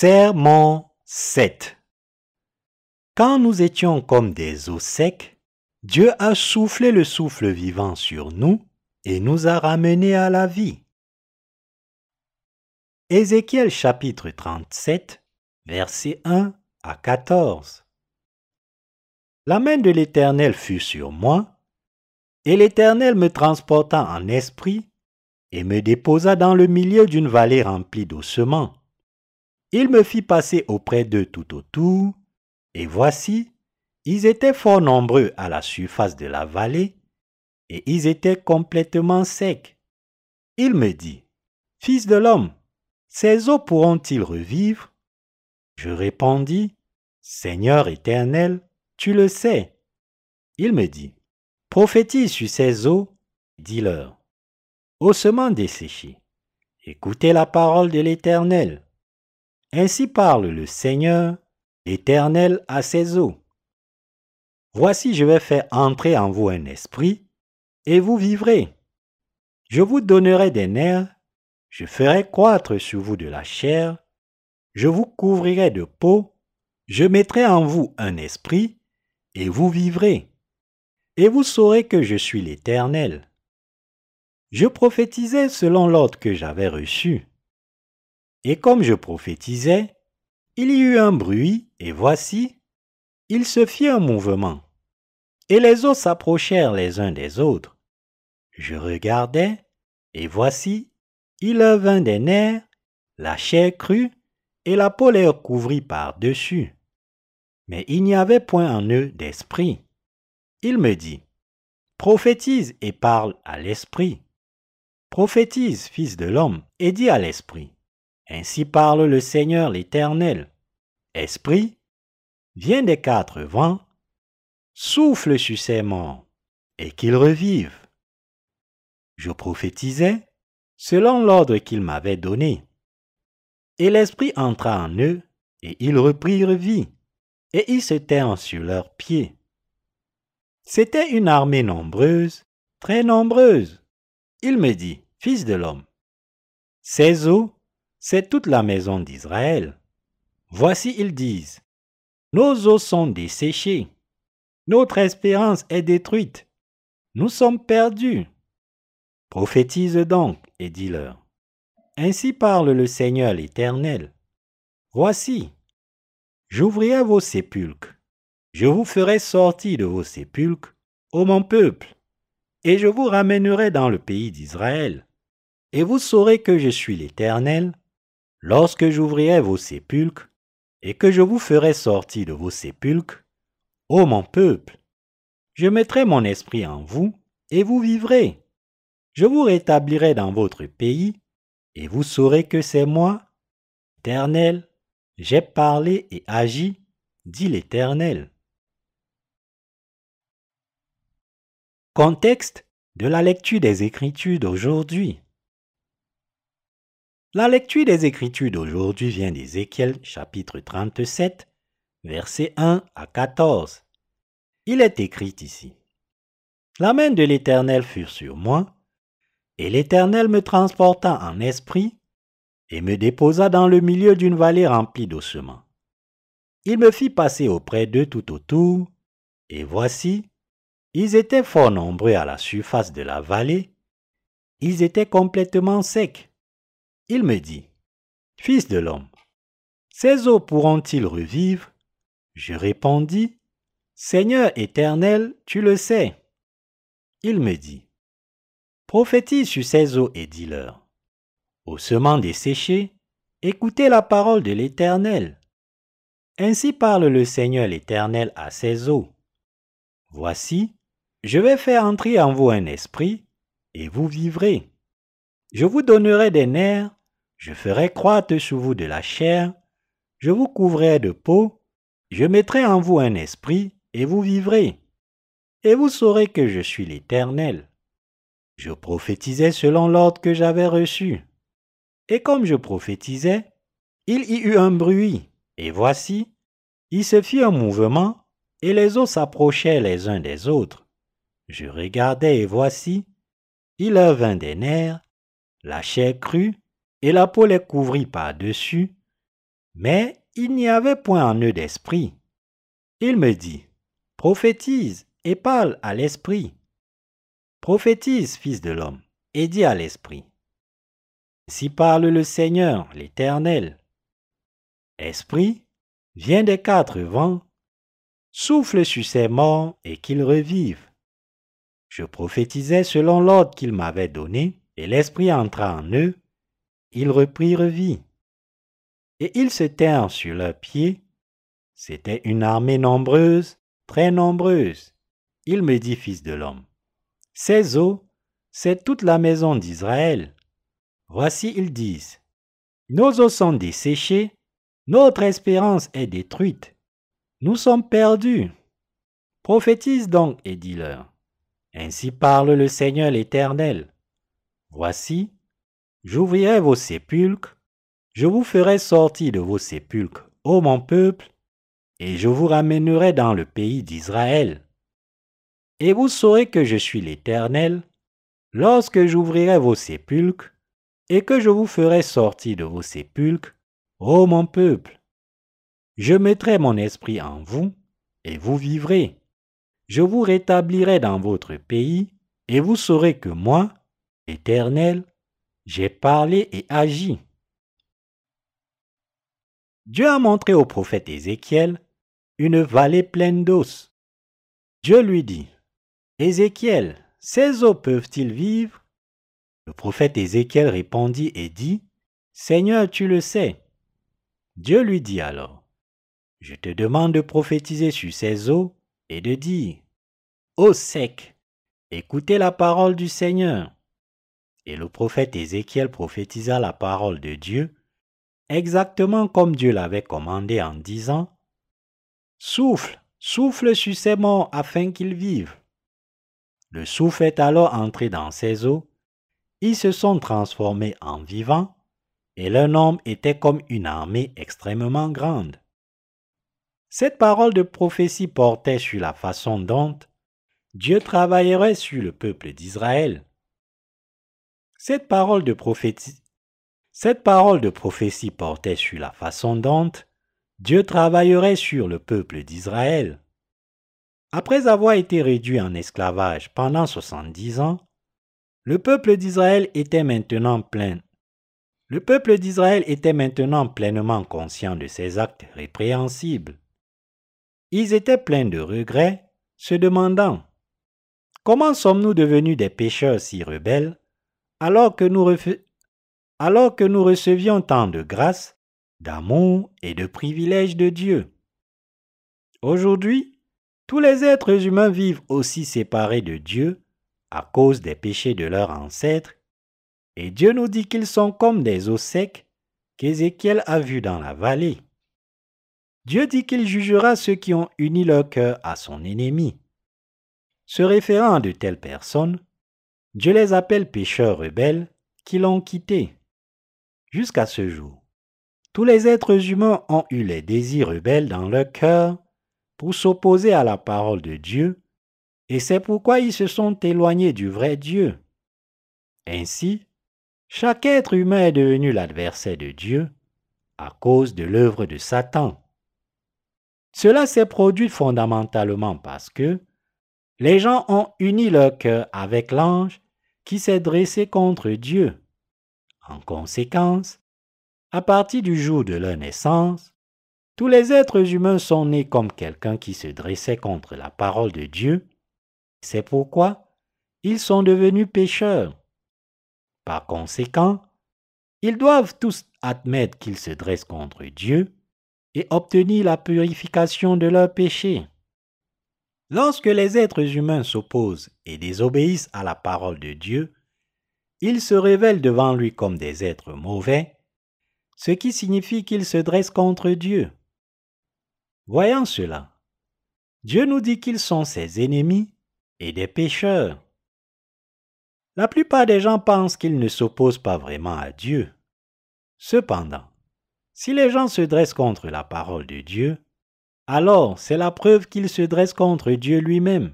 Sermon 7 Quand nous étions comme des os secs, Dieu a soufflé le souffle vivant sur nous et nous a ramenés à la vie. Ézéchiel chapitre 37, versets 1 à 14 La main de l'Éternel fut sur moi, et l'Éternel me transporta en esprit et me déposa dans le milieu d'une vallée remplie d'ossements. Il me fit passer auprès d'eux tout autour, et voici, ils étaient fort nombreux à la surface de la vallée, et ils étaient complètement secs. Il me dit, Fils de l'homme, ces eaux pourront-ils revivre? Je répondis, Seigneur éternel, tu le sais. Il me dit, Prophétise sur ces eaux, dis-leur, ossements desséchés, écoutez la parole de l'Éternel. Ainsi parle le Seigneur, l'Éternel à ses eaux. Voici je vais faire entrer en vous un esprit, et vous vivrez. Je vous donnerai des nerfs, je ferai croître sur vous de la chair, je vous couvrirai de peau, je mettrai en vous un esprit, et vous vivrez. Et vous saurez que je suis l'Éternel. Je prophétisais selon l'ordre que j'avais reçu. Et comme je prophétisais, il y eut un bruit, et voici, il se fit un mouvement. Et les eaux s'approchèrent les uns des autres. Je regardais, et voici, il vint des nerfs, la chair crue, et la peau les couvrit par-dessus. Mais il n'y avait point en eux d'esprit. Il me dit, Prophétise et parle à l'esprit. Prophétise, fils de l'homme, et dis à l'esprit. Ainsi parle le Seigneur l'Éternel. Esprit, viens des quatre vents, souffle sur ces morts, et qu'ils revivent. Je prophétisais selon l'ordre qu'il m'avait donné. Et l'Esprit entra en eux, et ils reprirent vie, et ils se tinrent sur leurs pieds. C'était une armée nombreuse, très nombreuse. Il me dit, Fils de l'homme, ces eaux c'est toute la maison d'Israël. Voici, ils disent, Nos eaux sont desséchées, notre espérance est détruite, nous sommes perdus. Prophétise donc et dis-leur, Ainsi parle le Seigneur l'Éternel. Voici, j'ouvrirai vos sépulcres, je vous ferai sortir de vos sépulcres, ô mon peuple, et je vous ramènerai dans le pays d'Israël. Et vous saurez que je suis l'Éternel, Lorsque j'ouvrirai vos sépulcres, et que je vous ferai sortir de vos sépulcres, ô mon peuple, je mettrai mon esprit en vous, et vous vivrez. Je vous rétablirai dans votre pays, et vous saurez que c'est moi, Éternel, j'ai parlé et agi, dit l'Éternel. Contexte de la lecture des Écritures d'aujourd'hui. La lecture des Écritures d'aujourd'hui vient d'Ézéchiel chapitre 37, versets 1 à 14. Il est écrit ici. La main de l'Éternel fut sur moi, et l'Éternel me transporta en esprit, et me déposa dans le milieu d'une vallée remplie d'ossements. Il me fit passer auprès d'eux tout autour, et voici, ils étaient fort nombreux à la surface de la vallée, ils étaient complètement secs il me dit, Fils de l'homme, ces eaux pourront-ils revivre? Je répondis, Seigneur éternel, tu le sais. Il me dit, Prophétise sur ces eaux et dis-leur, Ossements desséchés, écoutez la parole de l'Éternel. Ainsi parle le Seigneur l'Éternel à ces eaux. Voici, je vais faire entrer en vous un esprit, et vous vivrez. Je vous donnerai des nerfs je ferai croître sur vous de la chair, je vous couvrirai de peau, je mettrai en vous un esprit, et vous vivrez. Et vous saurez que je suis l'Éternel. Je prophétisais selon l'ordre que j'avais reçu. Et comme je prophétisais, il y eut un bruit, et voici, il se fit un mouvement, et les eaux s'approchaient les uns des autres. Je regardais, et voici, il vint des nerfs, la chair crue, et la peau les couvrit par-dessus, Mais il n'y avait point en eux d'esprit. Il me dit, prophétise et parle à l'esprit. Prophétise, fils de l'homme, et dis à l'esprit. Si parle le Seigneur, l'Éternel. Esprit, viens des quatre vents, souffle sur ces morts et qu'ils revivent. Je prophétisais selon l'ordre qu'il m'avait donné, et l'Esprit entra en eux, ils reprirent vie. Et ils se tinrent sur leurs pieds. C'était une armée nombreuse, très nombreuse. Il me dit, Fils de l'homme, ces eaux, c'est toute la maison d'Israël. Voici, ils disent, Nos eaux sont desséchées, notre espérance est détruite. Nous sommes perdus. Prophétise donc et dis-leur. Ainsi parle le Seigneur l'Éternel. Voici, j'ouvrirai vos sépulcres, je vous ferai sortir de vos sépulcres, ô mon peuple, et je vous ramènerai dans le pays d'Israël. Et vous saurez que je suis l'Éternel, lorsque j'ouvrirai vos sépulcres, et que je vous ferai sortir de vos sépulcres, ô mon peuple. Je mettrai mon esprit en vous, et vous vivrez. Je vous rétablirai dans votre pays, et vous saurez que moi, Éternel, j'ai parlé et agi. Dieu a montré au prophète Ézéchiel une vallée pleine d'os. Dieu lui dit, Ézéchiel, ces eaux peuvent-ils vivre? Le prophète Ézéchiel répondit et dit, Seigneur, tu le sais. Dieu lui dit alors, Je te demande de prophétiser sur ces eaux et de dire, Eau sec, écoutez la parole du Seigneur. Et le prophète Ézéchiel prophétisa la parole de Dieu, exactement comme Dieu l'avait commandé en disant, Souffle, souffle sur ces morts afin qu'ils vivent. Le souffle est alors entré dans ces eaux, ils se sont transformés en vivants, et leur nombre était comme une armée extrêmement grande. Cette parole de prophétie portait sur la façon dont Dieu travaillerait sur le peuple d'Israël. Cette parole de prophétie, portait sur la façon dont Dieu travaillerait sur le peuple d'Israël. Après avoir été réduit en esclavage pendant soixante-dix ans, le peuple d'Israël était maintenant plein. Le peuple d'Israël était maintenant pleinement conscient de ses actes répréhensibles. Ils étaient pleins de regrets, se demandant Comment sommes-nous devenus des pécheurs si rebelles? Alors que nous, recevions tant de grâce, d'amour et de privilèges de Dieu Aujourd'hui, tous les êtres humains vivent aussi séparés de Dieu à cause des péchés de leurs ancêtres, et Dieu nous dit qu'ils sont comme des eaux secs qu'Ézéchiel a vus dans la vallée. Dieu dit qu'il jugera ceux qui ont uni leur cœur à son ennemi. Se référant à de telles personnes, Dieu les appelle pécheurs rebelles qui l'ont quitté. Jusqu'à ce jour, tous les êtres humains ont eu les désirs rebelles dans leur cœur pour s'opposer à la parole de Dieu, et c'est pourquoi ils se sont éloignés du vrai Dieu. Ainsi, chaque être humain est devenu l'adversaire de Dieu à cause de l'œuvre de Satan. Cela s'est produit fondamentalement parce que les gens ont uni leur cœur avec l'ange qui s'est dressé contre Dieu. En conséquence, à partir du jour de leur naissance, tous les êtres humains sont nés comme quelqu'un qui se dressait contre la parole de Dieu. C'est pourquoi ils sont devenus pécheurs. Par conséquent, ils doivent tous admettre qu'ils se dressent contre Dieu et obtenir la purification de leurs péchés. Lorsque les êtres humains s'opposent et désobéissent à la parole de Dieu, ils se révèlent devant lui comme des êtres mauvais, ce qui signifie qu'ils se dressent contre Dieu. Voyant cela, Dieu nous dit qu'ils sont ses ennemis et des pécheurs. La plupart des gens pensent qu'ils ne s'opposent pas vraiment à Dieu. Cependant, si les gens se dressent contre la parole de Dieu, alors c'est la preuve qu'ils se dressent contre Dieu lui-même.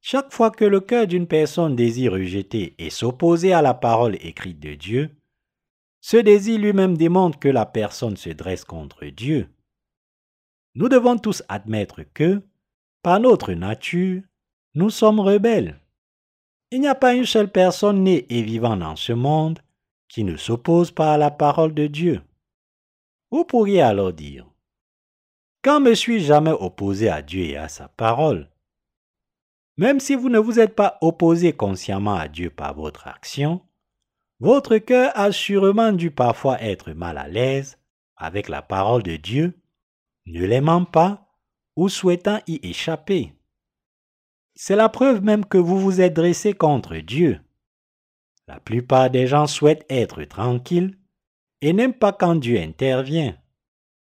Chaque fois que le cœur d'une personne désire rejeter et s'opposer à la parole écrite de Dieu, Ce désir lui-même démontre que la personne se dresse contre Dieu. Nous devons tous admettre que, par notre nature, nous sommes rebelles. Il n'y a pas une seule personne née et vivant dans ce monde qui ne s'oppose pas à la parole de Dieu. Vous pourriez alors dire, quand me suis-je jamais opposé à Dieu et à sa parole? Même si vous ne vous êtes pas opposé consciemment à Dieu par votre action, votre cœur a sûrement dû parfois être mal à l'aise avec la parole de Dieu, ne l'aimant pas ou souhaitant y échapper. C'est la preuve même que vous vous êtes dressé contre Dieu. La plupart des gens souhaitent être tranquilles et n'aiment pas quand Dieu intervient.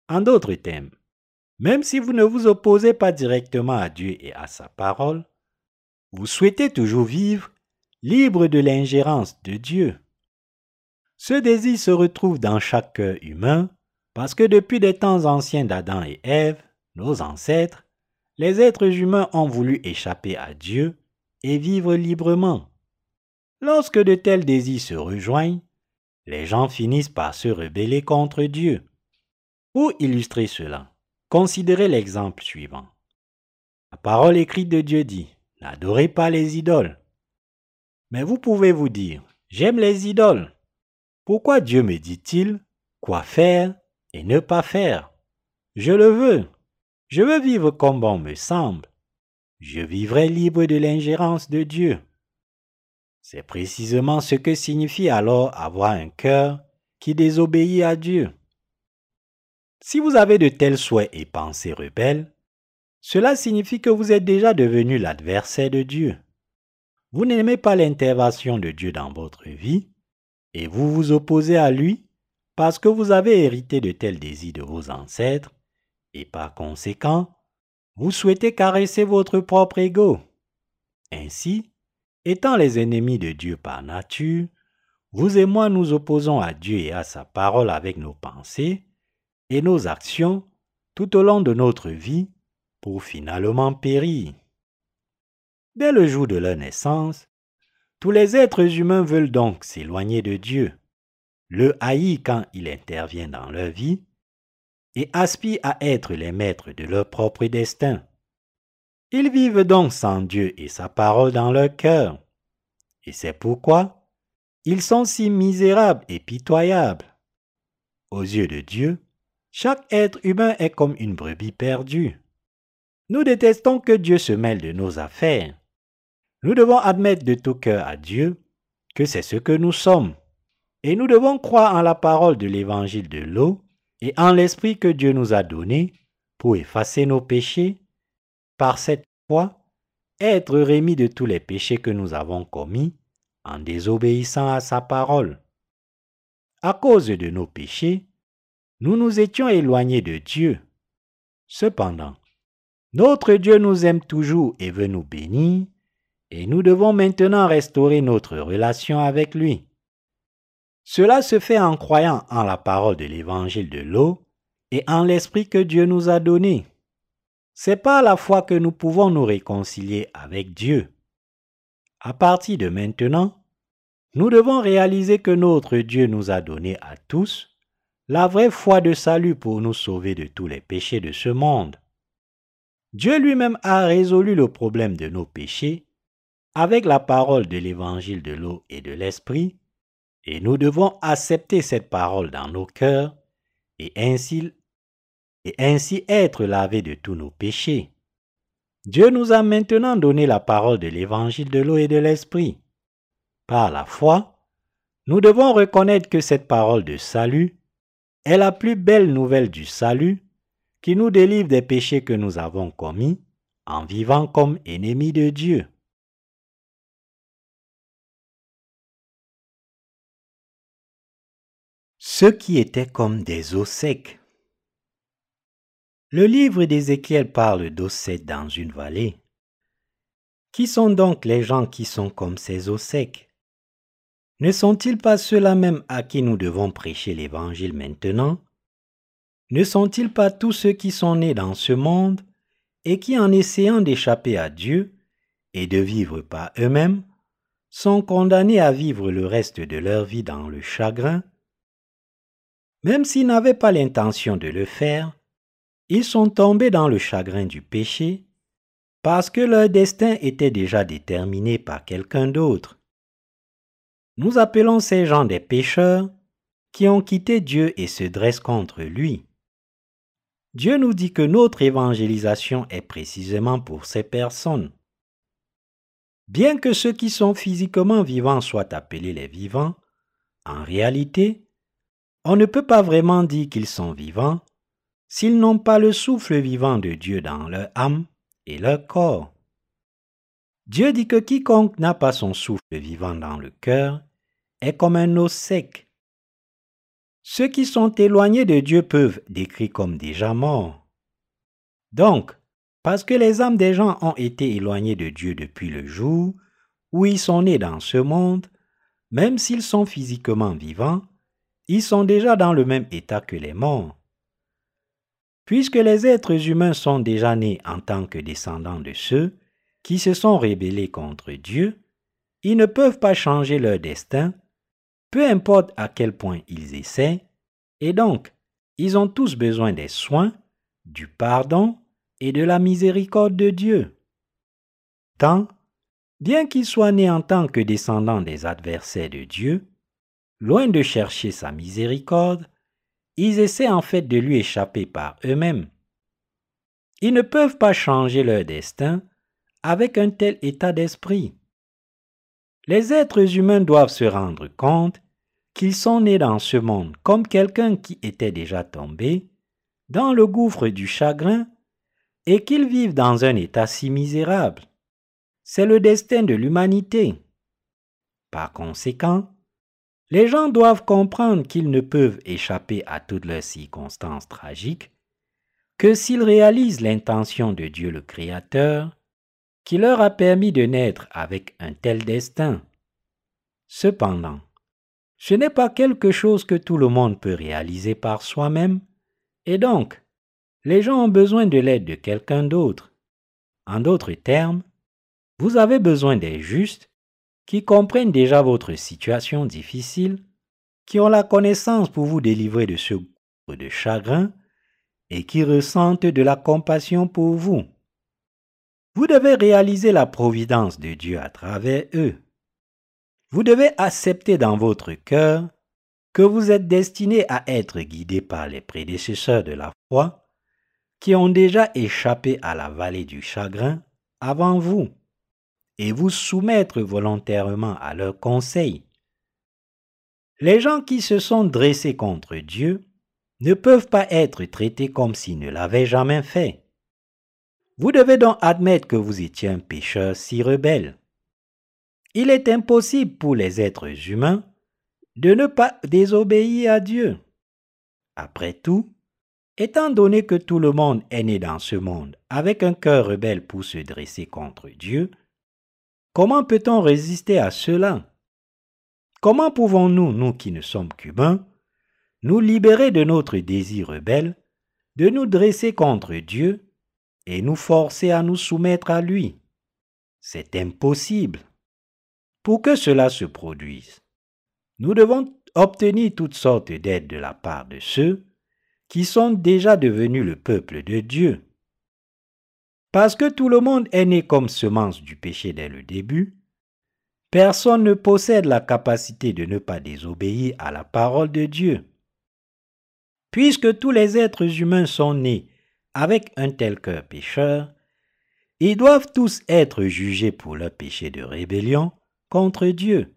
En d'autres termes, même si vous ne vous opposez pas directement à Dieu et à sa parole, vous souhaitez toujours vivre libre de l'ingérence de Dieu. Ce désir se retrouve dans chaque cœur humain parce que depuis des temps anciens d'Adam et Ève, nos ancêtres, les êtres humains ont voulu échapper à Dieu et vivre librement. Lorsque de tels désirs se rejoignent, les gens finissent par se rebeller contre Dieu. Pour illustrer cela, considérez l'exemple suivant. La parole écrite de Dieu dit, N'adorez pas les idoles. Mais vous pouvez vous dire, J'aime les idoles. Pourquoi Dieu me dit-il quoi faire et ne pas faire? Je le veux. Je veux vivre comme bon me semble. Je vivrai libre de l'ingérence de Dieu. C'est précisément ce que signifie alors avoir un cœur qui désobéit à Dieu. Si vous avez de tels souhaits et pensées rebelles, cela signifie que vous êtes déjà devenu l'adversaire de Dieu. Vous n'aimez pas l'intervention de Dieu dans votre vie et vous vous opposez à lui parce que vous avez hérité de tels désirs de vos ancêtres et par conséquent, vous souhaitez caresser votre propre ego. Ainsi, étant les ennemis de Dieu par nature, vous et moi nous opposons à Dieu et à sa parole avec nos pensées et nos actions tout au long de notre vie pour finalement périr. Dès le jour de leur naissance, tous les êtres humains veulent donc s'éloigner de Dieu, le haïr quand il intervient dans leur vie et aspirent à être les maîtres de leur propre destin. Ils vivent donc sans Dieu et sa parole dans leur cœur. Et c'est pourquoi ils sont si misérables et pitoyables. Aux yeux de Dieu, chaque être humain est comme une brebis perdue. Nous détestons que Dieu se mêle de nos affaires. Nous devons admettre de tout cœur à Dieu que c'est ce que nous sommes. Et nous devons croire en la parole de l'évangile de l'eau et en l'Esprit que Dieu nous a donné pour effacer nos péchés, par cette foi, être remis de tous les péchés que nous avons commis en désobéissant à sa parole. À cause de nos péchés, nous nous étions éloignés de Dieu. Cependant, notre Dieu nous aime toujours et veut nous bénir, et nous devons maintenant restaurer notre relation avec lui. Cela se fait en croyant en la parole de l'évangile de l'eau et en l'esprit que Dieu nous a donné. C'est par la foi que nous pouvons nous réconcilier avec Dieu. À partir de maintenant, nous devons réaliser que notre Dieu nous a donné à tous la vraie foi de salut pour nous sauver de tous les péchés de ce monde. Dieu lui-même a résolu le problème de nos péchés avec la parole de l'évangile de l'eau et de l'esprit et nous devons accepter cette parole dans nos cœurs et ainsi, et ainsi être lavés de tous nos péchés. Dieu nous a maintenant donné la parole de l'évangile de l'eau et de l'esprit. Par la foi, nous devons reconnaître que cette parole de salut est la plus belle nouvelle du salut qui nous délivre des péchés que nous avons commis en vivant comme ennemis de Dieu. ceux qui étaient comme des eaux secs. Le livre d'Ézéchiel parle d'eau secs dans une vallée. Qui sont donc les gens qui sont comme ces eaux secs? Ne sont-ils pas ceux-là même à qui nous devons prêcher l'Évangile maintenant? Ne sont-ils pas tous ceux qui sont nés dans ce monde et qui, en essayant d'échapper à Dieu et de vivre par eux-mêmes, sont condamnés à vivre le reste de leur vie dans le chagrin? Même s'ils n'avaient pas l'intention de le faire, ils sont tombés dans le chagrin du péché parce que leur destin était déjà déterminé par quelqu'un d'autre. Nous appelons ces gens des pécheurs qui ont quitté Dieu et se dressent contre lui. Dieu nous dit que notre évangélisation est précisément pour ces personnes. Bien que ceux qui sont physiquement vivants soient appelés les vivants, en réalité, on ne peut pas vraiment dire qu'ils sont vivants s'ils n'ont pas le souffle vivant de Dieu dans leur âme et leur corps. Dieu dit que quiconque n'a pas son souffle vivant dans le cœur est comme un os sec. Ceux qui sont éloignés de Dieu peuvent décrire comme déjà morts. Donc, parce que les âmes des gens ont été éloignées de Dieu depuis le jour où ils sont nés dans ce monde, même s'ils sont physiquement vivants, ils sont déjà dans le même état que les morts. Puisque les êtres humains sont déjà nés en tant que descendants de ceux qui se sont rébellés contre Dieu, ils ne peuvent pas changer leur destin, peu importe à quel point ils essaient, et donc ils ont tous besoin des soins, du pardon et de la miséricorde de Dieu. Tant, bien qu'ils soient nés en tant que descendants des adversaires de Dieu, loin de chercher sa miséricorde, ils essaient en fait de lui échapper par eux-mêmes. Ils ne peuvent pas changer leur destin avec un tel état d'esprit. Les êtres humains doivent se rendre compte qu'ils sont nés dans ce monde comme quelqu'un qui était déjà tombé dans le gouffre du chagrin et qu'ils vivent dans un état si misérable. C'est le destin de l'humanité. Par conséquent, les gens doivent comprendre qu'ils ne peuvent échapper à toutes leurs circonstances tragiques que s'ils réalisent l'intention de Dieu le Créateur, qui leur a permis de naître avec un tel destin. Cependant, ce n'est pas quelque chose que tout le monde peut réaliser par soi-même, et donc, les gens ont besoin de l'aide de quelqu'un d'autre. En d'autres termes, vous avez besoin des justes qui comprennent déjà votre situation difficile, qui ont la connaissance pour vous délivrer de ce de chagrin et qui ressentent de la compassion pour vous. Vous devez réaliser la providence de Dieu à travers eux. Vous devez accepter dans votre cœur que vous êtes destiné à être guidé par les prédécesseurs de la foi qui ont déjà échappé à la vallée du chagrin avant vous et vous soumettre volontairement à leurs conseils. Les gens qui se sont dressés contre Dieu ne peuvent pas être traités comme s'ils ne l'avaient jamais fait. Vous devez donc admettre que vous étiez un pécheur si rebelle. Il est impossible pour les êtres humains de ne pas désobéir à Dieu. Après tout, étant donné que tout le monde est né dans ce monde avec un cœur rebelle pour se dresser contre Dieu, Comment peut-on résister à cela? Comment pouvons-nous, nous qui ne sommes qu'humains, nous libérer de notre désir rebelle, de nous dresser contre Dieu et nous forcer à nous soumettre à lui C'est impossible. Pour que cela se produise, nous devons obtenir toutes sortes d'aides de la part de ceux qui sont déjà devenus le peuple de Dieu. Parce que tout le monde est né comme semence du péché dès le début, personne ne possède la capacité de ne pas désobéir à la parole de Dieu. Puisque tous les êtres humains sont nés avec un tel cœur pécheur, ils doivent tous être jugés pour leur péché de rébellion contre Dieu,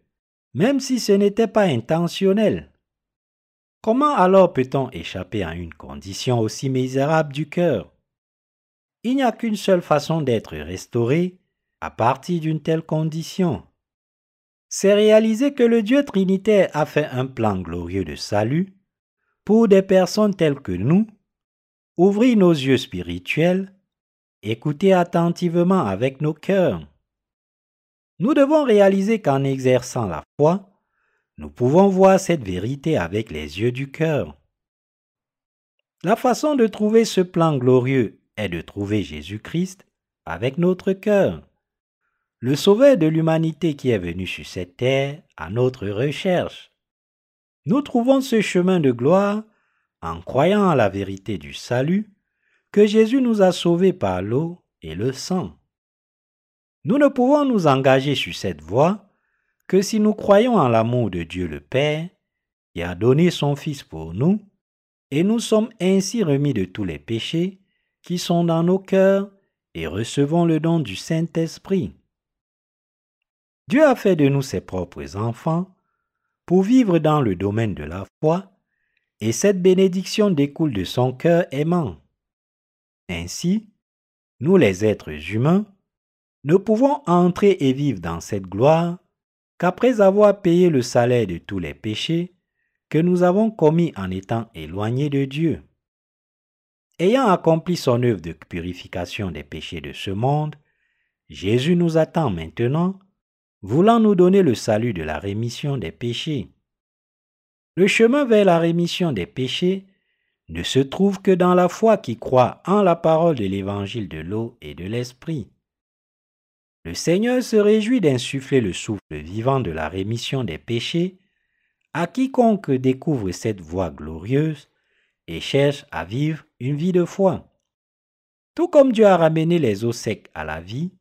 même si ce n'était pas intentionnel. Comment alors peut-on échapper à une condition aussi misérable du cœur? Il n'y a qu'une seule façon d'être restauré à partir d'une telle condition. C'est réaliser que le Dieu Trinitaire a fait un plan glorieux de salut pour des personnes telles que nous, ouvrir nos yeux spirituels, écouter attentivement avec nos cœurs. Nous devons réaliser qu'en exerçant la foi, nous pouvons voir cette vérité avec les yeux du cœur. La façon de trouver ce plan glorieux est de trouver Jésus-Christ avec notre cœur, le Sauveur de l'humanité qui est venu sur cette terre à notre recherche. Nous trouvons ce chemin de gloire en croyant à la vérité du salut, que Jésus nous a sauvés par l'eau et le sang. Nous ne pouvons nous engager sur cette voie que si nous croyons en l'amour de Dieu le Père, qui a donné son Fils pour nous, et nous sommes ainsi remis de tous les péchés qui sont dans nos cœurs et recevons le don du Saint-Esprit. Dieu a fait de nous ses propres enfants pour vivre dans le domaine de la foi, et cette bénédiction découle de son cœur aimant. Ainsi, nous les êtres humains, ne pouvons entrer et vivre dans cette gloire qu'après avoir payé le salaire de tous les péchés que nous avons commis en étant éloignés de Dieu. Ayant accompli son œuvre de purification des péchés de ce monde, Jésus nous attend maintenant, voulant nous donner le salut de la rémission des péchés. Le chemin vers la rémission des péchés ne se trouve que dans la foi qui croit en la parole de l'évangile de l'eau et de l'esprit. Le Seigneur se réjouit d'insuffler le souffle vivant de la rémission des péchés à quiconque découvre cette voie glorieuse et cherche à vivre une vie de foi. Tout comme Dieu a ramené les eaux secs à la vie,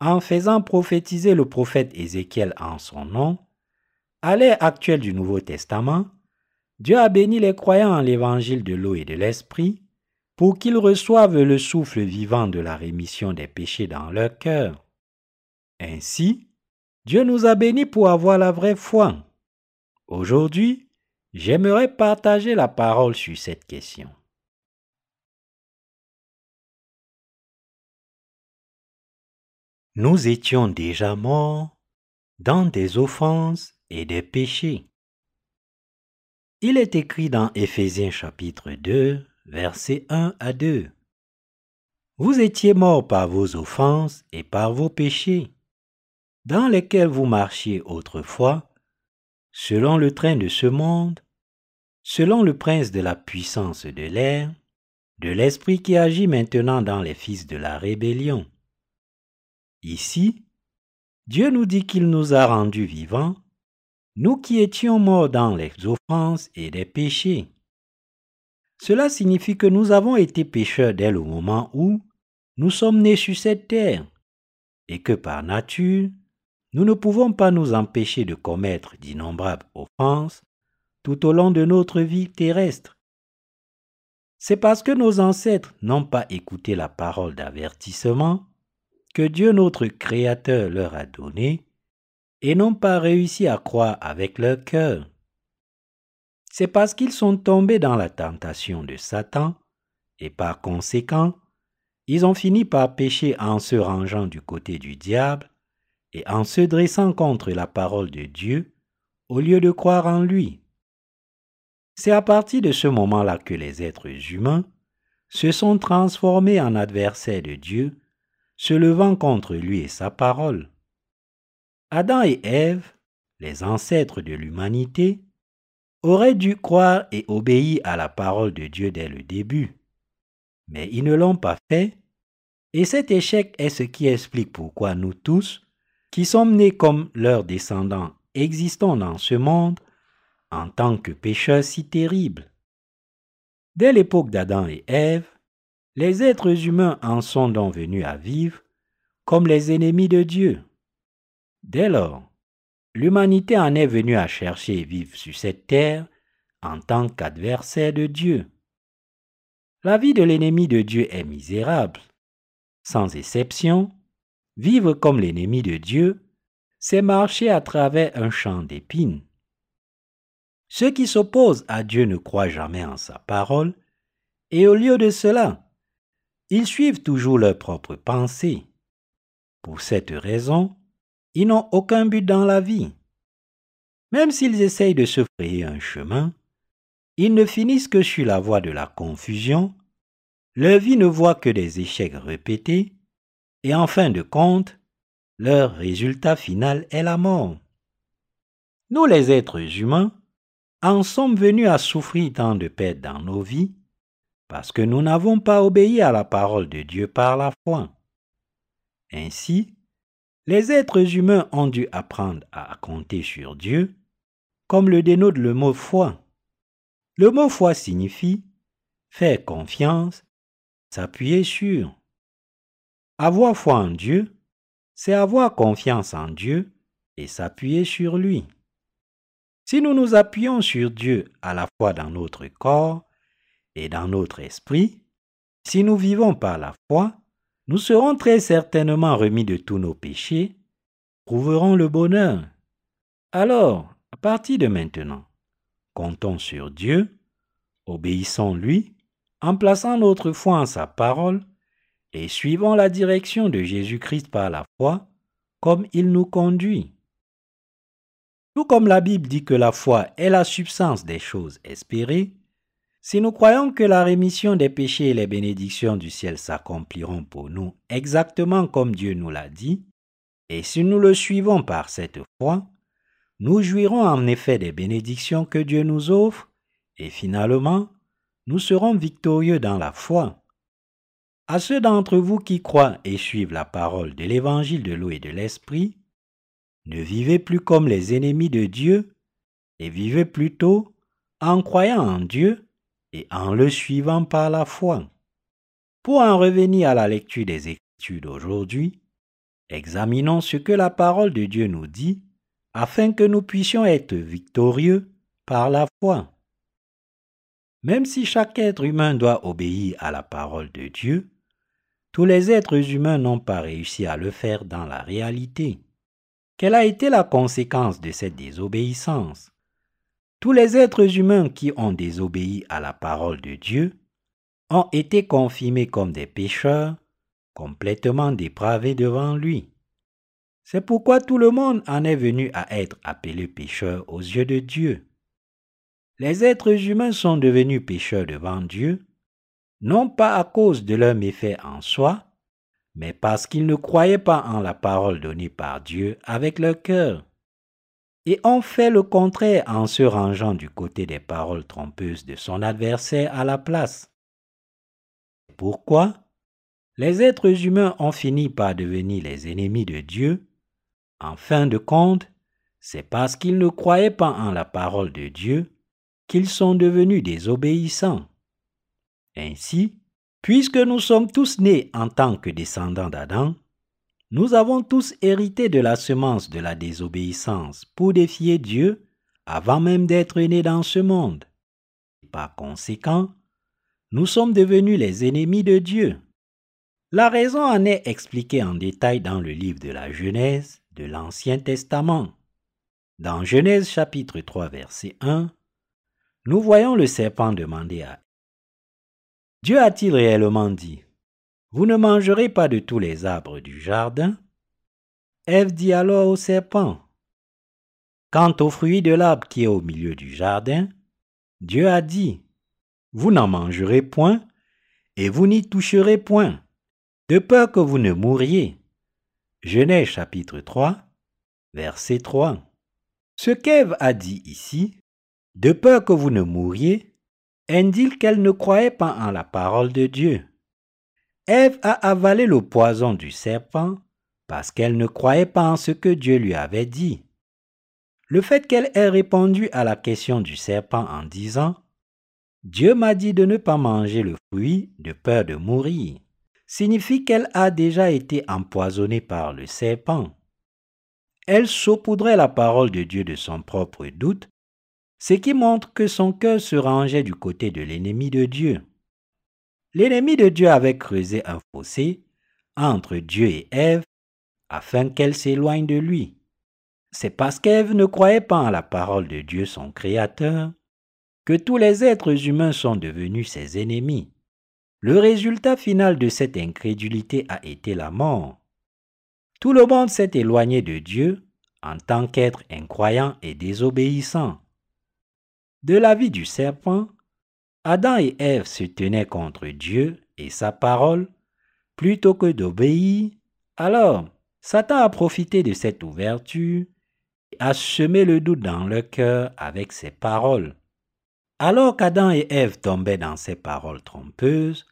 en faisant prophétiser le prophète Ézéchiel en son nom, à l'ère actuelle du Nouveau Testament, Dieu a béni les croyants en l'évangile de l'eau et de l'esprit pour qu'ils reçoivent le souffle vivant de la rémission des péchés dans leur cœur. Ainsi, Dieu nous a bénis pour avoir la vraie foi. Aujourd'hui, j'aimerais partager la parole sur cette question. Nous étions déjà morts dans des offenses et des péchés. Il est écrit dans Éphésiens chapitre 2, versets 1 à 2. Vous étiez morts par vos offenses et par vos péchés, dans lesquels vous marchiez autrefois, selon le train de ce monde, selon le prince de la puissance de l'air, de l'esprit qui agit maintenant dans les fils de la rébellion. Ici, Dieu nous dit qu'il nous a rendus vivants nous qui étions morts dans les offenses et les péchés. Cela signifie que nous avons été pécheurs dès le moment où nous sommes nés sur cette terre, et que par nature, nous ne pouvons pas nous empêcher de commettre d'innombrables offenses tout au long de notre vie terrestre. C'est parce que nos ancêtres n'ont pas écouté la parole d'avertissement que Dieu notre Créateur leur a donnée et n'ont pas réussi à croire avec leur cœur. C'est parce qu'ils sont tombés dans la tentation de Satan, et par conséquent, ils ont fini par pécher en se rangeant du côté du diable et en se dressant contre la parole de Dieu au lieu de croire en lui. C'est à partir de ce moment-là que les êtres humains se sont transformés en adversaires de Dieu, se levant contre lui et sa parole. Adam et Ève, les ancêtres de l'humanité, auraient dû croire et obéir à la parole de Dieu dès le début. Mais ils ne l'ont pas fait, et cet échec est ce qui explique pourquoi nous tous, qui sommes nés comme leurs descendants, existons dans ce monde en tant que pécheurs si terribles. Dès l'époque d'Adam et Ève, les êtres humains en sont donc venus à vivre comme les ennemis de Dieu. Dès lors, l'humanité en est venue à chercher et vivre sur cette terre en tant qu'adversaire de Dieu. La vie de l'ennemi de Dieu est misérable. Sans exception, vivre comme l'ennemi de Dieu, c'est marcher à travers un champ d'épines. Ceux qui s'opposent à Dieu ne croient jamais en sa parole, et au lieu de cela, ils suivent toujours leurs propres pensées. Pour cette raison, ils n'ont aucun but dans la vie. Même s'ils essayent de se frayer un chemin, ils ne finissent que sur la voie de la confusion, leur vie ne voit que des échecs répétés, et en fin de compte, leur résultat final est la mort. Nous les êtres humains en sommes venus à souffrir tant de pertes dans nos vies, parce que nous n'avons pas obéi à la parole de Dieu par la foi. Ainsi, les êtres humains ont dû apprendre à compter sur Dieu, comme le dénote le mot foi. Le mot foi signifie faire confiance, s'appuyer sur. Avoir foi en Dieu, c'est avoir confiance en Dieu et s'appuyer sur lui. Si nous nous appuyons sur Dieu à la fois dans notre corps et dans notre esprit, si nous vivons par la foi, nous serons très certainement remis de tous nos péchés, trouverons le bonheur. Alors, à partir de maintenant, comptons sur Dieu, obéissons-lui, en plaçant notre foi en sa parole et suivons la direction de Jésus-Christ par la foi, comme il nous conduit. Tout comme la Bible dit que la foi est la substance des choses espérées, si nous croyons que la rémission des péchés et les bénédictions du ciel s'accompliront pour nous exactement comme Dieu nous l'a dit, et si nous le suivons par cette foi, nous jouirons en effet des bénédictions que Dieu nous offre, et finalement, nous serons victorieux dans la foi. À ceux d'entre vous qui croient et suivent la parole de l'évangile de l'eau et de l'esprit, ne vivez plus comme les ennemis de Dieu, et vivez plutôt en croyant en Dieu et en le suivant par la foi. Pour en revenir à la lecture des Écritures d'aujourd'hui, examinons ce que la parole de Dieu nous dit afin que nous puissions être victorieux par la foi. Même si chaque être humain doit obéir à la parole de Dieu, tous les êtres humains n'ont pas réussi à le faire dans la réalité. Quelle a été la conséquence de cette désobéissance? Tous les êtres humains qui ont désobéi à la parole de Dieu ont été confirmés comme des pécheurs, complètement dépravés devant lui. C'est pourquoi tout le monde en est venu à être appelé pécheur aux yeux de Dieu. Les êtres humains sont devenus pécheurs devant Dieu, non pas à cause de leurs méfaits en soi, mais parce qu'ils ne croyaient pas en la parole donnée par Dieu avec leur cœur et ont fait le contraire en se rangeant du côté des paroles trompeuses de son adversaire à la place. Pourquoi? Les êtres humains ont fini par devenir les ennemis de Dieu En fin de compte, c'est parce qu'ils ne croyaient pas en la parole de Dieu qu'ils sont devenus désobéissants. Ainsi, puisque nous sommes tous nés en tant que descendants d'Adam, nous avons tous hérité de la semence de la désobéissance pour défier Dieu avant même d'être nés dans ce monde. Par conséquent, nous sommes devenus les ennemis de Dieu. La raison en est expliquée en détail dans le livre de la Genèse de l'Ancien Testament. Dans Genèse chapitre 3 verset 1, nous voyons le serpent demander à Dieu a-t-il réellement dit vous ne mangerez pas de tous les arbres du jardin? Ève dit alors au serpent, Quant au fruit de l'arbre qui est au milieu du jardin, Dieu a dit, Vous n'en mangerez point, et vous n'y toucherez point, de peur que vous ne mouriez. Genèse chapitre 3, verset 3. Ce qu'Ève a dit ici, de peur que vous ne mouriez, indique qu'elle ne croyait pas en la parole de Dieu. Ève a avalé le poison du serpent parce qu'elle ne croyait pas en ce que Dieu lui avait dit. Le fait qu'elle ait répondu à la question du serpent en disant Dieu m'a dit de ne pas manger le fruit de peur de mourir signifie qu'elle a déjà été empoisonnée par le serpent. Elle saupoudrait la parole de Dieu de son propre doute, ce qui montre que son cœur se rangeait du côté de l'ennemi de Dieu. L'ennemi de Dieu avait creusé un fossé entre Dieu et Ève afin qu'elle s'éloigne de lui. C'est parce qu'Ève ne croyait pas en la parole de Dieu son Créateur que tous les êtres humains sont devenus ses ennemis. Le résultat final de cette incrédulité a été la mort. Tout le monde s'est éloigné de Dieu en tant qu'être incroyant et désobéissant. De la vie du serpent, Adam et Ève se tenaient contre Dieu et sa parole plutôt que d'obéir. Alors, Satan a profité de cette ouverture et a semé le doute dans leur cœur avec ses paroles. Alors qu'Adam et Ève tombaient dans ces paroles trompeuses,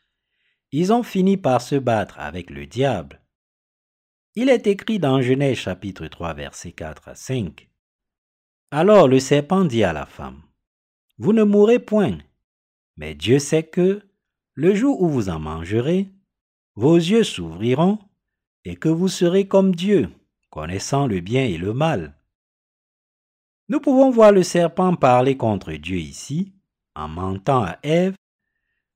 ils ont fini par se battre avec le diable. Il est écrit dans Genèse chapitre 3 versets 4 à 5. Alors le serpent dit à la femme, Vous ne mourrez point, Mais Dieu sait que, le jour où vous en mangerez, vos yeux s'ouvriront et que vous serez comme Dieu, connaissant le bien et le mal. Nous pouvons voir le serpent parler contre Dieu ici, en mentant à Ève,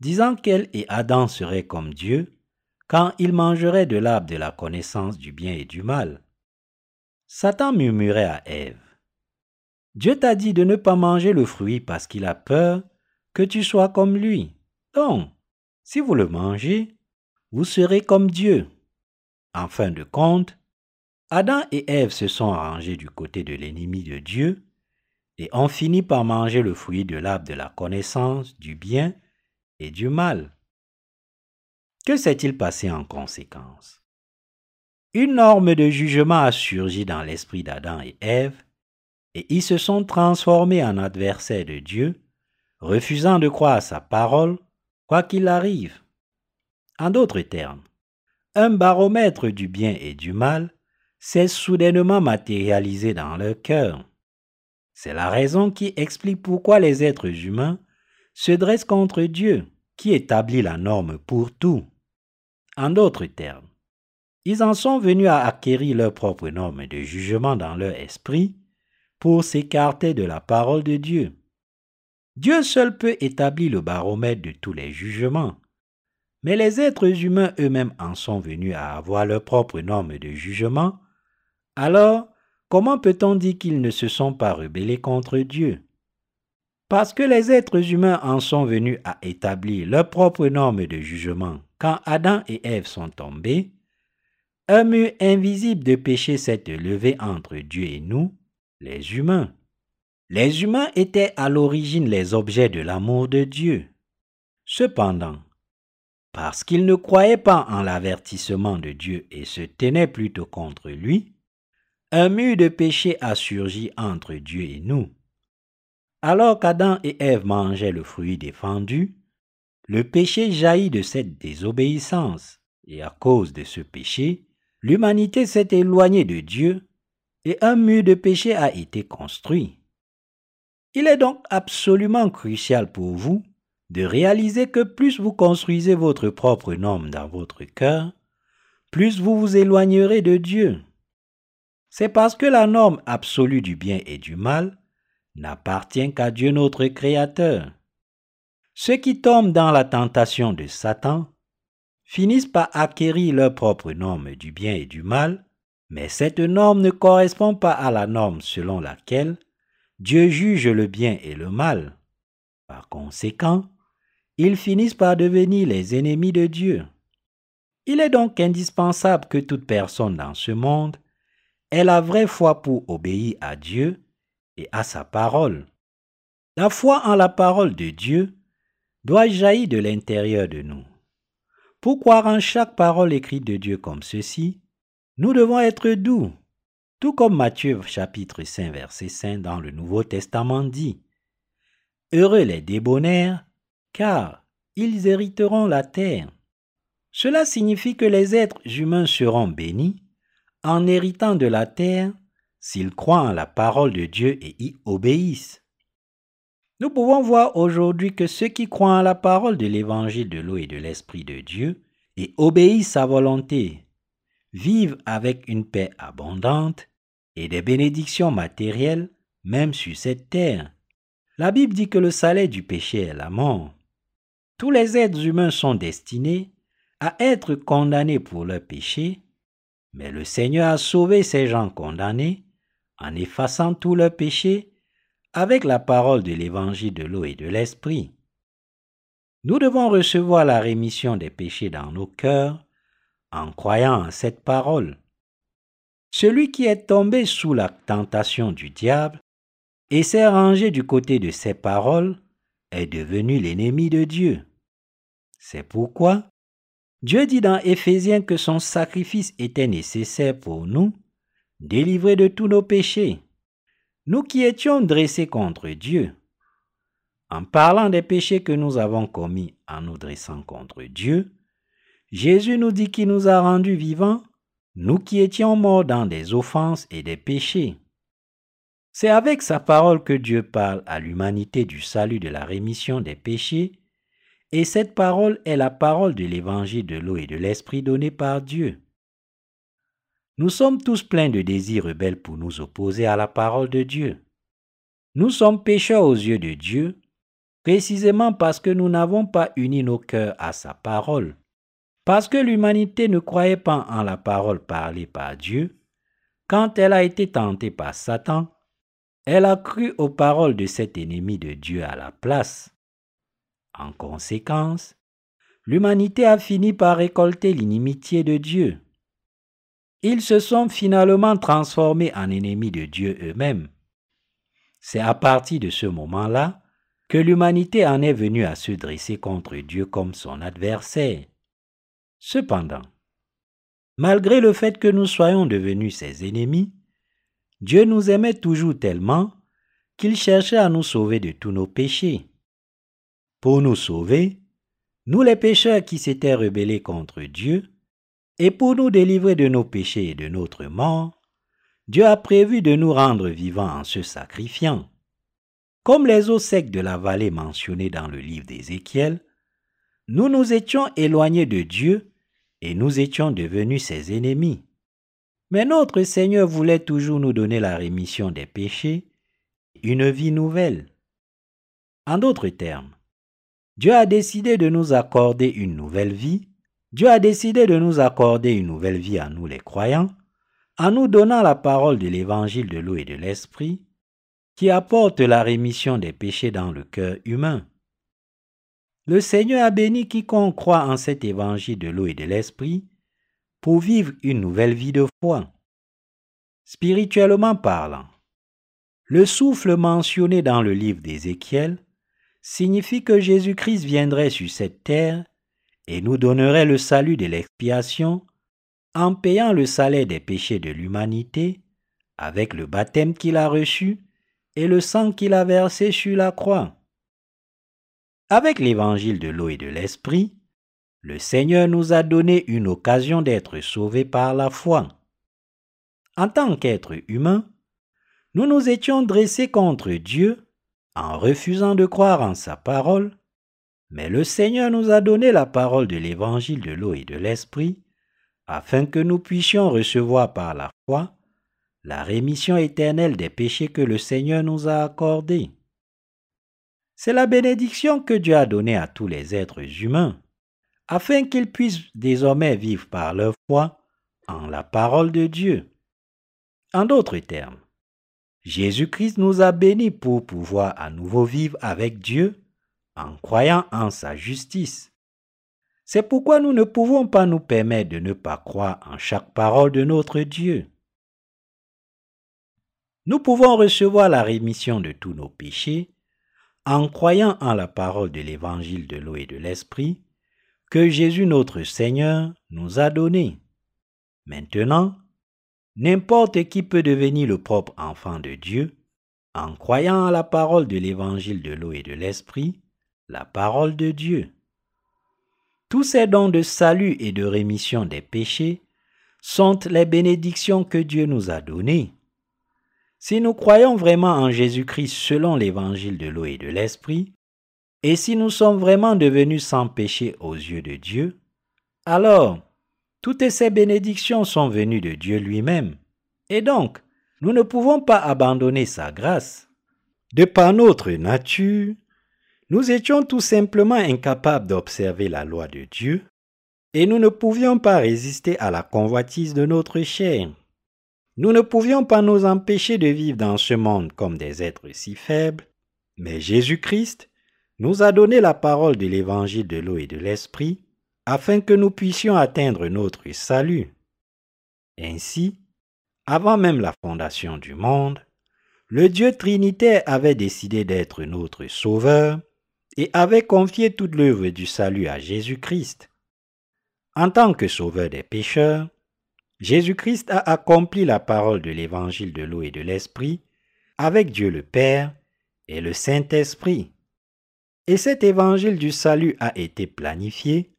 disant qu'elle et Adam seraient comme Dieu quand ils mangeraient de l'arbre de la connaissance du bien et du mal. Satan murmurait à Ève, Dieu t'a dit de ne pas manger le fruit parce qu'il a peur que tu sois comme lui. Donc, si vous le mangez, vous serez comme Dieu. En fin de compte, Adam et Ève se sont arrangés du côté de l'ennemi de Dieu et ont fini par manger le fruit de l'arbre de la connaissance du bien et du mal. Que s'est-il passé en conséquence? Une norme de jugement a surgi dans l'esprit d'Adam et Ève, et ils se sont transformés en adversaires de Dieu, refusant de croire à sa parole, quoi qu'il arrive. En d'autres termes, un baromètre du bien et du mal s'est soudainement matérialisé dans leur cœur. C'est la raison qui explique pourquoi les êtres humains se dressent contre Dieu, qui établit la norme pour tout. En d'autres termes, ils en sont venus à acquérir leur propre norme de jugement dans leur esprit pour s'écarter de la parole de Dieu. Dieu seul peut établir le baromètre de tous les jugements. Mais les êtres humains eux-mêmes en sont venus à avoir leur propre norme de jugement. Alors, comment peut-on dire qu'ils ne se sont pas rebellés contre Dieu? Parce que les êtres humains en sont venus à établir leur propre norme de jugement quand Adam et Ève sont tombés, un mur invisible de péché s'est levé entre Dieu et nous, les humains. Les humains étaient à l'origine les objets de l'amour de Dieu. Cependant, parce qu'ils ne croyaient pas en l'avertissement de Dieu et se tenaient plutôt contre lui, un mur de péché a surgi entre Dieu et nous. Alors qu'Adam et Ève mangeaient le fruit défendu, le péché jaillit de cette désobéissance, et à cause de ce péché, l'humanité s'est éloignée de Dieu, et un mur de péché a été construit. Il est donc absolument crucial pour vous de réaliser que plus vous construisez votre propre norme dans votre cœur, plus vous vous éloignerez de Dieu. C'est parce que la norme absolue du bien et du mal n'appartient qu'à Dieu notre Créateur. Ceux qui tombent dans la tentation de Satan finissent par acquérir leur propre norme du bien et du mal, mais cette norme ne correspond pas à la norme selon laquelle Dieu juge le bien et le mal. Par conséquent, ils finissent par devenir les ennemis de Dieu. Il est donc indispensable que toute personne dans ce monde ait la vraie foi pour obéir à Dieu et à sa parole. La foi en la parole de Dieu doit jaillir de l'intérieur de nous. Pour croire en chaque parole écrite de Dieu comme ceci, nous devons être doux, tout comme Matthieu chapitre 5 verset 5 dans le Nouveau Testament dit. Heureux les débonnaires, car ils hériteront la terre. Cela signifie que les êtres humains seront bénis en héritant de la terre s'ils croient en la parole de Dieu et y obéissent. Nous pouvons voir aujourd'hui que ceux qui croient en la parole de l'évangile de l'eau et de l'esprit de Dieu et obéissent à sa volonté vivent avec une paix abondante et des bénédictions matérielles même sur cette terre. La Bible dit que le salaire du péché est la mort. Tous les êtres humains sont destinés à être condamnés pour leur péché, mais le Seigneur a sauvé ces gens condamnés en effaçant tous leurs péchés avec la parole de l'évangile de l'eau et de l'esprit. Nous devons recevoir la rémission des péchés dans nos cœurs en croyant en cette parole. Celui qui est tombé sous la tentation du diable et s'est rangé du côté de ses paroles est devenu l'ennemi de Dieu. C'est pourquoi Dieu dit dans Éphésiens que son sacrifice était nécessaire pour nous, délivrer de tous nos péchés. Nous qui étions dressés contre Dieu, en parlant des péchés que nous avons commis en nous dressant contre Dieu, Jésus nous dit qu'il nous a rendus vivants nous qui étions morts dans des offenses et des péchés. C'est avec sa parole que Dieu parle à l'humanité du salut de la rémission des péchés Et cette parole est la parole de l'évangile de l'eau et de l'esprit donné par Dieu. Nous sommes tous pleins de désirs rebelles pour nous opposer à la parole de Dieu. Nous sommes pécheurs aux yeux de Dieu, précisément parce que nous n'avons pas uni nos cœurs à sa parole. Parce que l'humanité ne croyait pas en la parole parlée par Dieu, quand elle a été tentée par Satan, elle a cru aux paroles de cet ennemi de Dieu à la place. En conséquence, l'humanité a fini par récolter l'inimitié de Dieu. Ils se sont finalement transformés en ennemis de Dieu eux-mêmes. C'est à partir de ce moment-là que l'humanité en est venue à se dresser contre Dieu comme son adversaire. Cependant, malgré le fait que nous soyons devenus ses ennemis, Dieu nous aimait toujours tellement qu'il cherchait à nous sauver de tous nos péchés. Pour nous sauver, nous les pécheurs qui s'étaient rebellés contre Dieu, et pour nous délivrer de nos péchés et de notre mort, Dieu a prévu de nous rendre vivants en se sacrifiant. Comme les eaux secs de la vallée mentionnées dans le livre d'Ézéchiel, nous nous étions éloignés de Dieu et nous étions devenus ses ennemis. Mais notre Seigneur voulait toujours nous donner la rémission des péchés, une vie nouvelle. En d'autres termes, Dieu a décidé de nous accorder une nouvelle vie. Dieu a décidé de nous accorder une nouvelle vie à nous les croyants, en nous donnant la parole de l'évangile de l'eau et de l'esprit, qui apporte la rémission des péchés dans le cœur humain. Le Seigneur a béni quiconque croit en cet évangile de l'eau et de l'esprit pour vivre une nouvelle vie de foi. Spirituellement parlant, le souffle mentionné dans le livre d'Ézéchiel signifie que Jésus-Christ viendrait sur cette terre et nous donnerait le salut de l'expiation en payant le salaire des péchés de l'humanité avec le baptême qu'il a reçu et le sang qu'il a versé sur la croix. Avec l'évangile de l'eau et de l'esprit, le Seigneur nous a donné une occasion d'être sauvés par la foi. En tant qu'être humain, nous nous étions dressés contre Dieu en refusant de croire en sa parole, mais le Seigneur nous a donné la parole de l'évangile de l'eau et de l'esprit, afin que nous puissions recevoir par la foi la rémission éternelle des péchés que le Seigneur nous a accordés. C'est la bénédiction que Dieu a donnée à tous les êtres humains, afin qu'ils puissent désormais vivre par leur foi en la parole de Dieu. En d'autres termes, Jésus-Christ nous a bénis pour pouvoir à nouveau vivre avec Dieu en croyant en sa justice. C'est pourquoi nous ne pouvons pas nous permettre de ne pas croire en chaque parole de notre Dieu. Nous pouvons recevoir la rémission de tous nos péchés en croyant en la parole de l'évangile de l'eau et de l'esprit que Jésus notre Seigneur nous a donnée. Maintenant, N'importe qui peut devenir le propre enfant de Dieu en croyant à la parole de l'évangile de l'eau et de l'esprit, la parole de Dieu. Tous ces dons de salut et de rémission des péchés sont les bénédictions que Dieu nous a données. Si nous croyons vraiment en Jésus-Christ selon l'évangile de l'eau et de l'esprit, et si nous sommes vraiment devenus sans péché aux yeux de Dieu, alors toutes ces bénédictions sont venues de Dieu lui-même. Et donc, nous ne pouvons pas abandonner sa grâce. De par notre nature, nous étions tout simplement incapables d'observer la loi de Dieu, et nous ne pouvions pas résister à la convoitise de notre chair. Nous ne pouvions pas nous empêcher de vivre dans ce monde comme des êtres si faibles, mais Jésus-Christ nous a donné la parole de l'évangile de l'eau et de l'esprit, afin que nous puissions atteindre notre salut. Ainsi, avant même la fondation du monde, le Dieu Trinitaire avait décidé d'être notre Sauveur et avait confié toute l'œuvre du salut à Jésus-Christ. En tant que Sauveur des pécheurs, Jésus-Christ a accompli la parole de l'évangile de l'eau et de l'Esprit avec Dieu le Père et le Saint-Esprit. Et cet évangile du salut a été planifié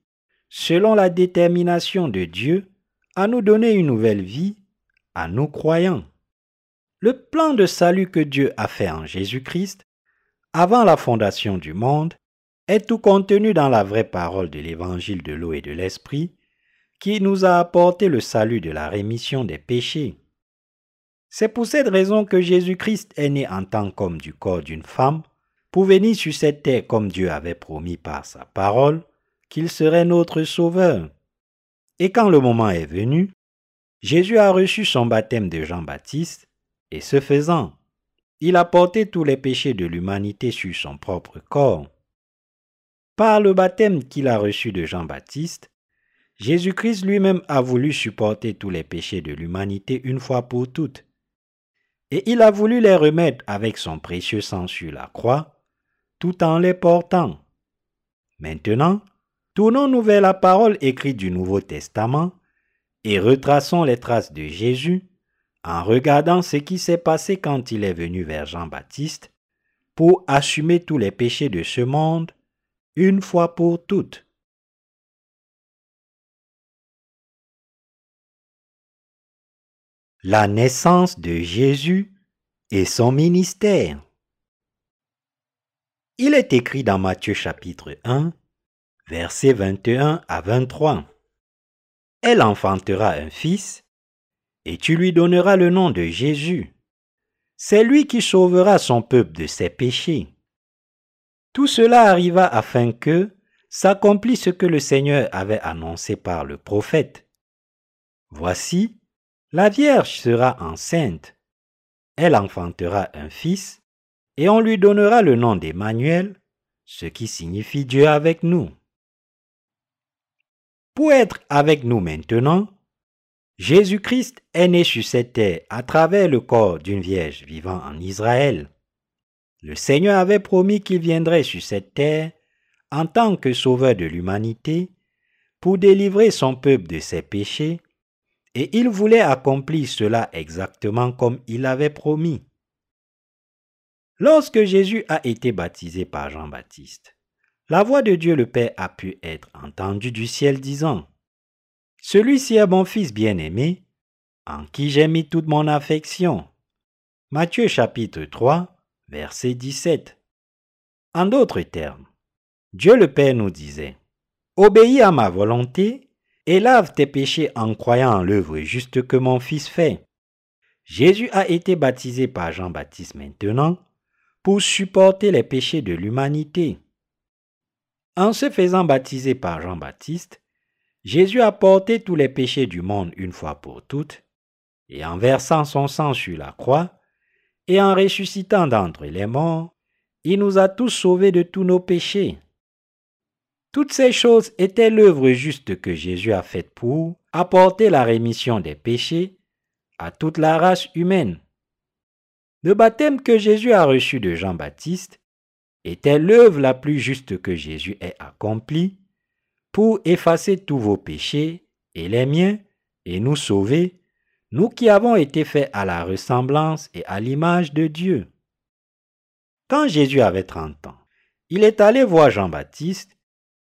selon la détermination de Dieu, à nous donner une nouvelle vie, à nous croyants. Le plan de salut que Dieu a fait en Jésus-Christ, avant la fondation du monde, est tout contenu dans la vraie parole de l'évangile de l'eau et de l'esprit qui nous a apporté le salut de la rémission des péchés. C'est pour cette raison que Jésus-Christ est né en tant qu'homme du corps d'une femme, pour venir sur cette terre comme Dieu avait promis par sa parole qu'il serait notre Sauveur. Et quand le moment est venu, Jésus a reçu son baptême de Jean-Baptiste, et ce faisant, il a porté tous les péchés de l'humanité sur son propre corps. Par le baptême qu'il a reçu de Jean-Baptiste, Jésus-Christ lui-même a voulu supporter tous les péchés de l'humanité une fois pour toutes. Et il a voulu les remettre avec son précieux sang sur la croix, tout en les portant. Maintenant, tournons-nous vers la parole écrite du Nouveau Testament et retraçons les traces de Jésus en regardant ce qui s'est passé quand il est venu vers Jean-Baptiste pour assumer tous les péchés de ce monde une fois pour toutes. La naissance de Jésus et son ministère. Il est écrit dans Matthieu chapitre 1, versets 21 à 23. Elle enfantera un fils, et tu lui donneras le nom de Jésus. C'est lui qui sauvera son peuple de ses péchés. Tout cela arriva afin que s'accomplisse ce que le Seigneur avait annoncé par le prophète. Voici, la Vierge sera enceinte. Elle enfantera un fils, et on lui donnera le nom d'Emmanuel, ce qui signifie Dieu avec nous. Pour être avec nous maintenant, Jésus-Christ est né sur cette terre à travers le corps d'une vierge vivant en Israël. Le Seigneur avait promis qu'il viendrait sur cette terre en tant que sauveur de l'humanité pour délivrer son peuple de ses péchés et il voulait accomplir cela exactement comme il avait promis. Lorsque Jésus a été baptisé par Jean-Baptiste, la voix de Dieu le Père a pu être entendue du ciel disant, Celui-ci est mon Fils bien-aimé, en qui j'ai mis toute mon affection. Matthieu chapitre 3, verset 17. En d'autres termes, Dieu le Père nous disait, Obéis à ma volonté et lave tes péchés en croyant en l'œuvre juste que mon Fils fait. Jésus a été baptisé par Jean-Baptiste maintenant pour supporter les péchés de l'humanité. En se faisant baptiser par Jean-Baptiste, Jésus a porté tous les péchés du monde une fois pour toutes, et en versant son sang sur la croix, et en ressuscitant d'entre les morts, il nous a tous sauvés de tous nos péchés. Toutes ces choses étaient l'œuvre juste que Jésus a faite pour apporter la rémission des péchés à toute la race humaine. Le baptême que Jésus a reçu de Jean-Baptiste était l'œuvre la plus juste que Jésus ait accomplie pour effacer tous vos péchés et les miens et nous sauver, nous qui avons été faits à la ressemblance et à l'image de Dieu. Quand Jésus avait trente ans, il est allé voir Jean-Baptiste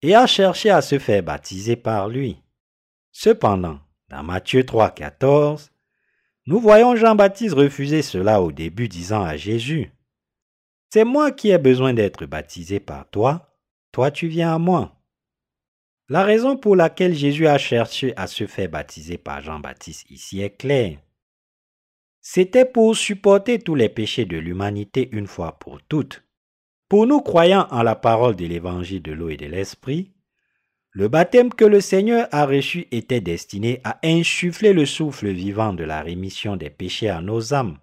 et a cherché à se faire baptiser par lui. Cependant, dans Matthieu 3, 14, nous voyons Jean-Baptiste refuser cela au début, disant à Jésus, C'est moi qui ai besoin d'être baptisé par toi, toi tu viens à moi. La raison pour laquelle Jésus a cherché à se faire baptiser par Jean-Baptiste ici est claire. C'était pour supporter tous les péchés de l'humanité une fois pour toutes. Pour nous croyant en la parole de l'évangile de l'eau et de l'esprit, le baptême que le Seigneur a reçu était destiné à insuffler le souffle vivant de la rémission des péchés à nos âmes.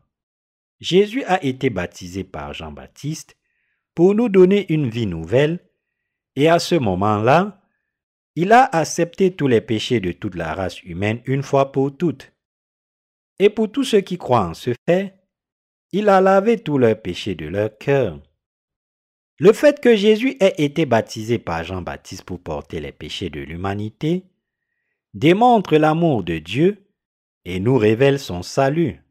Jésus a été baptisé par Jean-Baptiste pour nous donner une vie nouvelle, et à ce moment-là, il a accepté tous les péchés de toute la race humaine une fois pour toutes. Et pour tous ceux qui croient en ce fait, il a lavé tous leurs péchés de leur cœur. Le fait que Jésus ait été baptisé par Jean-Baptiste pour porter les péchés de l'humanité démontre l'amour de Dieu et nous révèle son salut.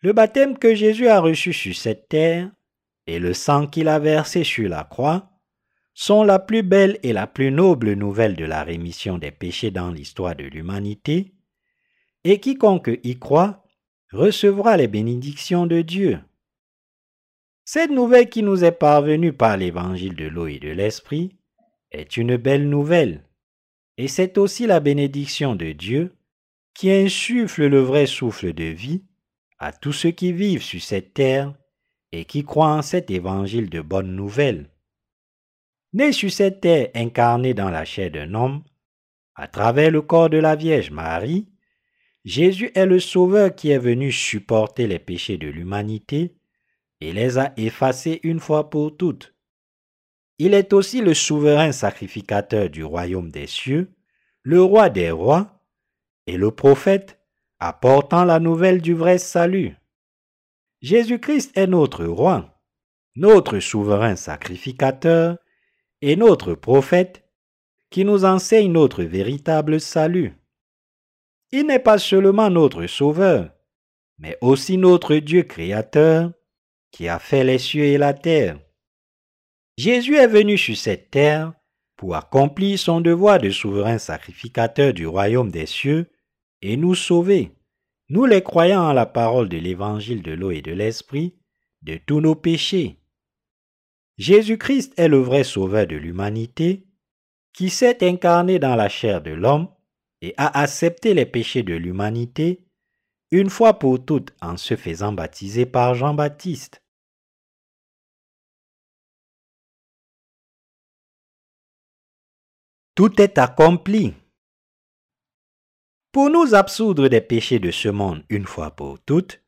Le baptême que Jésus a reçu sur cette terre et le sang qu'il a versé sur la croix sont la plus belle et la plus noble nouvelle de la rémission des péchés dans l'histoire de l'humanité, et quiconque y croit recevra les bénédictions de Dieu. Cette nouvelle qui nous est parvenue par l'évangile de l'eau et de l'esprit est une belle nouvelle. Et c'est aussi la bénédiction de Dieu qui insuffle le vrai souffle de vie à tous ceux qui vivent sur cette terre et qui croient en cet évangile de bonne nouvelle. Né sur cette terre incarné dans la chair d'un homme, à travers le corps de la Vierge Marie, Jésus est le Sauveur qui est venu supporter les péchés de l'humanité et les a effacés une fois pour toutes. Il est aussi le souverain sacrificateur du royaume des cieux, le roi des rois, et le prophète apportant la nouvelle du vrai salut. Jésus-Christ est notre roi, notre souverain sacrificateur et notre prophète qui nous enseigne notre véritable salut. Il n'est pas seulement notre Sauveur, mais aussi notre Dieu créateur qui a fait les cieux et la terre. Jésus est venu sur cette terre pour accomplir son devoir de souverain sacrificateur du royaume des cieux et nous sauver, nous les croyants en la parole de l'évangile de l'eau et de l'esprit, de tous nos péchés. Jésus-Christ est le vrai sauveur de l'humanité qui s'est incarné dans la chair de l'homme et a accepté les péchés de l'humanité une fois pour toutes en se faisant baptiser par Jean-Baptiste. Tout est accompli. Pour nous absoudre des péchés de ce monde une fois pour toutes,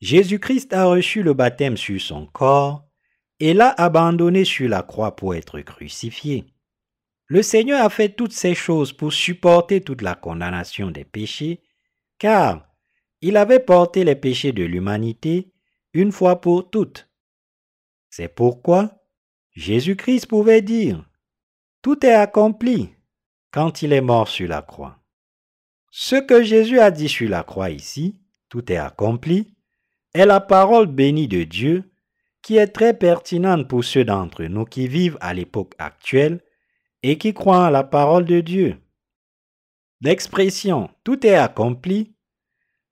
Jésus-Christ a reçu le baptême sur son corps et l'a abandonné sur la croix pour être crucifié. Le Seigneur a fait toutes ces choses pour supporter toute la condamnation des péchés, car il avait porté les péchés de l'humanité une fois pour toutes. C'est pourquoi Jésus-Christ pouvait dire, Tout est accompli quand il est mort sur la croix. Ce que Jésus a dit sur la croix ici, tout est accompli, est la parole bénie de Dieu qui est très pertinente pour ceux d'entre nous qui vivent à l'époque actuelle et qui croient en la parole de Dieu. L'expression tout est accompli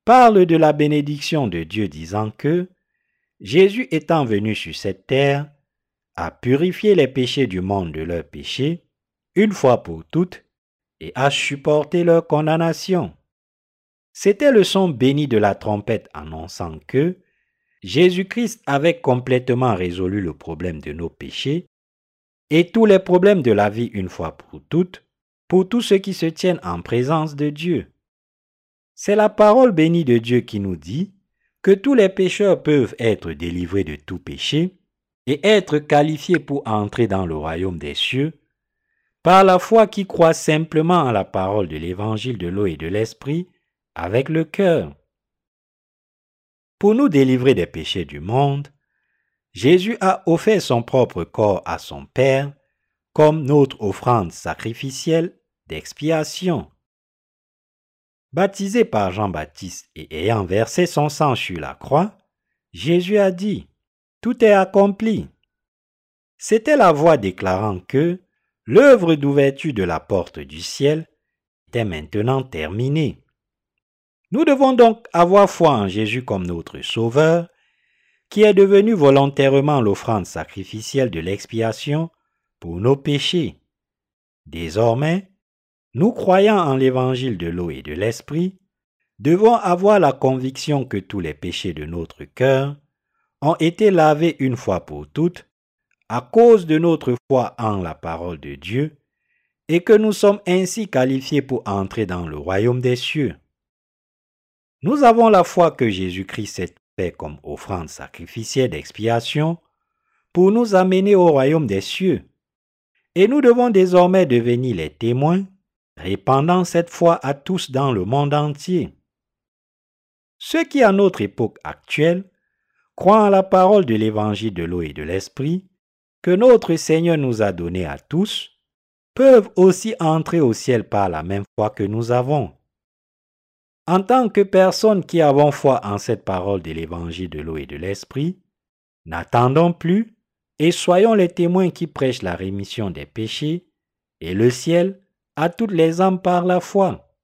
parle de la bénédiction de Dieu disant que Jésus étant venu sur cette terre, a purifié les péchés du monde de leurs péchés, une fois pour toutes, et a supporté leur condamnation. C'était le son béni de la trompette annonçant que Jésus-Christ avait complètement résolu le problème de nos péchés et tous les problèmes de la vie une fois pour toutes, pour tous ceux qui se tiennent en présence de Dieu. C'est la parole bénie de Dieu qui nous dit que tous les pécheurs peuvent être délivrés de tout péché et être qualifiés pour entrer dans le royaume des cieux par la foi qui croit simplement à la parole de l'évangile de l'eau et de l'esprit avec le cœur. Pour nous délivrer des péchés du monde, Jésus a offert son propre corps à son Père comme notre offrande sacrificielle d'expiation. Baptisé par Jean-Baptiste et ayant versé son sang sur la croix, Jésus a dit, Tout est accompli. C'était la voix déclarant que l'œuvre d'ouverture de la porte du ciel était maintenant terminée. Nous devons donc avoir foi en Jésus comme notre Sauveur qui est devenu volontairement l'offrande sacrificielle de l'expiation pour nos péchés. Désormais, nous croyant en l'évangile de l'eau et de l'esprit, devons avoir la conviction que tous les péchés de notre cœur ont été lavés une fois pour toutes à cause de notre foi en la parole de Dieu et que nous sommes ainsi qualifiés pour entrer dans le royaume des cieux. Nous avons la foi que Jésus-Christ est comme offrande sacrificielle d'expiation pour nous amener au royaume des cieux. Et nous devons désormais devenir les témoins, répandant cette foi à tous dans le monde entier. Ceux qui, à notre époque actuelle, croient en la parole de l'évangile de l'eau et de l'esprit, que notre Seigneur nous a donné à tous, peuvent aussi entrer au ciel par la même foi que nous avons. En tant que personnes qui avons foi en cette parole de l'évangile de l'eau et de l'esprit, n'attendons plus et soyons les témoins qui prêchent la rémission des péchés et le ciel à toutes les âmes par la foi.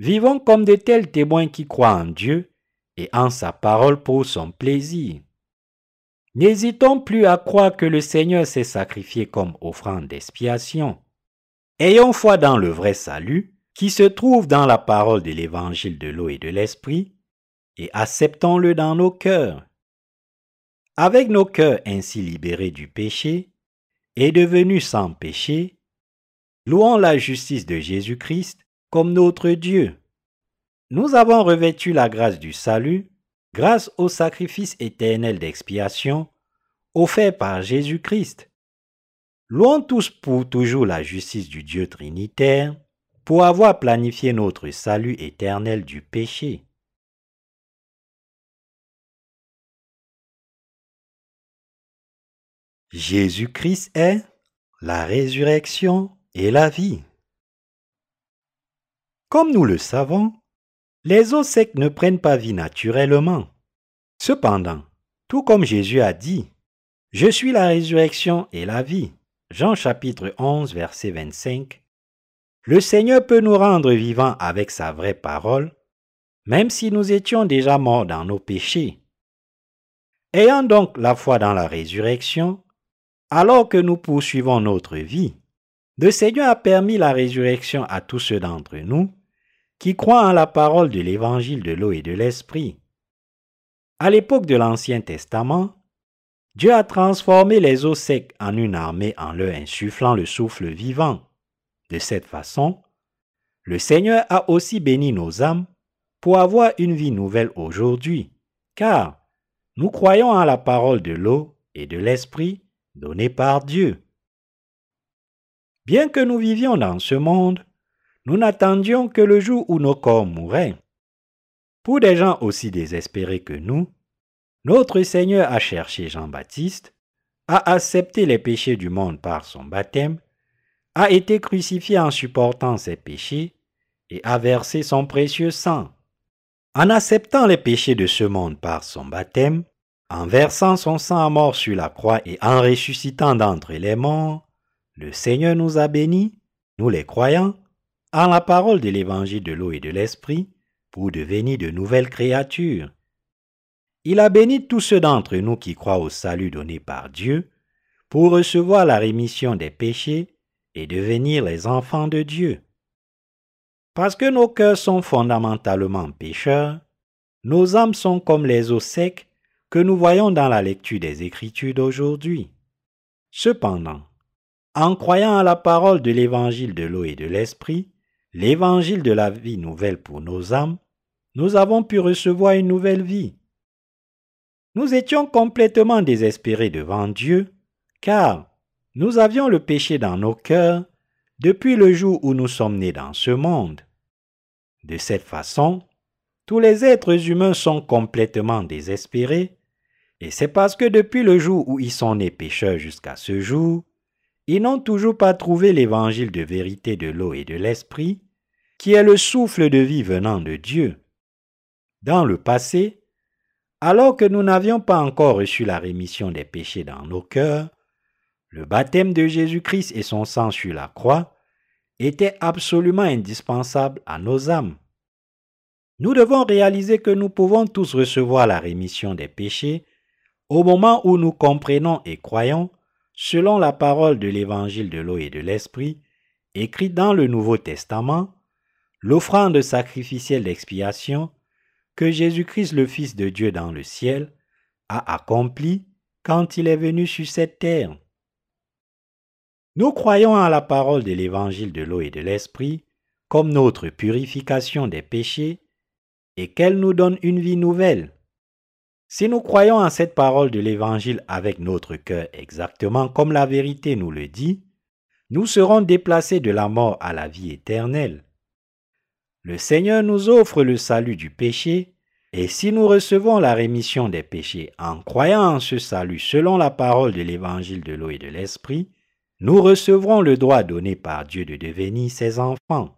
Vivons comme de tels témoins qui croient en Dieu et en sa parole pour son plaisir. N'hésitons plus à croire que le Seigneur s'est sacrifié comme offrande d'expiation. Ayons foi dans le vrai salut qui se trouve dans la parole de l'évangile de l'eau et de l'esprit et acceptons-le dans nos cœurs. Avec nos cœurs ainsi libérés du péché et devenus sans péché, louons la justice de Jésus-Christ comme notre Dieu. Nous avons revêtu la grâce du salut grâce au sacrifice éternel d'expiation offert par Jésus-Christ. Louons tous pour toujours la justice du Dieu Trinitaire pour avoir planifié notre salut éternel du péché. Jésus-Christ est la résurrection et la vie. Comme nous le savons, les eaux secs ne prennent pas vie naturellement. Cependant, tout comme Jésus a dit, Je suis la résurrection et la vie. Jean chapitre 11 verset 25. Le Seigneur peut nous rendre vivants avec sa vraie parole, même si nous étions déjà morts dans nos péchés. Ayant donc la foi dans la résurrection, alors que nous poursuivons notre vie, le Seigneur a permis la résurrection à tous ceux d'entre nous qui croient en la parole de l'évangile de l'eau et de l'esprit. À l'époque de l'Ancien Testament, Dieu a transformé les eaux secs en une armée en leur insufflant le souffle vivant. De cette façon, le Seigneur a aussi béni nos âmes pour avoir une vie nouvelle aujourd'hui, car nous croyons en la parole de l'eau et de l'esprit donnée par Dieu. Bien que nous vivions dans ce monde, nous n'attendions que le jour où nos corps mourraient. Pour des gens aussi désespérés que nous, notre Seigneur a cherché Jean-Baptiste, a accepté les péchés du monde par son baptême, a été crucifié en supportant ses péchés et a versé son précieux sang. En acceptant les péchés de ce monde par son baptême, en versant son sang à mort sur la croix et en ressuscitant d'entre les morts, le Seigneur nous a bénis, nous les croyants, en la parole de l'évangile de l'eau et de l'esprit pour devenir de nouvelles créatures. Il a béni tous ceux d'entre nous qui croient au salut donné par Dieu pour recevoir la rémission des péchés et devenir les enfants de Dieu. Parce que nos cœurs sont fondamentalement pécheurs, nos âmes sont comme les eaux secs que nous voyons dans la lecture des Écritures d'aujourd'hui. Cependant, en croyant à la parole de l'évangile de l'eau et de l'esprit, l'évangile de la vie nouvelle pour nos âmes, nous avons pu recevoir une nouvelle vie. Nous étions complètement désespérés devant Dieu, car nous avions le péché dans nos cœurs depuis le jour où nous sommes nés dans ce monde. De cette façon, tous les êtres humains sont complètement désespérés, et c'est parce que depuis le jour où ils sont nés pécheurs jusqu'à ce jour, ils n'ont toujours pas trouvé l'évangile de vérité de l'eau et de l'esprit, qui est le souffle de vie venant de Dieu. Dans le passé, alors que nous n'avions pas encore reçu la rémission des péchés dans nos cœurs, le baptême de Jésus-Christ et son sang sur la croix étaient absolument indispensables à nos âmes. Nous devons réaliser que nous pouvons tous recevoir la rémission des péchés au moment où nous comprenons et croyons selon la parole de l'évangile de l'eau et de l'esprit, écrite dans le Nouveau Testament, l'offrande sacrificielle d'expiation que Jésus-Christ le Fils de Dieu dans le ciel a accompli quand il est venu sur cette terre. Nous croyons en la parole de l'évangile de l'eau et de l'esprit comme notre purification des péchés et qu'elle nous donne une vie nouvelle. Si nous croyons en cette parole de l'Évangile avec notre cœur exactement comme la vérité nous le dit, nous serons déplacés de la mort à la vie éternelle. Le Seigneur nous offre le salut du péché, et si nous recevons la rémission des péchés en croyant en ce salut selon la parole de l'Évangile de l'eau et de l'Esprit, nous recevrons le droit donné par Dieu de devenir ses enfants.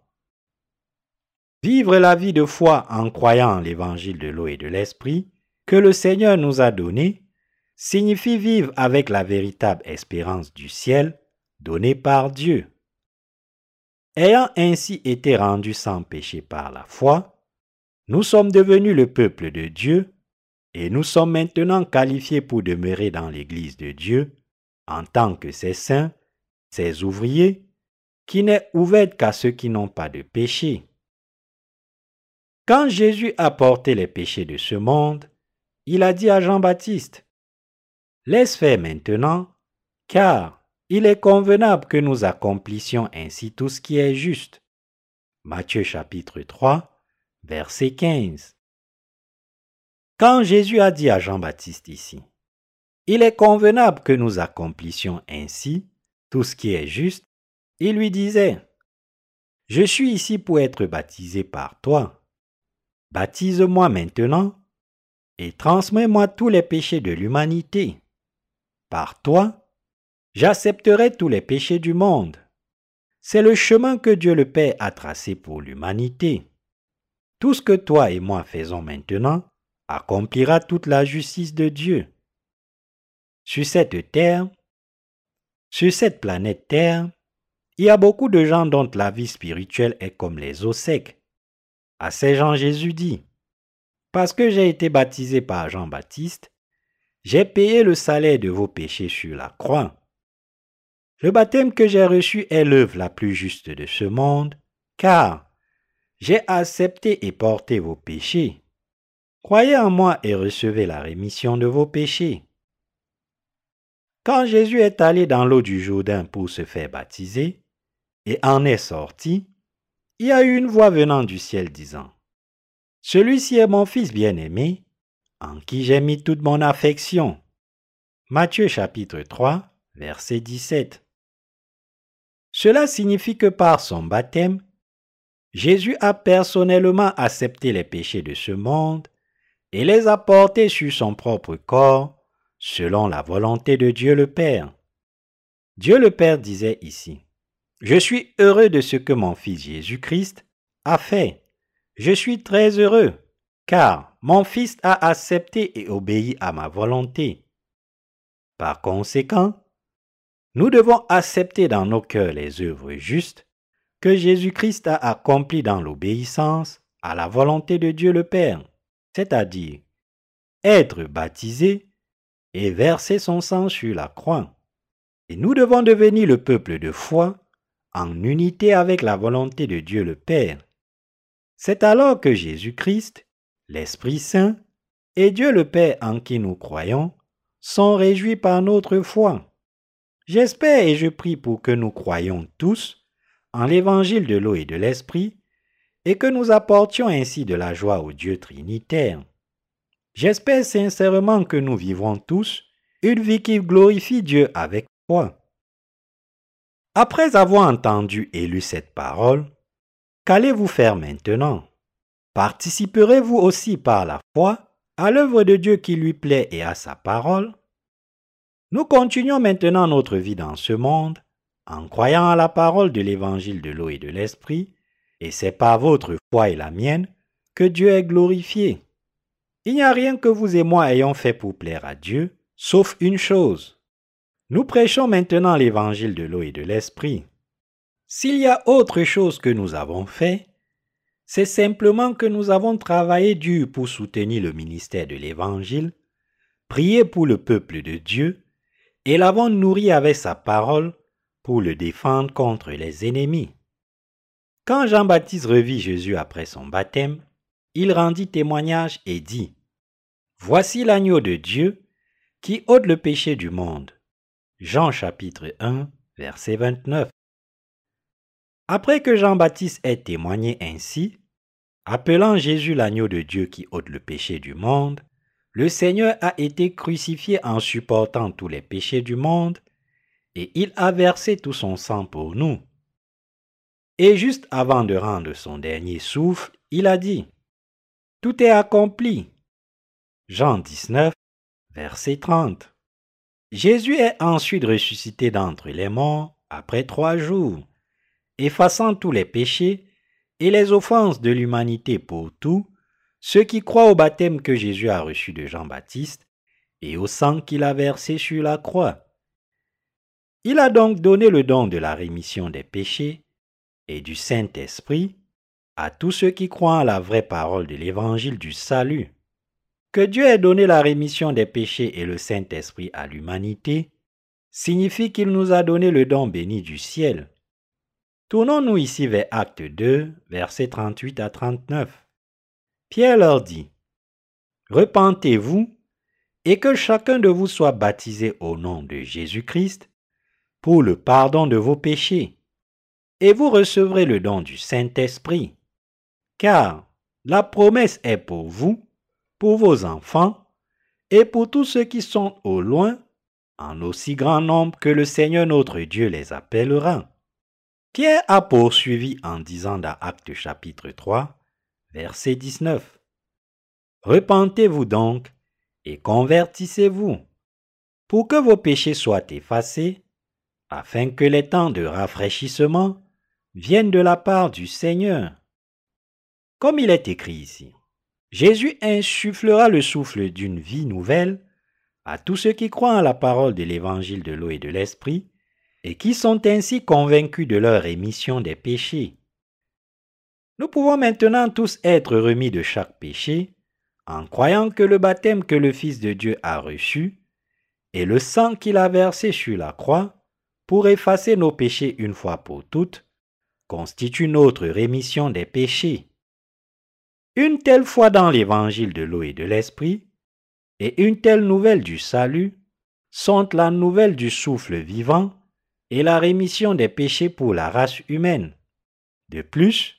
Vivre la vie de foi en croyant en l'Évangile de l'eau et de l'Esprit que le Seigneur nous a donné signifie vivre avec la véritable espérance du ciel donnée par Dieu. Ayant ainsi été rendus sans péché par la foi, nous sommes devenus le peuple de Dieu et nous sommes maintenant qualifiés pour demeurer dans l'Église de Dieu en tant que ses saints, ses ouvriers, qui n'est ouverte qu'à ceux qui n'ont pas de péché. Quand Jésus a porté les péchés de ce monde, il a dit à Jean-Baptiste, Laisse faire maintenant, car il est convenable que nous accomplissions ainsi tout ce qui est juste. Matthieu chapitre 3, verset 15. Quand Jésus a dit à Jean-Baptiste ici, Il est convenable que nous accomplissions ainsi tout ce qui est juste, il lui disait, Je suis ici pour être baptisé par toi. Baptise-moi maintenant et transmets-moi tous les péchés de l'humanité. Par toi, j'accepterai tous les péchés du monde. C'est le chemin que Dieu le Père a tracé pour l'humanité. Tout ce que toi et moi faisons maintenant accomplira toute la justice de Dieu. Sur cette terre, sur cette planète Terre, il y a beaucoup de gens dont la vie spirituelle est comme les eaux secs. À ces gens, Jésus dit, Parce que j'ai été baptisé par Jean-Baptiste, j'ai payé le salaire de vos péchés sur la croix. Le baptême que j'ai reçu est l'œuvre la plus juste de ce monde, car j'ai accepté et porté vos péchés. Croyez en moi et recevez la rémission de vos péchés. Quand Jésus est allé dans l'eau du Jourdain pour se faire baptiser, et en est sorti, il y a eu une voix venant du ciel disant, Celui-ci est mon Fils bien-aimé, en qui j'ai mis toute mon affection. Matthieu chapitre 3, verset 17. Cela signifie que par son baptême, Jésus a personnellement accepté les péchés de ce monde et les a portés sur son propre corps selon la volonté de Dieu le Père. Dieu le Père disait ici, Je suis heureux de ce que mon Fils Jésus-Christ a fait. Je suis très heureux, car mon Fils a accepté et obéi à ma volonté. Par conséquent, nous devons accepter dans nos cœurs les œuvres justes que Jésus-Christ a accomplies dans l'obéissance à la volonté de Dieu le Père, c'est-à-dire être baptisé et verser son sang sur la croix. Et nous devons devenir le peuple de foi en unité avec la volonté de Dieu le Père. C'est alors que Jésus-Christ, l'Esprit Saint et Dieu le Père en qui nous croyons sont réjouis par notre foi. J'espère et je prie pour que nous croyions tous en l'évangile de l'eau et de l'Esprit et que nous apportions ainsi de la joie au Dieu Trinitaire. J'espère sincèrement que nous vivrons tous une vie qui glorifie Dieu avec foi. Après avoir entendu et lu cette parole, qu'allez-vous faire maintenant? Participerez-vous aussi par la foi à l'œuvre de Dieu qui lui plaît et à sa parole? Nous continuons maintenant notre vie dans ce monde en croyant à la parole de l'évangile de l'eau et de l'esprit, et c'est par votre foi et la mienne que Dieu est glorifié. Il n'y a rien que vous et moi ayons fait pour plaire à Dieu, sauf une chose. Nous prêchons maintenant l'évangile de l'eau et de l'esprit. S'il y a autre chose que nous avons fait, c'est simplement que nous avons travaillé dur pour soutenir le ministère de l'évangile, prié pour le peuple de Dieu, et l'avons nourri avec sa parole pour le défendre contre les ennemis. Quand Jean-Baptiste revit Jésus après son baptême, il rendit témoignage et dit, Voici l'agneau de Dieu qui ôte le péché du monde. Jean chapitre 1, verset 29. Après que Jean-Baptiste ait témoigné ainsi, appelant Jésus l'agneau de Dieu qui ôte le péché du monde, le Seigneur a été crucifié en supportant tous les péchés du monde, et il a versé tout son sang pour nous. Et juste avant de rendre son dernier souffle, il a dit, tout est accompli. Jean 19, verset 30. Jésus est ensuite ressuscité d'entre les morts après trois jours, effaçant tous les péchés et les offenses de l'humanité pour tous ceux qui croient au baptême que Jésus a reçu de Jean-Baptiste et au sang qu'il a versé sur la croix. Il a donc donné le don de la rémission des péchés et du Saint-Esprit à tous ceux qui croient à la vraie parole de l'évangile du salut. Que Dieu ait donné la rémission des péchés et le Saint-Esprit à l'humanité signifie qu'il nous a donné le don béni du ciel. Tournons-nous ici vers Acte 2, versets 38 à 39. Pierre leur dit, Repentez-vous et que chacun de vous soit baptisé au nom de Jésus-Christ pour le pardon de vos péchés, et vous recevrez le don du Saint-Esprit. Car la promesse est pour vous, pour vos enfants, et pour tous ceux qui sont au loin, en aussi grand nombre que le Seigneur notre Dieu les appellera. Pierre a poursuivi en disant dans Actes chapitre 3, verset 19. Repentez-vous donc et convertissez-vous, pour que vos péchés soient effacés, afin que les temps de rafraîchissement viennent de la part du Seigneur. Comme il est écrit ici, Jésus insufflera le souffle d'une vie nouvelle à tous ceux qui croient en la parole de l'évangile de l'eau et de l'esprit, et qui sont ainsi convaincus de leur rémission des péchés. Nous pouvons maintenant tous être remis de chaque péché en croyant que le baptême que le Fils de Dieu a reçu et le sang qu'il a versé sur la croix pour effacer nos péchés une fois pour toutes constitue notre rémission des péchés. Une telle foi dans l'évangile de l'eau et de l'esprit et une telle nouvelle du salut sont la nouvelle du souffle vivant et la rémission des péchés pour la race humaine. De plus,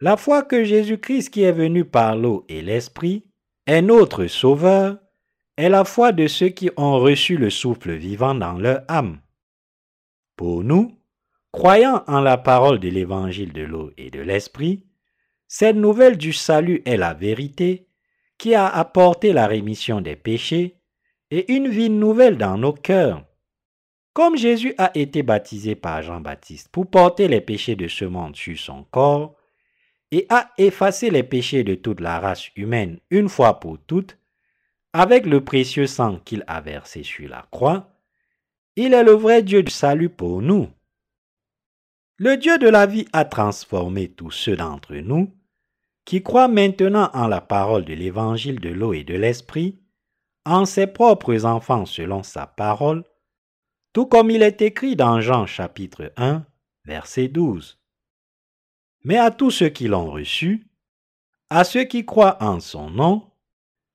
la foi que Jésus-Christ qui est venu par l'eau et l'esprit est notre sauveur est la foi de ceux qui ont reçu le souffle vivant dans leur âme. Pour nous, croyant en la parole de l'évangile de l'eau et de l'esprit, cette nouvelle du salut est la vérité qui a apporté la rémission des péchés et une vie nouvelle dans nos cœurs. Comme Jésus a été baptisé par Jean-Baptiste pour porter les péchés de ce monde sur son corps et a effacé les péchés de toute la race humaine une fois pour toutes, avec le précieux sang qu'il a versé sur la croix, il est le vrai Dieu du salut pour nous. Le Dieu de la vie a transformé tous ceux d'entre nous qui croient maintenant en la parole de l'évangile de l'eau et de l'esprit, en ses propres enfants selon sa parole, tout comme il est écrit dans Jean chapitre 1, verset 12. Mais à tous ceux qui l'ont reçu, à ceux qui croient en son nom,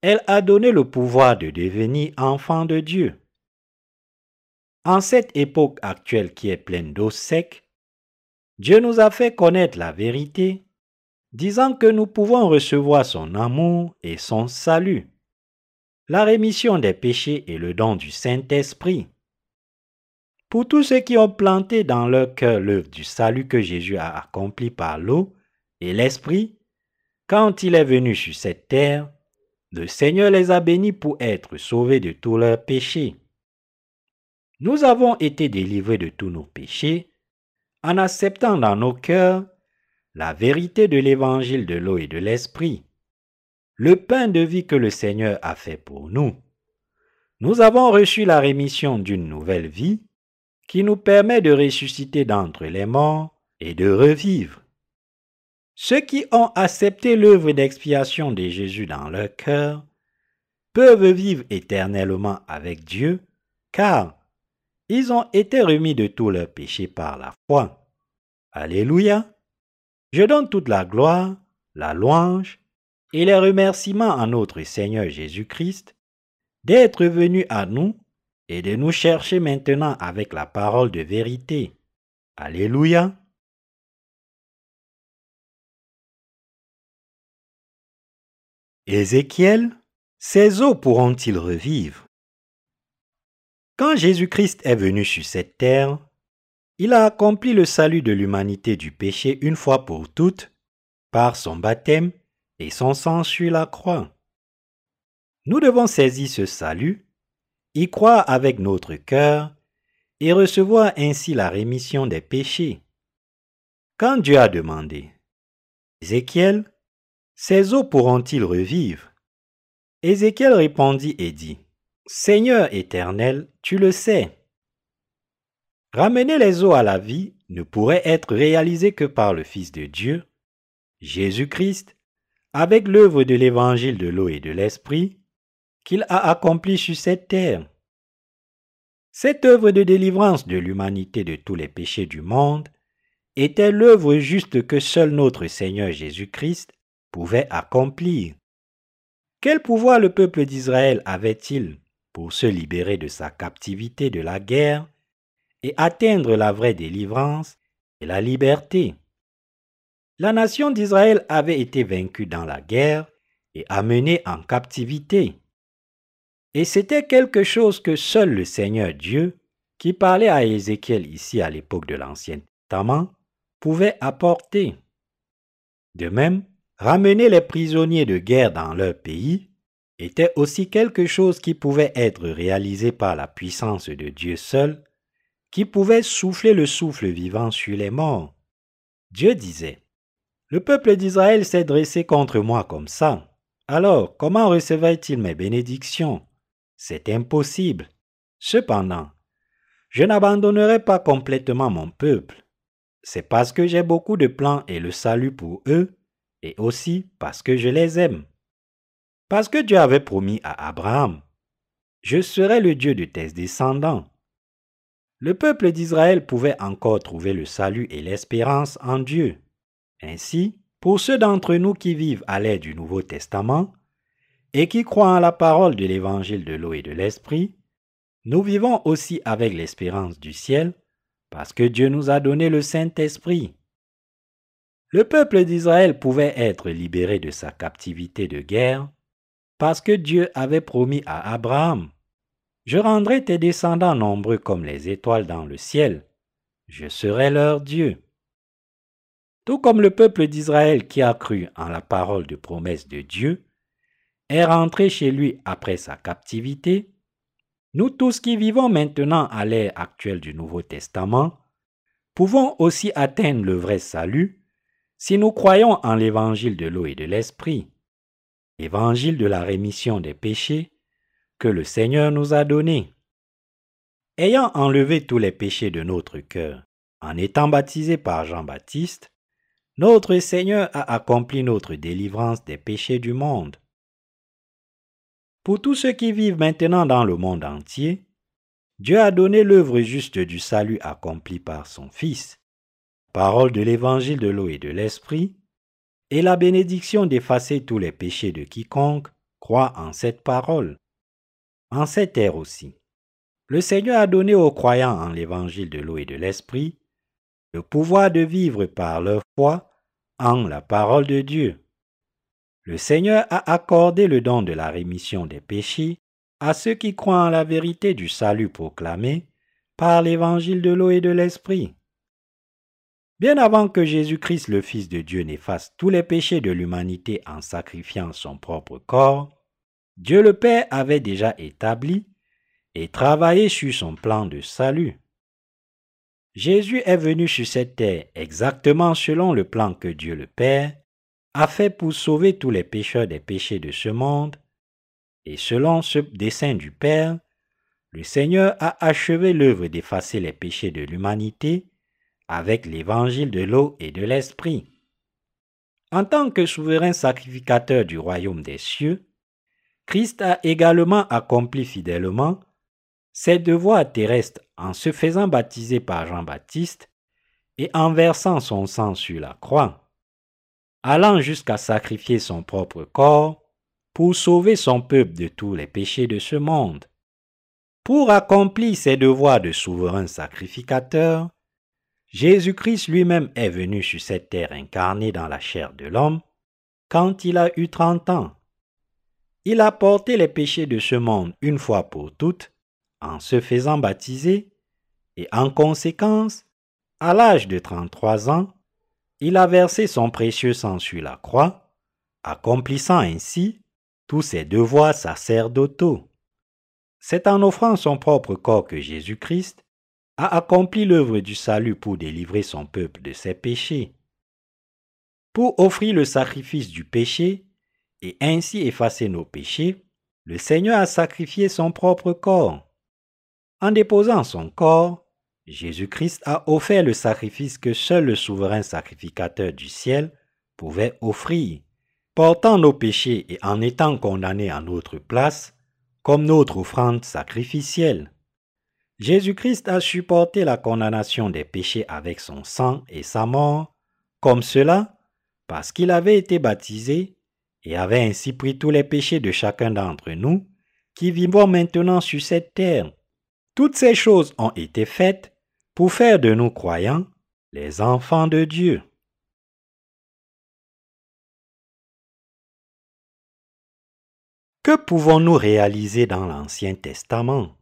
elle a donné le pouvoir de devenir enfants de Dieu. En cette époque actuelle qui est pleine d'eau sec, Dieu nous a fait connaître la vérité, disant que nous pouvons recevoir son amour et son salut, la rémission des péchés et le don du Saint-Esprit. Pour tous ceux qui ont planté dans leur cœur l'œuvre du salut que Jésus a accompli par l'eau et l'Esprit, quand il est venu sur cette terre, le Seigneur les a bénis pour être sauvés de tous leurs péchés. Nous avons été délivrés de tous nos péchés en acceptant dans nos cœurs la vérité de l'évangile de l'eau et de l'Esprit, le pain de vie que le Seigneur a fait pour nous. Nous avons reçu la rémission d'une nouvelle vie qui nous permet de ressusciter d'entre les morts et de revivre. Ceux qui ont accepté l'œuvre d'expiation de Jésus dans leur cœur peuvent vivre éternellement avec Dieu, car ils ont été remis de tous leurs péchés par la foi. Alléluia. Je donne toute la gloire, la louange et les remerciements à notre Seigneur Jésus-Christ d'être venu à nous et de nous chercher maintenant avec la parole de vérité. Alléluia. Ézéchiel, ces eaux pourront-ils revivre? Quand Jésus-Christ est venu sur cette terre, il a accompli le salut de l'humanité du péché une fois pour toutes par son baptême et son sang sur la croix. Nous devons saisir ce salut y croire avec notre cœur et recevoir ainsi la rémission des péchés. Quand Dieu a demandé, Ézéchiel, ces eaux pourront-ils revivre? Ézéchiel répondit et dit, Seigneur éternel, tu le sais. Ramener les eaux à la vie ne pourrait être réalisé que par le Fils de Dieu, Jésus-Christ, avec l'œuvre de l'évangile de l'eau et de l'esprit, qu'il a accompli sur cette terre. Cette œuvre de délivrance de l'humanité de tous les péchés du monde était l'œuvre juste que seul notre Seigneur Jésus-Christ pouvait accomplir. Quel pouvoir le peuple d'Israël avait-il pour se libérer de sa captivité de la guerre et atteindre la vraie délivrance et la liberté? La nation d'Israël avait été vaincue dans la guerre et amenée en captivité. Et c'était quelque chose que seul le Seigneur Dieu, qui parlait à Ézéchiel ici à l'époque de l'Ancien Testament, pouvait apporter. De même, ramener les prisonniers de guerre dans leur pays était aussi quelque chose qui pouvait être réalisé par la puissance de Dieu seul, qui pouvait souffler le souffle vivant sur les morts. Dieu disait, Le peuple d'Israël s'est dressé contre moi comme ça. Alors, comment recevrait-il mes bénédictions? C'est impossible. Cependant, je n'abandonnerai pas complètement mon peuple. C'est parce que j'ai beaucoup de plans et le salut pour eux et aussi parce que je les aime. Parce que Dieu avait promis à Abraham, je serai le Dieu de tes descendants. Le peuple d'Israël pouvait encore trouver le salut et l'espérance en Dieu. Ainsi, pour ceux d'entre nous qui vivent à l'aide du Nouveau Testament et qui croient en la parole de l'évangile de l'eau et de l'esprit, nous vivons aussi avec l'espérance du ciel parce que Dieu nous a donné le Saint-Esprit. Le peuple d'Israël pouvait être libéré de sa captivité de guerre parce que Dieu avait promis à Abraham, Je rendrai tes descendants nombreux comme les étoiles dans le ciel, je serai leur Dieu. Tout comme le peuple d'Israël qui a cru en la parole de promesse de Dieu est rentré chez lui après sa captivité, nous tous qui vivons maintenant à l'ère actuelle du Nouveau Testament pouvons aussi atteindre le vrai salut si nous croyons en l'évangile de l'eau et de l'esprit, évangile de la rémission des péchés que le Seigneur nous a donné. Ayant enlevé tous les péchés de notre cœur, en étant baptisé par Jean-Baptiste, notre Seigneur a accompli notre délivrance des péchés du monde. Pour tous ceux qui vivent maintenant dans le monde entier, Dieu a donné l'œuvre juste du salut accompli par son Fils, parole de l'évangile de l'eau et de l'esprit, et la bénédiction d'effacer tous les péchés de quiconque croit en cette parole. En cette ère aussi, le Seigneur a donné aux croyants en l'évangile de l'eau et de l'esprit le pouvoir de vivre par leur foi en la parole de Dieu. Le Seigneur a accordé le don de la rémission des péchés à ceux qui croient en la vérité du salut proclamé par l'évangile de l'eau et de l'esprit. Bien avant que Jésus-Christ le Fils de Dieu n'efface tous les péchés de l'humanité en sacrifiant son propre corps, Dieu le Père avait déjà établi et travaillé sur son plan de salut. Jésus est venu sur cette terre exactement selon le plan que Dieu le Père a fait pour sauver tous les pécheurs des péchés de ce monde, et selon ce dessein du Père, le Seigneur a achevé l'œuvre d'effacer les péchés de l'humanité avec l'évangile de l'eau et de l'esprit. En tant que souverain sacrificateur du royaume des cieux, Christ a également accompli fidèlement ses devoirs terrestres en se faisant baptiser par Jean-Baptiste et en versant son sang sur la croix, allant jusqu'à sacrifier son propre corps pour sauver son peuple de tous les péchés de ce monde. Pour accomplir ses devoirs de souverain sacrificateur, Jésus-Christ lui-même est venu sur cette terre incarnée dans la chair de l'homme quand il a eu trente ans. Il a porté les péchés de ce monde une fois pour toutes en se faisant baptiser et en conséquence, à l'âge de trente-trois ans, il a versé son précieux sang sur la croix, accomplissant ainsi tous ses devoirs sacerdotaux. C'est en offrant son propre corps que Jésus-Christ a accompli l'œuvre du salut pour délivrer son peuple de ses péchés. Pour offrir le sacrifice du péché et ainsi effacer nos péchés, le Seigneur a sacrifié son propre corps. En déposant son corps, Jésus-Christ a offert le sacrifice que seul le souverain sacrificateur du ciel pouvait offrir. Portant nos péchés et en étant condamné en notre place, comme notre offrande sacrificielle. Jésus-Christ a supporté la condamnation des péchés avec son sang et sa mort, comme cela, parce qu'il avait été baptisé et avait ainsi pris tous les péchés de chacun d'entre nous qui vivons maintenant sur cette terre. Toutes ces choses ont été faites pour faire de nous croyants les enfants de Dieu. Que pouvons-nous réaliser dans l'Ancien Testament?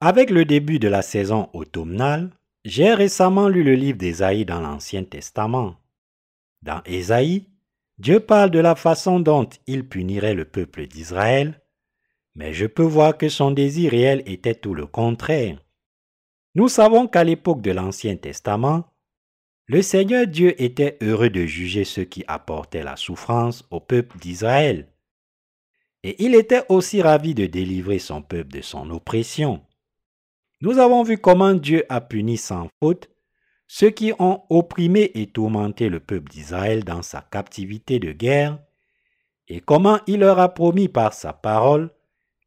Avec le début de la saison automnale, j'ai récemment lu le livre d'Ésaïe dans l'Ancien Testament. Dans Ésaïe, Dieu parle de la façon dont il punirait le peuple d'Israël, mais je peux voir que son désir réel était tout le contraire. Nous savons qu'à l'époque de l'Ancien Testament, le Seigneur Dieu était heureux de juger ceux qui apportaient la souffrance au peuple d'Israël. Et il était aussi ravi de délivrer son peuple de son oppression. Nous avons vu comment Dieu a puni sans faute ceux qui ont opprimé et tourmenté le peuple d'Israël dans sa captivité de guerre, et comment il leur a promis par sa parole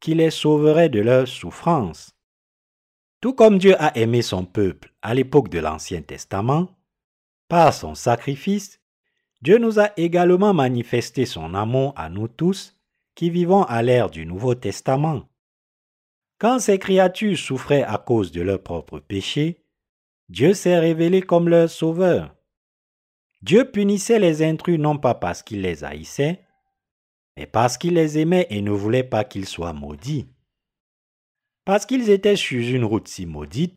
qu'il les sauverait de leurs souffrances. Tout comme Dieu a aimé son peuple à l'époque de l'Ancien Testament, par son sacrifice, Dieu nous a également manifesté son amour à nous tous qui vivons à l'ère du Nouveau Testament. Quand ces créatures souffraient à cause de leurs propres péchés, Dieu s'est révélé comme leur sauveur. Dieu punissait les intrus non pas parce qu'il les haïssait, mais parce qu'il les aimait et ne voulait pas qu'ils soient maudits. Parce qu'ils étaient sur une route si maudite,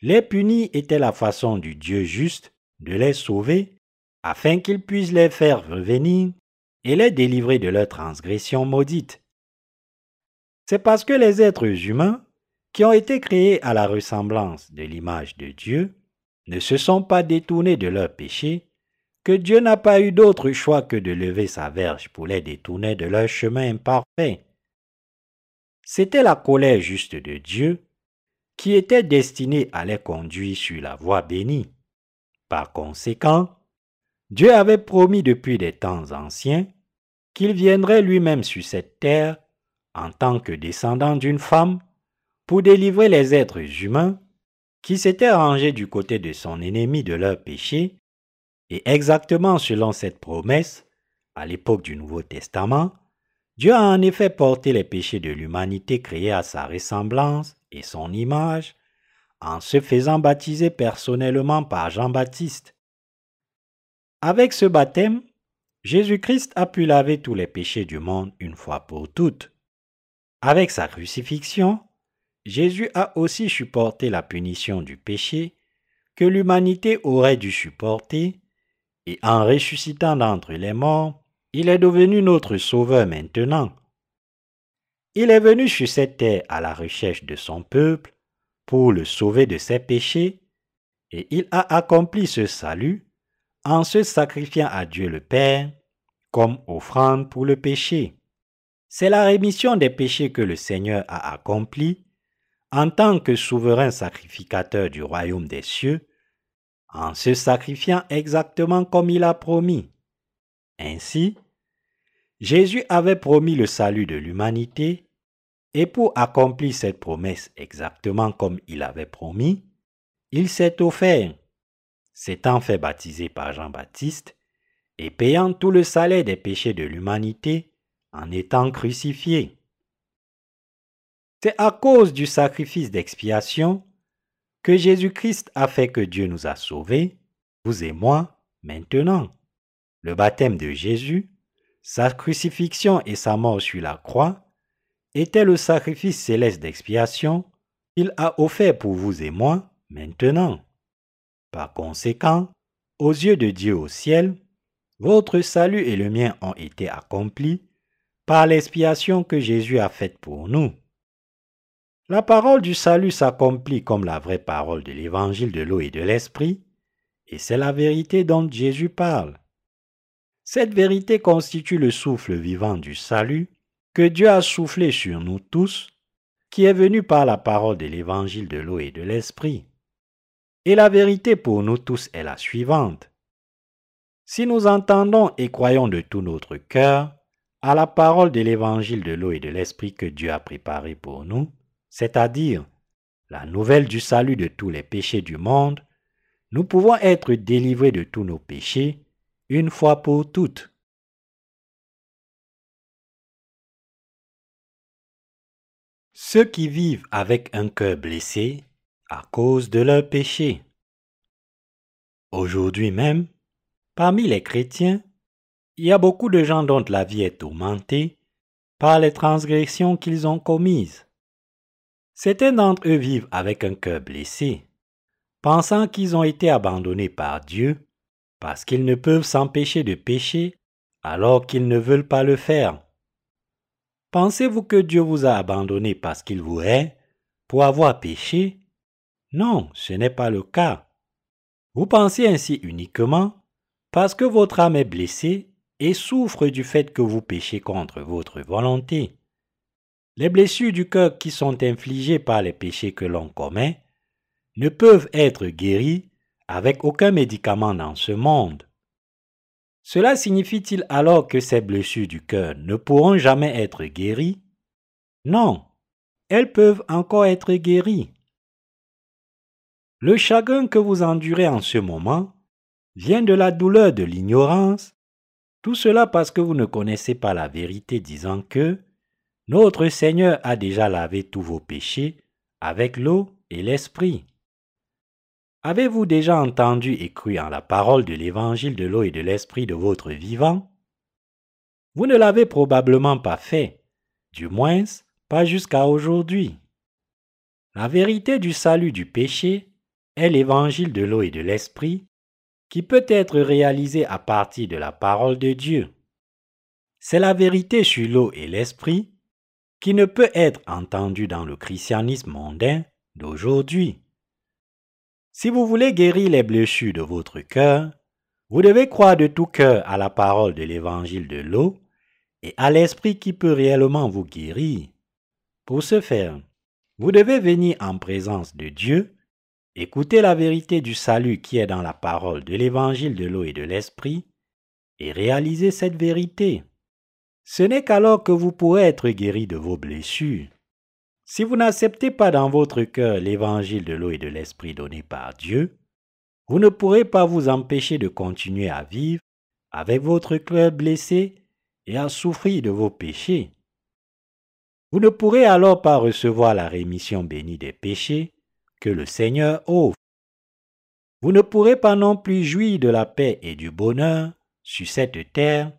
les punis étaient la façon du Dieu juste de les sauver, afin qu'il puisse les faire revenir et les délivrer de leurs transgressions maudites. C'est parce que les êtres humains, qui ont été créés à la ressemblance de l'image de Dieu, ne se sont pas détournés de leurs péchés, que Dieu n'a pas eu d'autre choix que de lever sa verge pour les détourner de leur chemin imparfait. C'était la colère juste de Dieu qui était destinée à les conduire sur la voie bénie. Par conséquent, Dieu avait promis depuis des temps anciens qu'il viendrait lui-même sur cette terre en tant que descendant d'une femme pour délivrer les êtres humains qui s'étaient rangés du côté de son ennemi de leur péché, et exactement selon cette promesse, à l'époque du Nouveau Testament, Dieu a en effet porté les péchés de l'humanité créée à sa ressemblance et son image, en se faisant baptiser personnellement par Jean-Baptiste. Avec ce baptême, Jésus-Christ a pu laver tous les péchés du monde une fois pour toutes. Avec sa crucifixion, Jésus a aussi supporté la punition du péché que l'humanité aurait dû supporter, et en ressuscitant d'entre les morts, il est devenu notre sauveur maintenant. Il est venu sur cette terre à la recherche de son peuple pour le sauver de ses péchés, et il a accompli ce salut en se sacrifiant à Dieu le Père comme offrande pour le péché. C'est la rémission des péchés que le Seigneur a accompli en tant que souverain sacrificateur du royaume des cieux, en se sacrifiant exactement comme il a promis. Ainsi, Jésus avait promis le salut de l'humanité, et pour accomplir cette promesse exactement comme il avait promis, il s'est offert, s'étant fait baptiser par Jean-Baptiste, et payant tout le salaire des péchés de l'humanité en étant crucifié. C'est à cause du sacrifice d'expiation que Jésus-Christ a fait que Dieu nous a sauvés, vous et moi, maintenant. Le baptême de Jésus, sa crucifixion et sa mort sur la croix étaient le sacrifice céleste d'expiation qu'il a offert pour vous et moi maintenant. Par conséquent, aux yeux de Dieu au ciel, votre salut et le mien ont été accomplis par l'expiation que Jésus a faite pour nous. La parole du salut s'accomplit comme la vraie parole de l'évangile de l'eau et de l'esprit, et c'est la vérité dont Jésus parle. Cette vérité constitue le souffle vivant du salut que Dieu a soufflé sur nous tous, qui est venu par la parole de l'évangile de l'eau et de l'esprit. Et la vérité pour nous tous est la suivante. Si nous entendons et croyons de tout notre cœur à la parole de l'évangile de l'eau et de l'esprit que Dieu a préparé pour nous, c'est-à-dire la nouvelle du salut de tous les péchés du monde, nous pouvons être délivrés de tous nos péchés une fois pour toutes. Ceux qui vivent avec un cœur blessé à cause de leurs péchés. Aujourd'hui même, parmi les chrétiens, il y a beaucoup de gens dont la vie est tourmentée par les transgressions qu'ils ont commises. Certains d'entre eux vivent avec un cœur blessé, pensant qu'ils ont été abandonnés par Dieu parce qu'ils ne peuvent s'empêcher de pécher alors qu'ils ne veulent pas le faire. Pensez-vous que Dieu vous a abandonné parce qu'il vous hait pour avoir péché? Non, ce n'est pas le cas. Vous pensez ainsi uniquement parce que votre âme est blessée et souffre du fait que vous péchez contre votre volonté. Les blessures du cœur qui sont infligées par les péchés que l'on commet ne peuvent être guéries avec aucun médicament dans ce monde. Cela signifie-t-il alors que ces blessures du cœur ne pourront jamais être guéries? Non, elles peuvent encore être guéries. Le chagrin que vous endurez en ce moment vient de la douleur de l'ignorance, tout cela parce que vous ne connaissez pas la vérité disant que notre Seigneur a déjà lavé tous vos péchés avec l'eau et l'esprit. Avez-vous déjà entendu et cru en la parole de l'évangile de l'eau et de l'esprit de votre vivant? Vous ne l'avez probablement pas fait, du moins pas jusqu'à aujourd'hui. La vérité du salut du péché est l'évangile de l'eau et de l'esprit qui peut être réalisé à partir de la parole de Dieu. C'est la vérité sur l'eau et l'esprit qui ne peut être entendu dans le christianisme mondain d'aujourd'hui. Si vous voulez guérir les blessures de votre cœur, vous devez croire de tout cœur à la parole de l'évangile de l'eau et à l'esprit qui peut réellement vous guérir. Pour ce faire, vous devez venir en présence de Dieu, écouter la vérité du salut qui est dans la parole de l'évangile de l'eau et de l'esprit, et réaliser cette vérité. Ce n'est qu'alors que vous pourrez être guéri de vos blessures. Si vous n'acceptez pas dans votre cœur l'évangile de l'eau et de l'esprit donné par Dieu, vous ne pourrez pas vous empêcher de continuer à vivre avec votre cœur blessé et à souffrir de vos péchés. Vous ne pourrez alors pas recevoir la rémission bénie des péchés que le Seigneur offre. Vous ne pourrez pas non plus jouir de la paix et du bonheur sur cette terre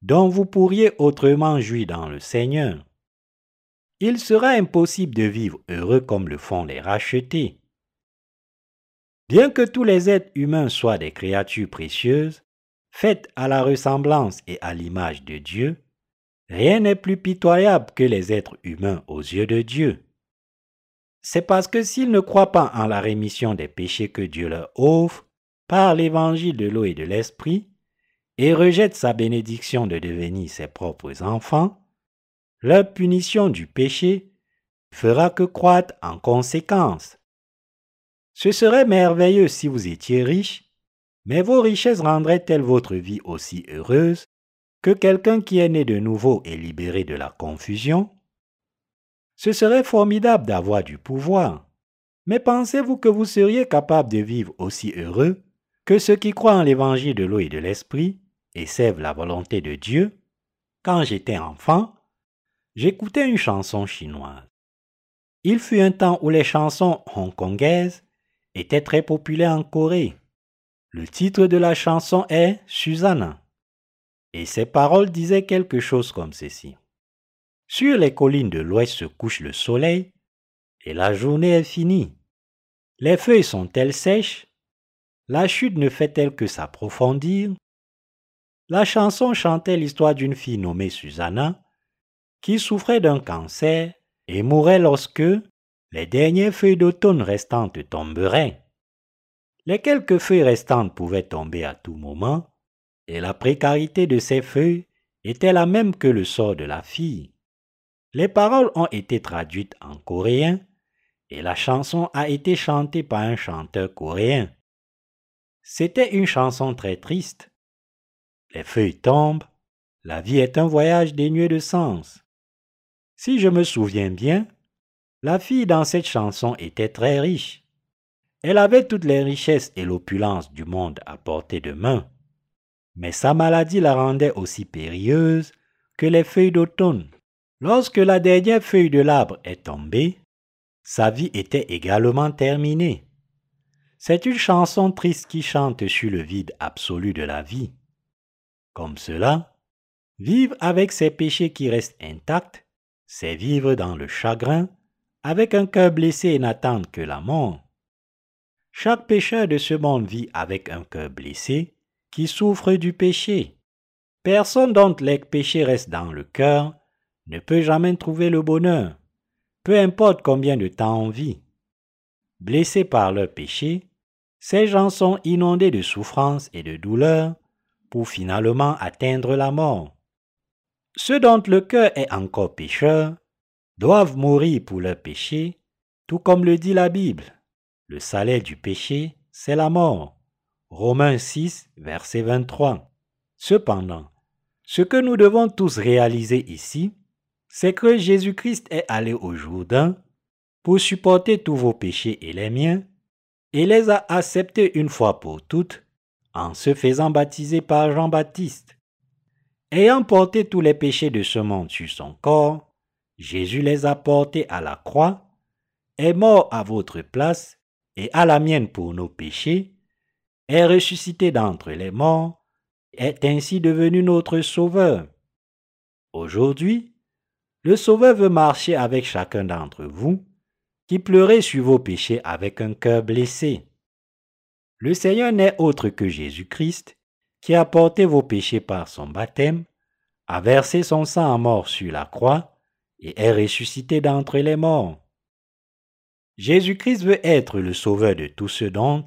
dont vous pourriez autrement jouir dans le Seigneur. Il sera impossible de vivre heureux comme le font les rachetés. Bien que tous les êtres humains soient des créatures précieuses, faites à la ressemblance et à l'image de Dieu, rien n'est plus pitoyable que les êtres humains aux yeux de Dieu. C'est parce que s'ils ne croient pas en la rémission des péchés que Dieu leur offre par l'évangile de l'eau et de l'esprit, et rejettent sa bénédiction de devenir ses propres enfants, leur punition du péché fera que croître en conséquence. Ce serait merveilleux si vous étiez riche, mais vos richesses rendraient-elles votre vie aussi heureuse que quelqu'un qui est né de nouveau et libéré de la confusion? Ce serait formidable d'avoir du pouvoir, mais pensez-vous que vous seriez capable de vivre aussi heureux que ceux qui croient en l'évangile de l'eau et de l'esprit et servent la volonté de Dieu, quand j'étais enfant, j'écoutais une chanson chinoise. Il fut un temps où les chansons hongkongaises étaient très populaires en Corée. Le titre de la chanson est Susanna. Et ses paroles disaient quelque chose comme ceci. Sur les collines de l'ouest se couche le soleil, et la journée est finie. Les feuilles sont-elles sèches? La chute ne fait-elle que s'approfondir? La chanson chantait l'histoire d'une fille nommée Susanna qui souffrait d'un cancer et mourait lorsque les dernières feuilles d'automne restantes tomberaient. Les quelques feuilles restantes pouvaient tomber à tout moment, et la précarité de ces feuilles était la même que le sort de la fille. Les paroles ont été traduites en coréen et la chanson a été chantée par un chanteur coréen. C'était une chanson très triste, les feuilles tombent, la vie est un voyage dénué de sens. Si je me souviens bien, la fille dans cette chanson était très riche. Elle avait toutes les richesses et l'opulence du monde à portée de main. Mais sa maladie la rendait aussi périlleuse que les feuilles d'automne. Lorsque la dernière feuille de l'arbre est tombée, sa vie était également terminée. C'est une chanson triste qui chante sur le vide absolu de la vie. Comme cela, vivre avec ses péchés qui restent intacts, c'est vivre dans le chagrin, avec un cœur blessé et n'attendre que la mort. Chaque pécheur de ce monde vit avec un cœur blessé qui souffre du péché. Personne dont les péchés restent dans le cœur ne peut jamais trouver le bonheur, peu importe combien de temps on vit. Blessés par leur péché, ces gens sont inondés de souffrance et de douleur pour finalement atteindre la mort. Ceux dont le cœur est encore pécheur doivent mourir pour leur péché, tout comme le dit la Bible. Le salaire du péché, c'est la mort. Romains 6, verset 23. Cependant, ce que nous devons tous réaliser ici, c'est que Jésus-Christ est allé au Jourdain pour supporter tous vos péchés et les miens, et les a acceptés une fois pour toutes en se faisant baptiser par Jean-Baptiste. Ayant porté tous les péchés de ce monde sur son corps, Jésus les a portés à la croix, est mort à votre place et à la mienne pour nos péchés, est ressuscité d'entre les morts, est ainsi devenu notre Sauveur. Aujourd'hui, le Sauveur veut marcher avec chacun d'entre vous, qui pleurez sur vos péchés avec un cœur blessé. Le Seigneur n'est autre que Jésus-Christ, qui a porté vos péchés par son baptême, a versé son sang à mort sur la croix et est ressuscité d'entre les morts. Jésus-Christ veut être le sauveur de tous ceux dont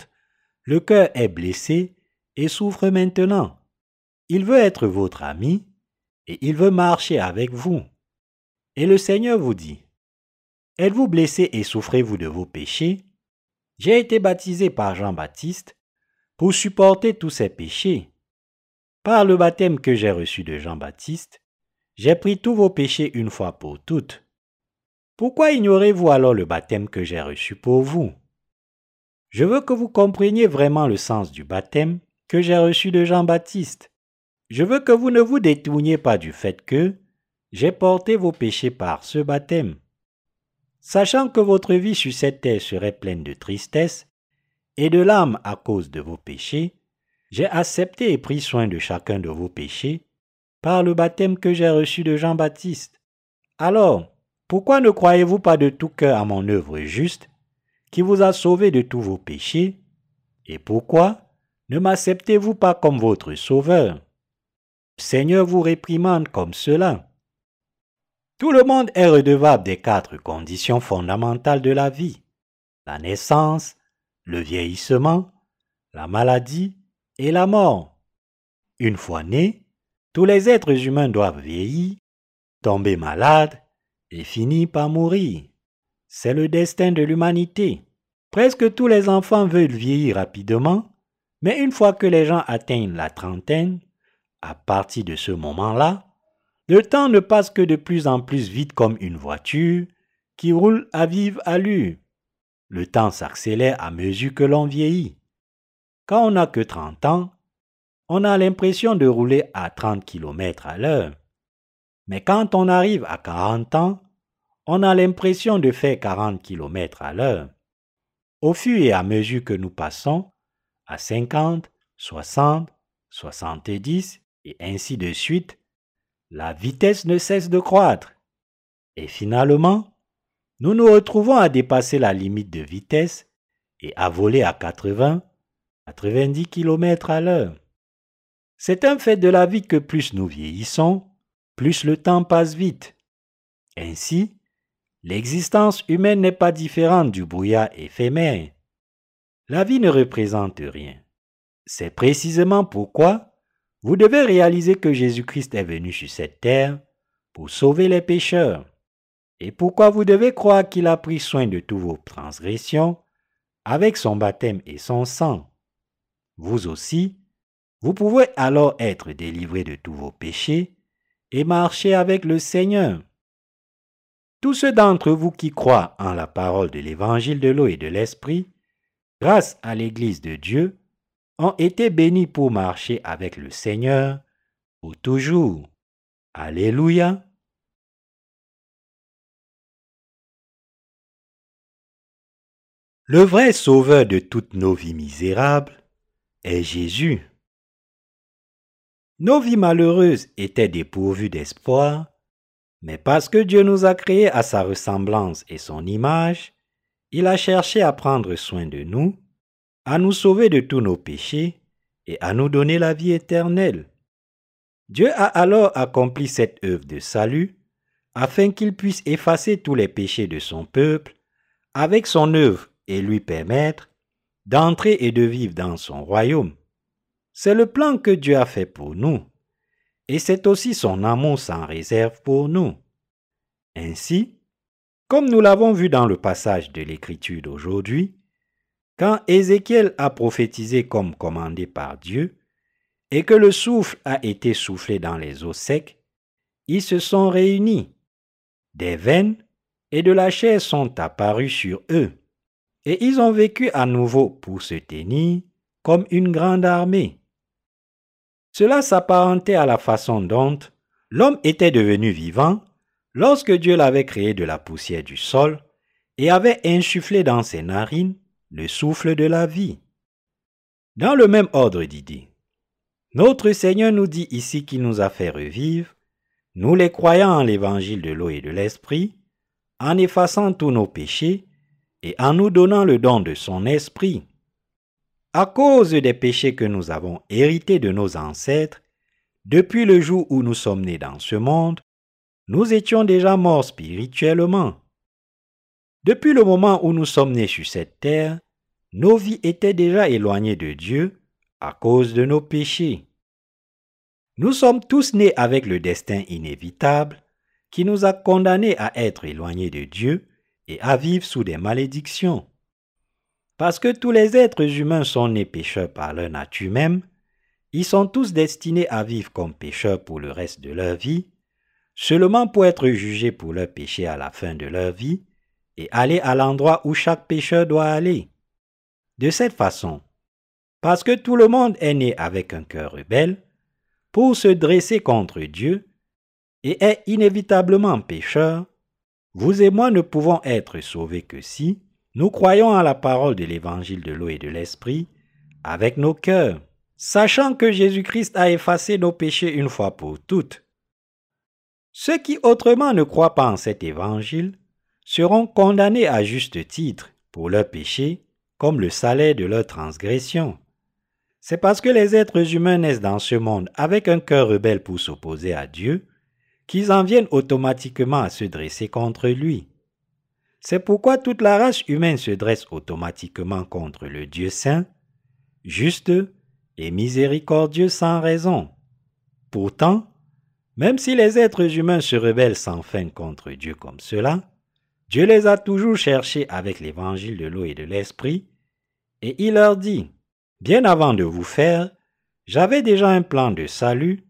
le cœur est blessé et souffre maintenant. Il veut être votre ami et il veut marcher avec vous. Et le Seigneur vous dit, Êtes-vous blessé et souffrez-vous de vos péchés? J'ai été baptisé par Jean-Baptiste pour supporter tous ces péchés. Par le baptême que j'ai reçu de Jean-Baptiste, j'ai pris tous vos péchés une fois pour toutes. Pourquoi ignorez-vous alors le baptême que j'ai reçu pour vous? Je veux que vous compreniez vraiment le sens du baptême que j'ai reçu de Jean-Baptiste. Je veux que vous ne vous détourniez pas du fait que j'ai porté vos péchés par ce baptême. Sachant que votre vie sur cette terre serait pleine de tristesse et de larmes à cause de vos péchés, j'ai accepté et pris soin de chacun de vos péchés par le baptême que j'ai reçu de Jean-Baptiste. Alors, pourquoi ne croyez-vous pas de tout cœur à mon œuvre juste, qui vous a sauvé de tous vos péchés? Et pourquoi ne m'acceptez-vous pas comme votre sauveur? Seigneur vous réprimande comme cela. Tout le monde est redevable des quatre conditions fondamentales de la vie. La naissance, le vieillissement, la maladie et la mort. Une fois nés, tous les êtres humains doivent vieillir, tomber malades et finit par mourir. C'est le destin de l'humanité. Presque tous les enfants veulent vieillir rapidement, mais une fois que les gens atteignent la trentaine, à partir de ce moment-là, le temps ne passe que de plus en plus vite comme une voiture qui roule à vive allure. Le temps s'accélère à mesure que l'on vieillit. Quand on n'a que 30 ans, on a l'impression de rouler à 30 km à l'heure. Mais quand on arrive à 40 ans, on a l'impression de faire 40 km à l'heure. Au fur et à mesure que nous passons à 50, 60, 70 et ainsi de suite, la vitesse ne cesse de croître. Et finalement, nous nous retrouvons à dépasser la limite de vitesse et à voler à 80, 90 km à l'heure. C'est un fait de la vie que plus nous vieillissons, plus le temps passe vite. Ainsi, l'existence humaine n'est pas différente du brouillard éphémère. La vie ne représente rien. C'est précisément pourquoi vous devez réaliser que Jésus-Christ est venu sur cette terre pour sauver les pécheurs. Et pourquoi vous devez croire qu'il a pris soin de tous vos transgressions avec son baptême et son sang. Vous aussi, vous pouvez alors être délivrés de tous vos péchés et marcher avec le Seigneur. Tous ceux d'entre vous qui croient en la parole de l'évangile de l'eau et de l'esprit, grâce à l'Église de Dieu, ont été bénis pour marcher avec le Seigneur pour toujours. Alléluia. Le vrai sauveur de toutes nos vies misérables Jésus. Nos vies malheureuses étaient dépourvues d'espoir, mais parce que Dieu nous a créés à sa ressemblance et son image, il a cherché à prendre soin de nous, à nous sauver de tous nos péchés et à nous donner la vie éternelle. Dieu a alors accompli cette œuvre de salut afin qu'il puisse effacer tous les péchés de son peuple avec son œuvre et lui permettre d'entrer et de vivre dans son royaume. C'est le plan que Dieu a fait pour nous, et c'est aussi son amour sans réserve pour nous. Ainsi, comme nous l'avons vu dans le passage de l'Écriture d'aujourd'hui, quand Ézéchiel a prophétisé comme commandé par Dieu, et que le souffle a été soufflé dans les eaux secs, ils se sont réunis. Des veines et de la chair sont apparues sur eux, et ils ont vécu à nouveau pour se tenir comme une grande armée. Cela s'apparentait à la façon dont l'homme était devenu vivant lorsque Dieu l'avait créé de la poussière du sol et avait insufflé dans ses narines le souffle de la vie. Dans le même ordre d'idées, notre Seigneur nous dit ici qu'il nous a fait revivre, nous les croyants en l'évangile de l'eau et de l'esprit, en effaçant tous nos péchés et en nous donnant le don de son esprit. À cause des péchés que nous avons hérités de nos ancêtres, depuis le jour où nous sommes nés dans ce monde, nous étions déjà morts spirituellement. Depuis le moment où nous sommes nés sur cette terre, nos vies étaient déjà éloignées de Dieu à cause de nos péchés. Nous sommes tous nés avec le destin inévitable qui nous a condamnés à être éloignés de Dieu et à vivre sous des malédictions. Parce que tous les êtres humains sont nés pécheurs par leur nature même, ils sont tous destinés à vivre comme pécheurs pour le reste de leur vie, seulement pour être jugés pour leurs péchés à la fin de leur vie et aller à l'endroit où chaque pécheur doit aller. De cette façon, parce que tout le monde est né avec un cœur rebelle, pour se dresser contre Dieu, et est inévitablement pécheur, vous et moi ne pouvons être sauvés que si nous croyons à la parole de l'évangile de l'eau et de l'esprit avec nos cœurs, sachant que Jésus-Christ a effacé nos péchés une fois pour toutes. Ceux qui autrement ne croient pas en cet évangile seront condamnés à juste titre pour leurs péchés comme le salaire de leur transgression. C'est parce que les êtres humains naissent dans ce monde avec un cœur rebelle pour s'opposer à Dieu qu'ils en viennent automatiquement à se dresser contre lui. C'est pourquoi toute la race humaine se dresse automatiquement contre le Dieu saint, juste et miséricordieux sans raison. Pourtant, même si les êtres humains se rebellent sans fin contre Dieu comme cela, Dieu les a toujours cherchés avec l'évangile de l'eau et de l'esprit, et il leur dit, Bien avant de vous faire, j'avais déjà un plan de salut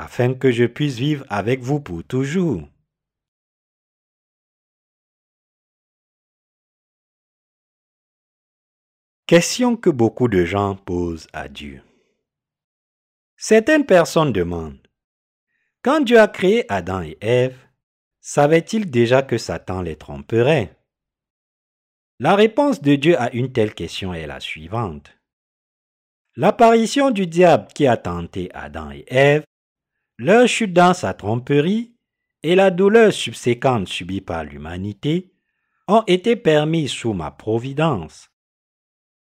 afin que je puisse vivre avec vous pour toujours. Question que beaucoup de gens posent à Dieu. Certaines personnes demandent, quand Dieu a créé Adam et Ève, savait-il déjà que Satan les tromperait? La réponse de Dieu à une telle question est la suivante. L'apparition du diable qui a tenté Adam et Ève, leur chute dans sa tromperie et la douleur subséquente subie par l'humanité ont été permises sous ma providence.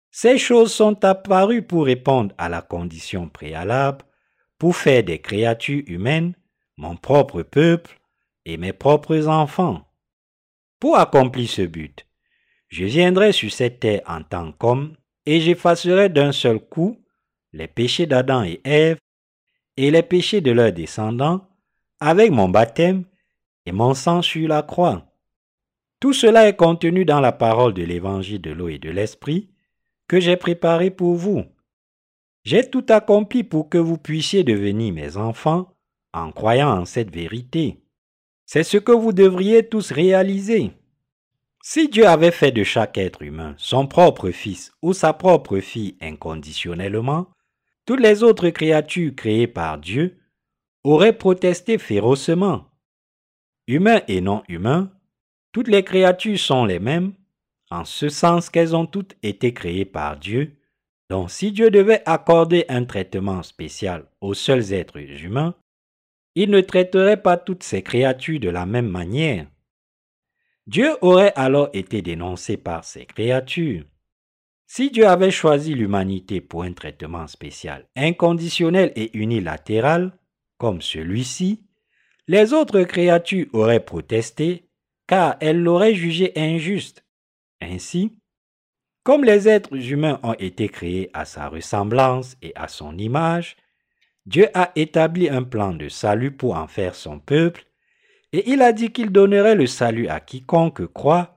Ces choses sont apparues pour répondre à la condition préalable pour faire des créatures humaines mon propre peuple et mes propres enfants. Pour accomplir ce but, je viendrai sur cette terre en tant qu'homme et j'effacerai d'un seul coup les péchés d'Adam et Ève et les péchés de leurs descendants avec mon baptême et mon sang sur la croix. Tout cela est contenu dans la parole de l'évangile de l'eau et de l'esprit que j'ai préparé pour vous. J'ai tout accompli pour que vous puissiez devenir mes enfants en croyant en cette vérité. C'est ce que vous devriez tous réaliser. Si Dieu avait fait de chaque être humain son propre fils ou sa propre fille inconditionnellement, toutes les autres créatures créées par Dieu auraient protesté férocement. Humains et non humains, toutes les créatures sont les mêmes, en ce sens qu'elles ont toutes été créées par Dieu. Donc si Dieu devait accorder un traitement spécial aux seuls êtres humains, il ne traiterait pas toutes ces créatures de la même manière. Dieu aurait alors été dénoncé par ces créatures. Si Dieu avait choisi l'humanité pour un traitement spécial, inconditionnel et unilatéral, comme celui-ci, les autres créatures auraient protesté car elles l'auraient jugé injuste. Ainsi, comme les êtres humains ont été créés à sa ressemblance et à son image, Dieu a établi un plan de salut pour en faire son peuple et il a dit qu'il donnerait le salut à quiconque croit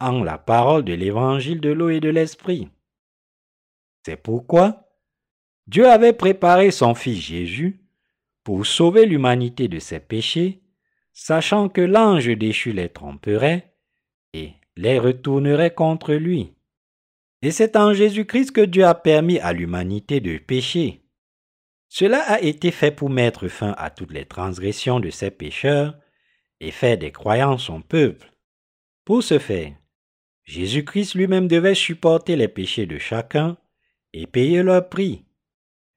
en la parole de l'évangile de l'eau et de l'esprit. C'est pourquoi Dieu avait préparé son Fils Jésus pour sauver l'humanité de ses péchés, sachant que l'ange déchu les tromperait et les retournerait contre lui. Et c'est en Jésus-Christ que Dieu a permis à l'humanité de pécher. Cela a été fait pour mettre fin à toutes les transgressions de ses pécheurs et faire des croyants son peuple. Pour ce faire, Jésus-Christ lui-même devait supporter les péchés de chacun et payer leur prix.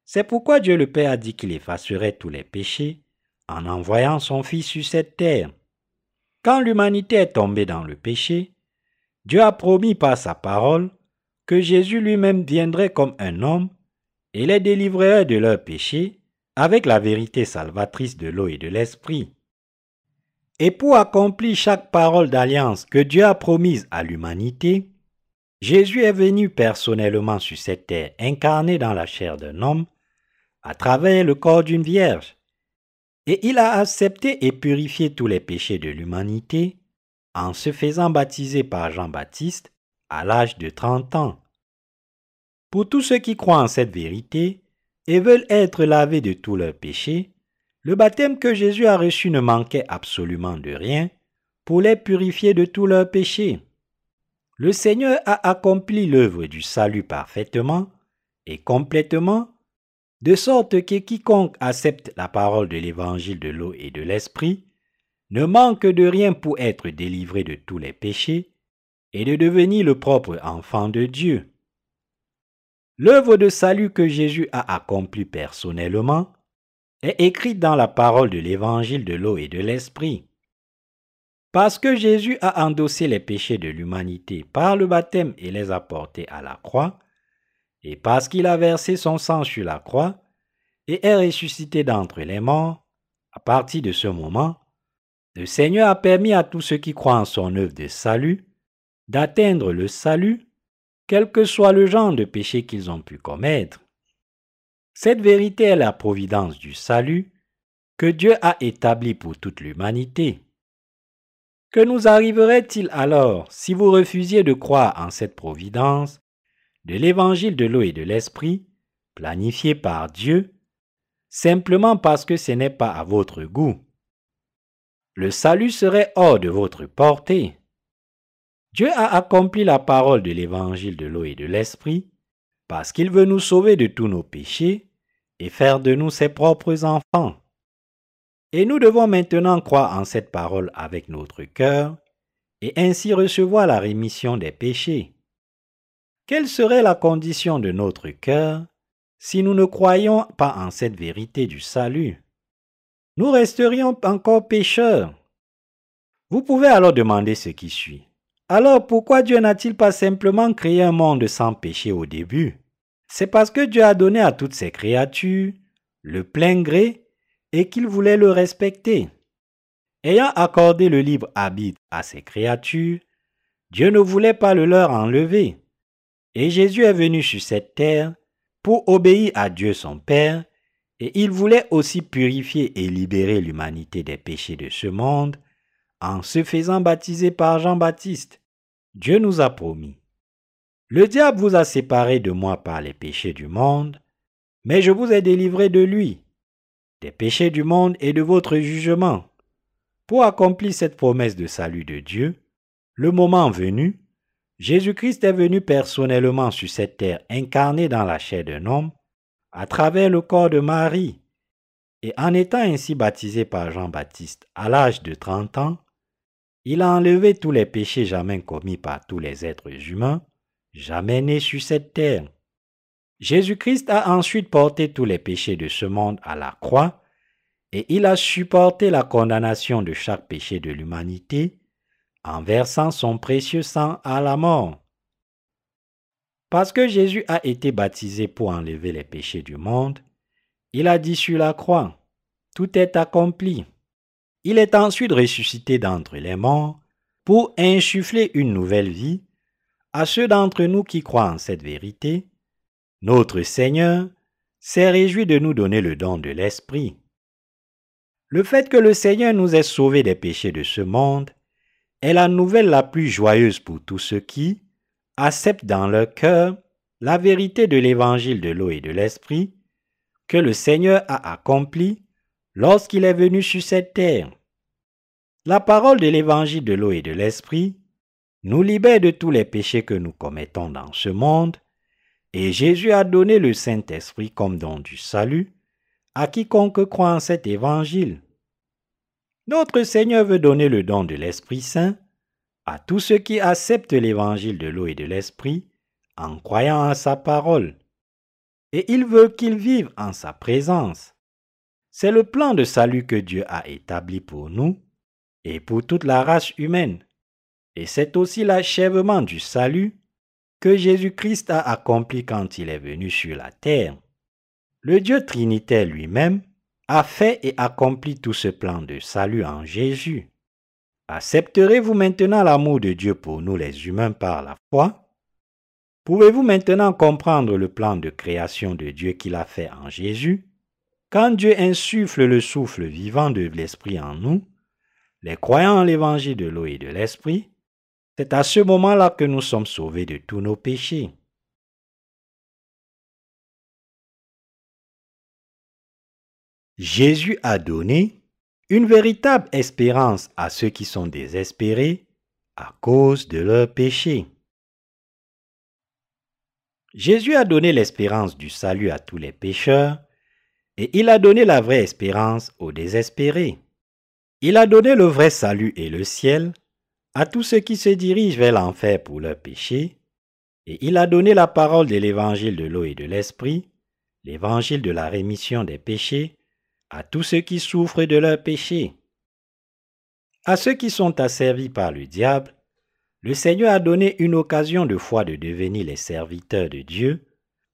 C'est pourquoi Dieu le Père a dit qu'il effacerait tous les péchés en envoyant son Fils sur cette terre. Quand l'humanité est tombée dans le péché, Dieu a promis par sa parole que Jésus lui-même viendrait comme un homme et les délivrerait de leurs péchés avec la vérité salvatrice de l'eau et de l'esprit. Et pour accomplir chaque parole d'alliance que Dieu a promise à l'humanité, Jésus est venu personnellement sur cette terre incarné dans la chair d'un homme, à travers le corps d'une vierge, et il a accepté et purifié tous les péchés de l'humanité en se faisant baptiser par Jean-Baptiste à l'âge de 30 ans. Pour tous ceux qui croient en cette vérité et veulent être lavés de tous leurs péchés, le baptême que Jésus a reçu ne manquait absolument de rien pour les purifier de tous leurs péchés. Le Seigneur a accompli l'œuvre du salut parfaitement et complètement, de sorte que quiconque accepte la parole de l'évangile de l'eau et de l'esprit ne manque de rien pour être délivré de tous les péchés et de devenir le propre enfant de Dieu. L'œuvre de salut que Jésus a accomplie personnellement est écrite dans la parole de l'évangile de l'eau et de l'esprit. Parce que Jésus a endossé les péchés de l'humanité par le baptême et les a portés à la croix, et parce qu'il a versé son sang sur la croix et est ressuscité d'entre les morts, à partir de ce moment, le Seigneur a permis à tous ceux qui croient en son œuvre de salut d'atteindre le salut, quel que soit le genre de péché qu'ils ont pu commettre. Cette vérité est la providence du salut que Dieu a établi pour toute l'humanité. Que nous arriverait-il alors si vous refusiez de croire en cette providence de l'évangile de l'eau et de l'esprit, planifié par Dieu, simplement parce que ce n'est pas à votre goût? Le salut serait hors de votre portée. Dieu a accompli la parole de l'évangile de l'eau et de l'esprit parce qu'il veut nous sauver de tous nos péchés et faire de nous ses propres enfants. Et nous devons maintenant croire en cette parole avec notre cœur et ainsi recevoir la rémission des péchés. Quelle serait la condition de notre cœur si nous ne croyions pas en cette vérité du salut? Nous resterions encore pécheurs. Vous pouvez alors demander ce qui suit. Alors pourquoi Dieu n'a-t-il pas simplement créé un monde sans péché au début? C'est parce que Dieu a donné à toutes ces créatures le plein gré et qu'il voulait le respecter. Ayant accordé le libre habit à ces créatures, Dieu ne voulait pas le leur enlever. Et Jésus est venu sur cette terre pour obéir à Dieu son Père, et il voulait aussi purifier et libérer l'humanité des péchés de ce monde en se faisant baptiser par Jean-Baptiste. Dieu nous a promis. Le diable vous a séparé de moi par les péchés du monde, mais je vous ai délivré de lui. des péchés du monde et de votre jugement. Pour accomplir cette promesse de salut de Dieu, le moment venu, Jésus-Christ est venu personnellement sur cette terre incarné dans la chair d'un homme, à travers le corps de Marie, et en étant ainsi baptisé par Jean-Baptiste à l'âge de 30 ans, il a enlevé tous les péchés jamais commis par tous les êtres humains, jamais nés sur cette terre. Jésus-Christ a ensuite porté tous les péchés de ce monde à la croix, et il a supporté la condamnation de chaque péché de l'humanité en versant son précieux sang à la mort. Parce que Jésus a été baptisé pour enlever les péchés du monde, il a dit sur la croix, Tout est accompli. Il est ensuite ressuscité d'entre les morts pour insuffler une nouvelle vie à ceux d'entre nous qui croient en cette vérité. Notre Seigneur s'est réjoui de nous donner le don de l'Esprit. Le fait que le Seigneur nous ait sauvés des péchés de ce monde est la nouvelle la plus joyeuse pour tous ceux qui acceptent dans leur cœur la vérité de l'évangile de l'eau et de l'esprit que le Seigneur a accompli lorsqu'il est venu sur cette terre. La parole de l'évangile de l'eau et de l'esprit nous libère de tous les péchés que nous commettons dans ce monde, et Jésus a donné le Saint-Esprit comme don du salut à quiconque croit en cet évangile. Notre Seigneur veut donner le don de l'Esprit Saint à tous ceux qui acceptent l'évangile de l'eau et de l'Esprit en croyant à sa parole. Et il veut qu'ils vivent en sa présence. C'est le plan de salut que Dieu a établi pour nous et pour toute la race humaine. Et c'est aussi l'achèvement du salut que Jésus-Christ a accompli quand il est venu sur la terre. Le Dieu Trinitaire lui-même a fait et accompli tout ce plan de salut en Jésus. Accepterez-vous maintenant l'amour de Dieu pour nous les humains par la foi? Pouvez-vous maintenant comprendre le plan de création de Dieu qu'il a fait en Jésus? Quand Dieu insuffle le souffle vivant de l'Esprit en nous, les croyants en l'évangile de l'eau et de l'Esprit, c'est à ce moment-là que nous sommes sauvés de tous nos péchés. Jésus a donné une véritable espérance à ceux qui sont désespérés à cause de leurs péchés. Jésus a donné l'espérance du salut à tous les pécheurs et il a donné la vraie espérance aux désespérés. Il a donné le vrai salut et le ciel à tous ceux qui se dirigent vers l'enfer pour leurs péchés et il a donné la parole de l'évangile de l'eau et de l'esprit, l'évangile de la rémission des péchés, à tous ceux qui souffrent de leurs péchés. À ceux qui sont asservis par le diable, le Seigneur a donné une occasion de foi de devenir les serviteurs de Dieu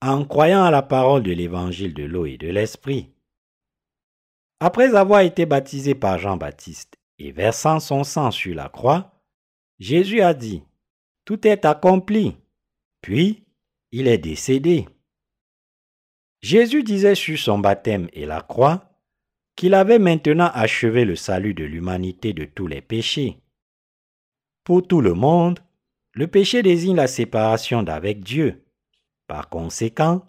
en croyant à la parole de l'évangile de l'eau et de l'esprit. Après avoir été baptisé par Jean-Baptiste et versant son sang sur la croix, Jésus a dit, Tout est accompli. Puis, il est décédé. Jésus disait sur son baptême et la croix, qu'il avait maintenant achevé le salut de l'humanité de tous les péchés. Pour tout le monde, le péché désigne la séparation d'avec Dieu. Par conséquent,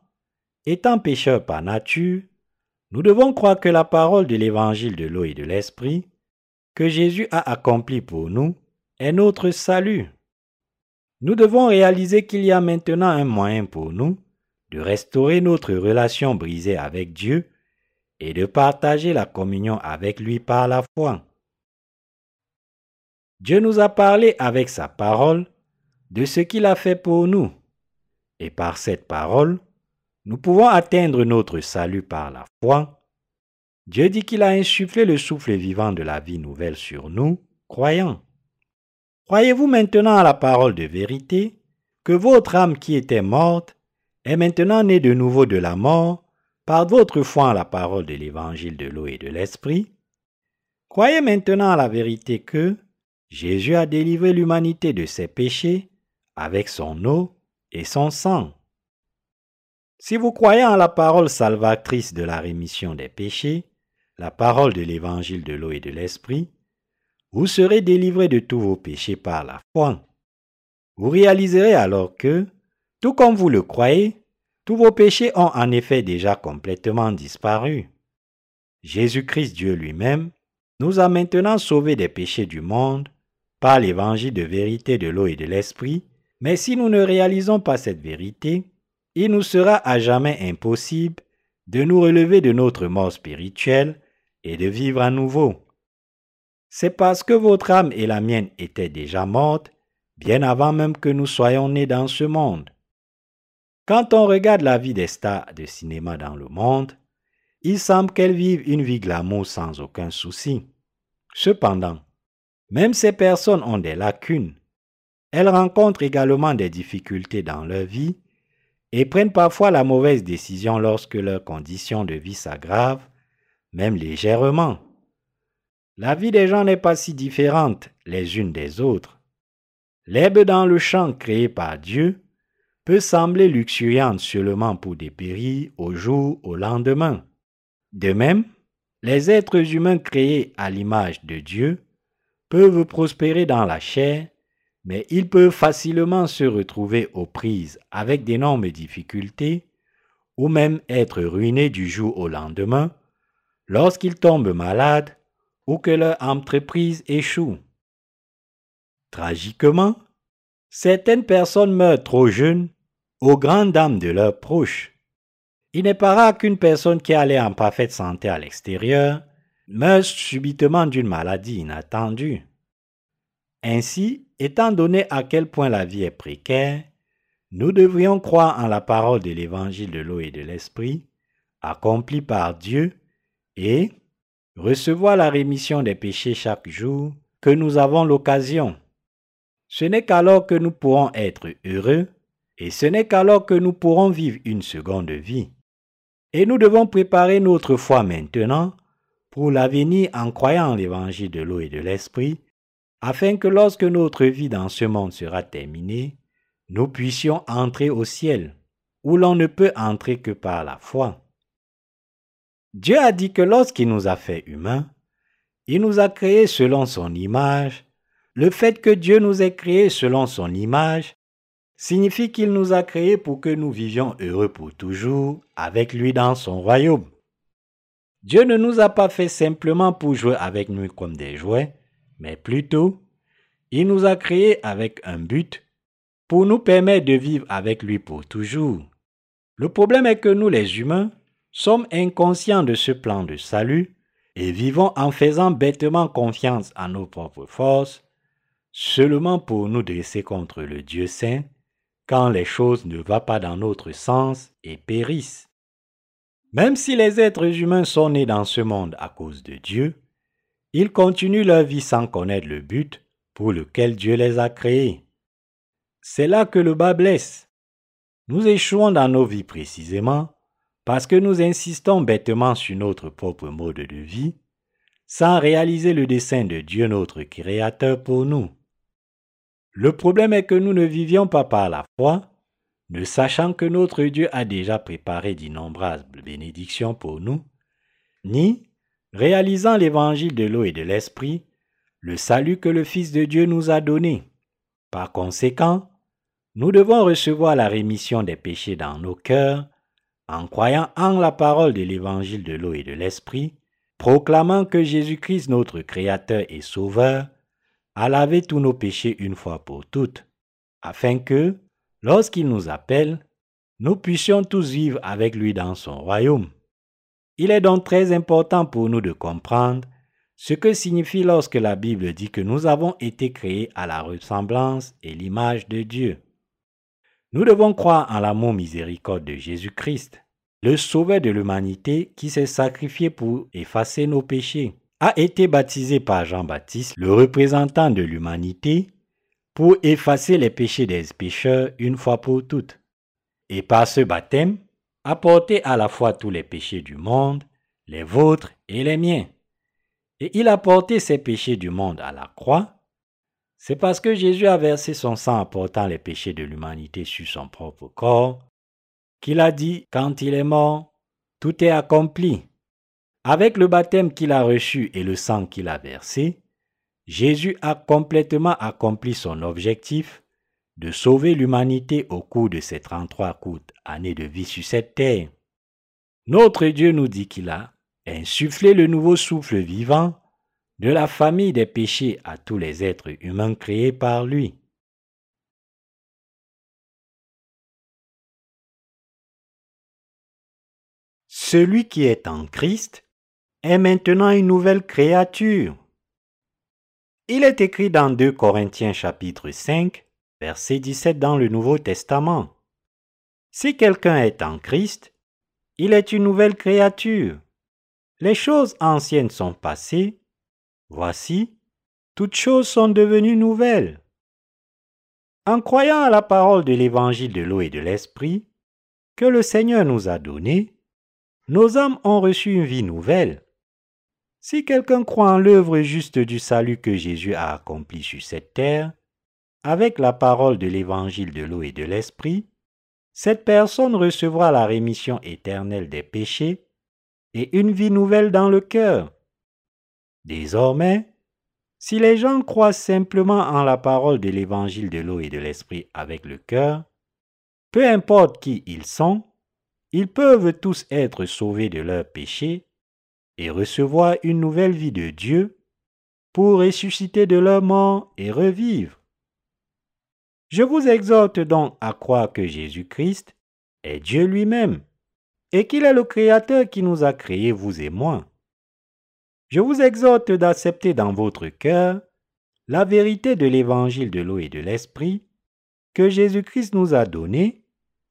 étant pécheurs par nature, nous devons croire que la parole de l'évangile de l'eau et de l'esprit, que Jésus a accompli pour nous, est notre salut. Nous devons réaliser qu'il y a maintenant un moyen pour nous de restaurer notre relation brisée avec Dieu et de partager la communion avec lui par la foi. Dieu nous a parlé avec sa parole de ce qu'il a fait pour nous, et par cette parole, nous pouvons atteindre notre salut par la foi. Dieu dit qu'il a insufflé le souffle vivant de la vie nouvelle sur nous, croyants. Croyez-vous maintenant à la parole de vérité, que votre âme qui était morte est maintenant née de nouveau de la mort par votre foi en la parole de l'évangile de l'eau et de l'esprit, croyez maintenant à la vérité que Jésus a délivré l'humanité de ses péchés avec son eau et son sang. Si vous croyez en la parole salvatrice de la rémission des péchés, la parole de l'évangile de l'eau et de l'esprit, vous serez délivrés de tous vos péchés par la foi. Vous réaliserez alors que, tout comme vous le croyez, tous vos péchés ont en effet déjà complètement disparu. Jésus-Christ Dieu lui-même, nous a maintenant sauvés des péchés du monde par l'évangile de vérité de l'eau et de l'esprit, mais si nous ne réalisons pas cette vérité, il nous sera à jamais impossible de nous relever de notre mort spirituelle et de vivre à nouveau. C'est parce que votre âme et la mienne étaient déjà mortes, bien avant même que nous soyons nés dans ce monde. Quand on regarde la vie des stars de cinéma dans le monde, il semble qu'elles vivent une vie glamour sans aucun souci. Cependant, même ces personnes ont des lacunes. Elles rencontrent également des difficultés dans leur vie et prennent parfois la mauvaise décision lorsque leurs conditions de vie s'aggravent, même légèrement. La vie des gens n'est pas si différente les unes des autres. L'herbe dans le champ créé par Dieu peut sembler luxuriante seulement pour dépérir au jour au lendemain. De même, les êtres humains créés à l'image de Dieu peuvent prospérer dans la chair, mais ils peuvent facilement se retrouver aux prises avec d'énormes difficultés ou même être ruinés du jour au lendemain lorsqu'ils tombent malades ou que leur entreprise échoue. Tragiquement, certaines personnes meurent trop jeunes aux grandes dames de leurs proches. Il n'est pas rare qu'une personne qui allait en parfaite santé à l'extérieur meure subitement d'une maladie inattendue. Ainsi, étant donné à quel point la vie est précaire, nous devrions croire en la parole de l'évangile de l'eau et de l'esprit, accompli par Dieu, et recevoir la rémission des péchés chaque jour que nous avons l'occasion. Ce n'est qu'alors que nous pourrons être heureux, et ce n'est qu'alors que nous pourrons vivre une seconde vie. Et nous devons préparer notre foi maintenant pour l'avenir en croyant l'évangile de l'eau et de l'esprit, afin que lorsque notre vie dans ce monde sera terminée, nous puissions entrer au ciel, où l'on ne peut entrer que par la foi. Dieu a dit que lorsqu'il nous a fait humains, il nous a créés selon son image. Le fait que Dieu nous ait créés selon son image signifie qu'il nous a créés pour que nous vivions heureux pour toujours avec lui dans son royaume. Dieu ne nous a pas fait simplement pour jouer avec nous comme des jouets, mais plutôt, il nous a créés avec un but pour nous permettre de vivre avec lui pour toujours. Le problème est que nous les humains sommes inconscients de ce plan de salut et vivons en faisant bêtement confiance à nos propres forces, seulement pour nous dresser contre le Dieu saint quand les choses ne vont pas dans notre sens et périssent. Même si les êtres humains sont nés dans ce monde à cause de Dieu, ils continuent leur vie sans connaître le but pour lequel Dieu les a créés. C'est là que le bas blesse. Nous échouons dans nos vies précisément parce que nous insistons bêtement sur notre propre mode de vie sans réaliser le dessein de Dieu notre Créateur pour nous. Le problème est que nous ne vivions pas par la foi, ne sachant que notre Dieu a déjà préparé d'innombrables bénédictions pour nous, ni réalisant l'évangile de l'eau et de l'esprit, le salut que le Fils de Dieu nous a donné. Par conséquent, nous devons recevoir la rémission des péchés dans nos cœurs en croyant en la parole de l'évangile de l'eau et de l'esprit, proclamant que Jésus-Christ notre Créateur et Sauveur à laver tous nos péchés une fois pour toutes, afin que, lorsqu'il nous appelle, nous puissions tous vivre avec lui dans son royaume. Il est donc très important pour nous de comprendre ce que signifie lorsque la Bible dit que nous avons été créés à la ressemblance et l'image de Dieu. Nous devons croire en l'amour miséricorde de Jésus-Christ, le Sauveur de l'humanité qui s'est sacrifié pour effacer nos péchés a été baptisé par Jean-Baptiste, le représentant de l'humanité, pour effacer les péchés des pécheurs une fois pour toutes. Et par ce baptême, a à la fois tous les péchés du monde, les vôtres et les miens. Et il a porté ces péchés du monde à la croix. C'est parce que Jésus a versé son sang apportant les péchés de l'humanité sur son propre corps qu'il a dit quand il est mort, tout est accompli. Avec le baptême qu'il a reçu et le sang qu'il a versé, Jésus a complètement accompli son objectif de sauver l'humanité au cours de ses 33 courtes années de vie sur cette terre. Notre Dieu nous dit qu'il a insuffler le nouveau souffle vivant de la famille des péchés à tous les êtres humains créés par lui. Celui qui est en Christ est maintenant une nouvelle créature. Il est écrit dans 2 Corinthiens chapitre 5, verset 17 dans le Nouveau Testament. Si quelqu'un est en Christ, il est une nouvelle créature. Les choses anciennes sont passées, voici, toutes choses sont devenues nouvelles. En croyant à la parole de l'évangile de l'eau et de l'esprit que le Seigneur nous a donné, nos âmes ont reçu une vie nouvelle. Si quelqu'un croit en l'œuvre juste du salut que Jésus a accompli sur cette terre, avec la parole de l'évangile de l'eau et de l'esprit, cette personne recevra la rémission éternelle des péchés et une vie nouvelle dans le cœur. Désormais, si les gens croient simplement en la parole de l'évangile de l'eau et de l'esprit avec le cœur, peu importe qui ils sont, ils peuvent tous être sauvés de leurs péchés et recevoir une nouvelle vie de Dieu pour ressusciter de leur mort et revivre. Je vous exhorte donc à croire que Jésus-Christ est Dieu lui-même et qu'il est le Créateur qui nous a créés, vous et moi. Je vous exhorte d'accepter dans votre cœur la vérité de l'évangile de l'eau et de l'esprit que Jésus-Christ nous a donné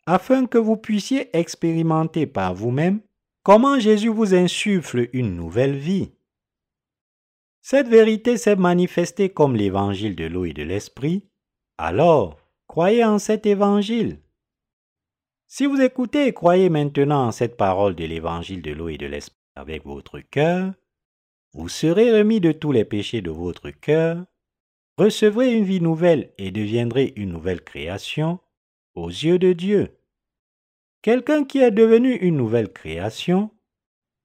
afin que vous puissiez expérimenter par vous-même Comment Jésus vous insuffle une nouvelle vie Cette vérité s'est manifestée comme l'évangile de l'eau et de l'esprit. Alors, croyez en cet évangile. Si vous écoutez et croyez maintenant en cette parole de l'évangile de l'eau et de l'esprit avec votre cœur, vous serez remis de tous les péchés de votre cœur, recevrez une vie nouvelle et deviendrez une nouvelle création aux yeux de Dieu. Quelqu'un qui est devenu une nouvelle création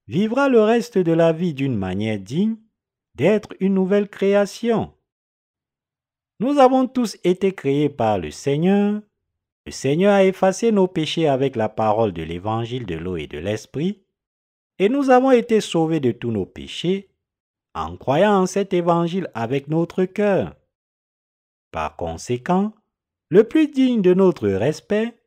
vivra le reste de la vie d'une manière digne d'être une nouvelle création. Nous avons tous été créés par le Seigneur. Le Seigneur a effacé nos péchés avec la parole de l'évangile de l'eau et de l'esprit, et nous avons été sauvés de tous nos péchés en croyant en cet évangile avec notre cœur. Par conséquent, le plus digne de notre respect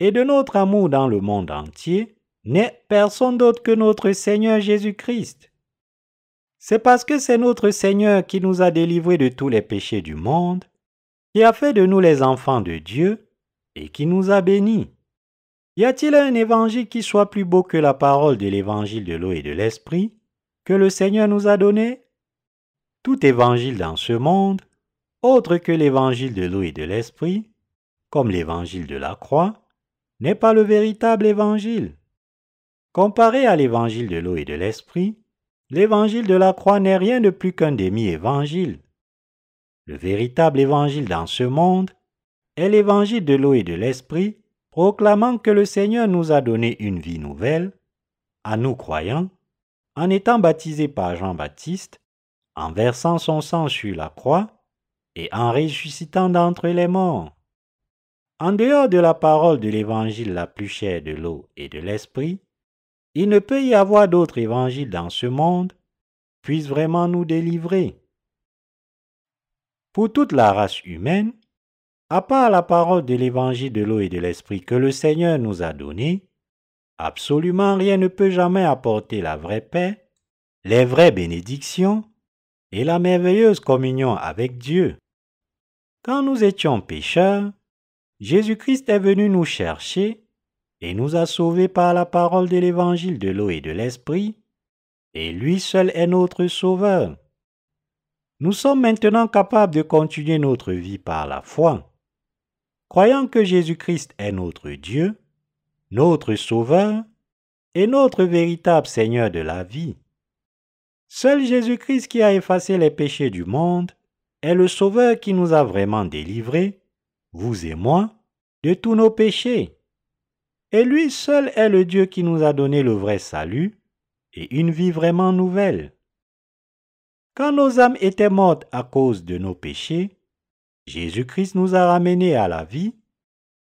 et de notre amour dans le monde entier n'est personne d'autre que notre Seigneur Jésus-Christ. C'est parce que c'est notre Seigneur qui nous a délivrés de tous les péchés du monde, qui a fait de nous les enfants de Dieu et qui nous a bénis. Y a-t-il un évangile qui soit plus beau que la parole de l'évangile de l'eau et de l'esprit? Que le Seigneur nous a donné Tout évangile dans ce monde, autre que l'évangile de l'eau et de l'esprit, comme l'évangile de la croix, n'est pas le véritable évangile. Comparé à l'évangile de l'eau et de l'esprit, l'évangile de la croix n'est rien de plus qu'un demi-évangile. Le véritable évangile dans ce monde est l'évangile de l'eau et de l'esprit, proclamant que le Seigneur nous a donné une vie nouvelle, à nous croyants, en étant baptisés par Jean-Baptiste, en versant son sang sur la croix et en ressuscitant d'entre les morts. En dehors de la parole de l'évangile la plus chère de l'eau et de l'esprit, il ne peut y avoir d'autre évangile dans ce monde puisse vraiment nous délivrer. Pour toute la race humaine, à part la parole de l'évangile de l'eau et de l'esprit que le Seigneur nous a donné, absolument rien ne peut jamais apporter la vraie paix, les vraies bénédictions et la merveilleuse communion avec Dieu. Quand nous étions pécheurs, Jésus-Christ est venu nous chercher et nous a sauvés par la parole de l'évangile de l'eau et de l'esprit, et lui seul est notre sauveur. Nous sommes maintenant capables de continuer notre vie par la foi. Croyant que Jésus-Christ est notre Dieu, notre Sauveur et notre véritable Seigneur de la vie. Seul Jésus-Christ qui a effacé les péchés du monde est le Sauveur qui nous a vraiment délivrés vous et moi, de tous nos péchés. Et lui seul est le Dieu qui nous a donné le vrai salut et une vie vraiment nouvelle. Quand nos âmes étaient mortes à cause de nos péchés, Jésus-Christ nous a ramenés à la vie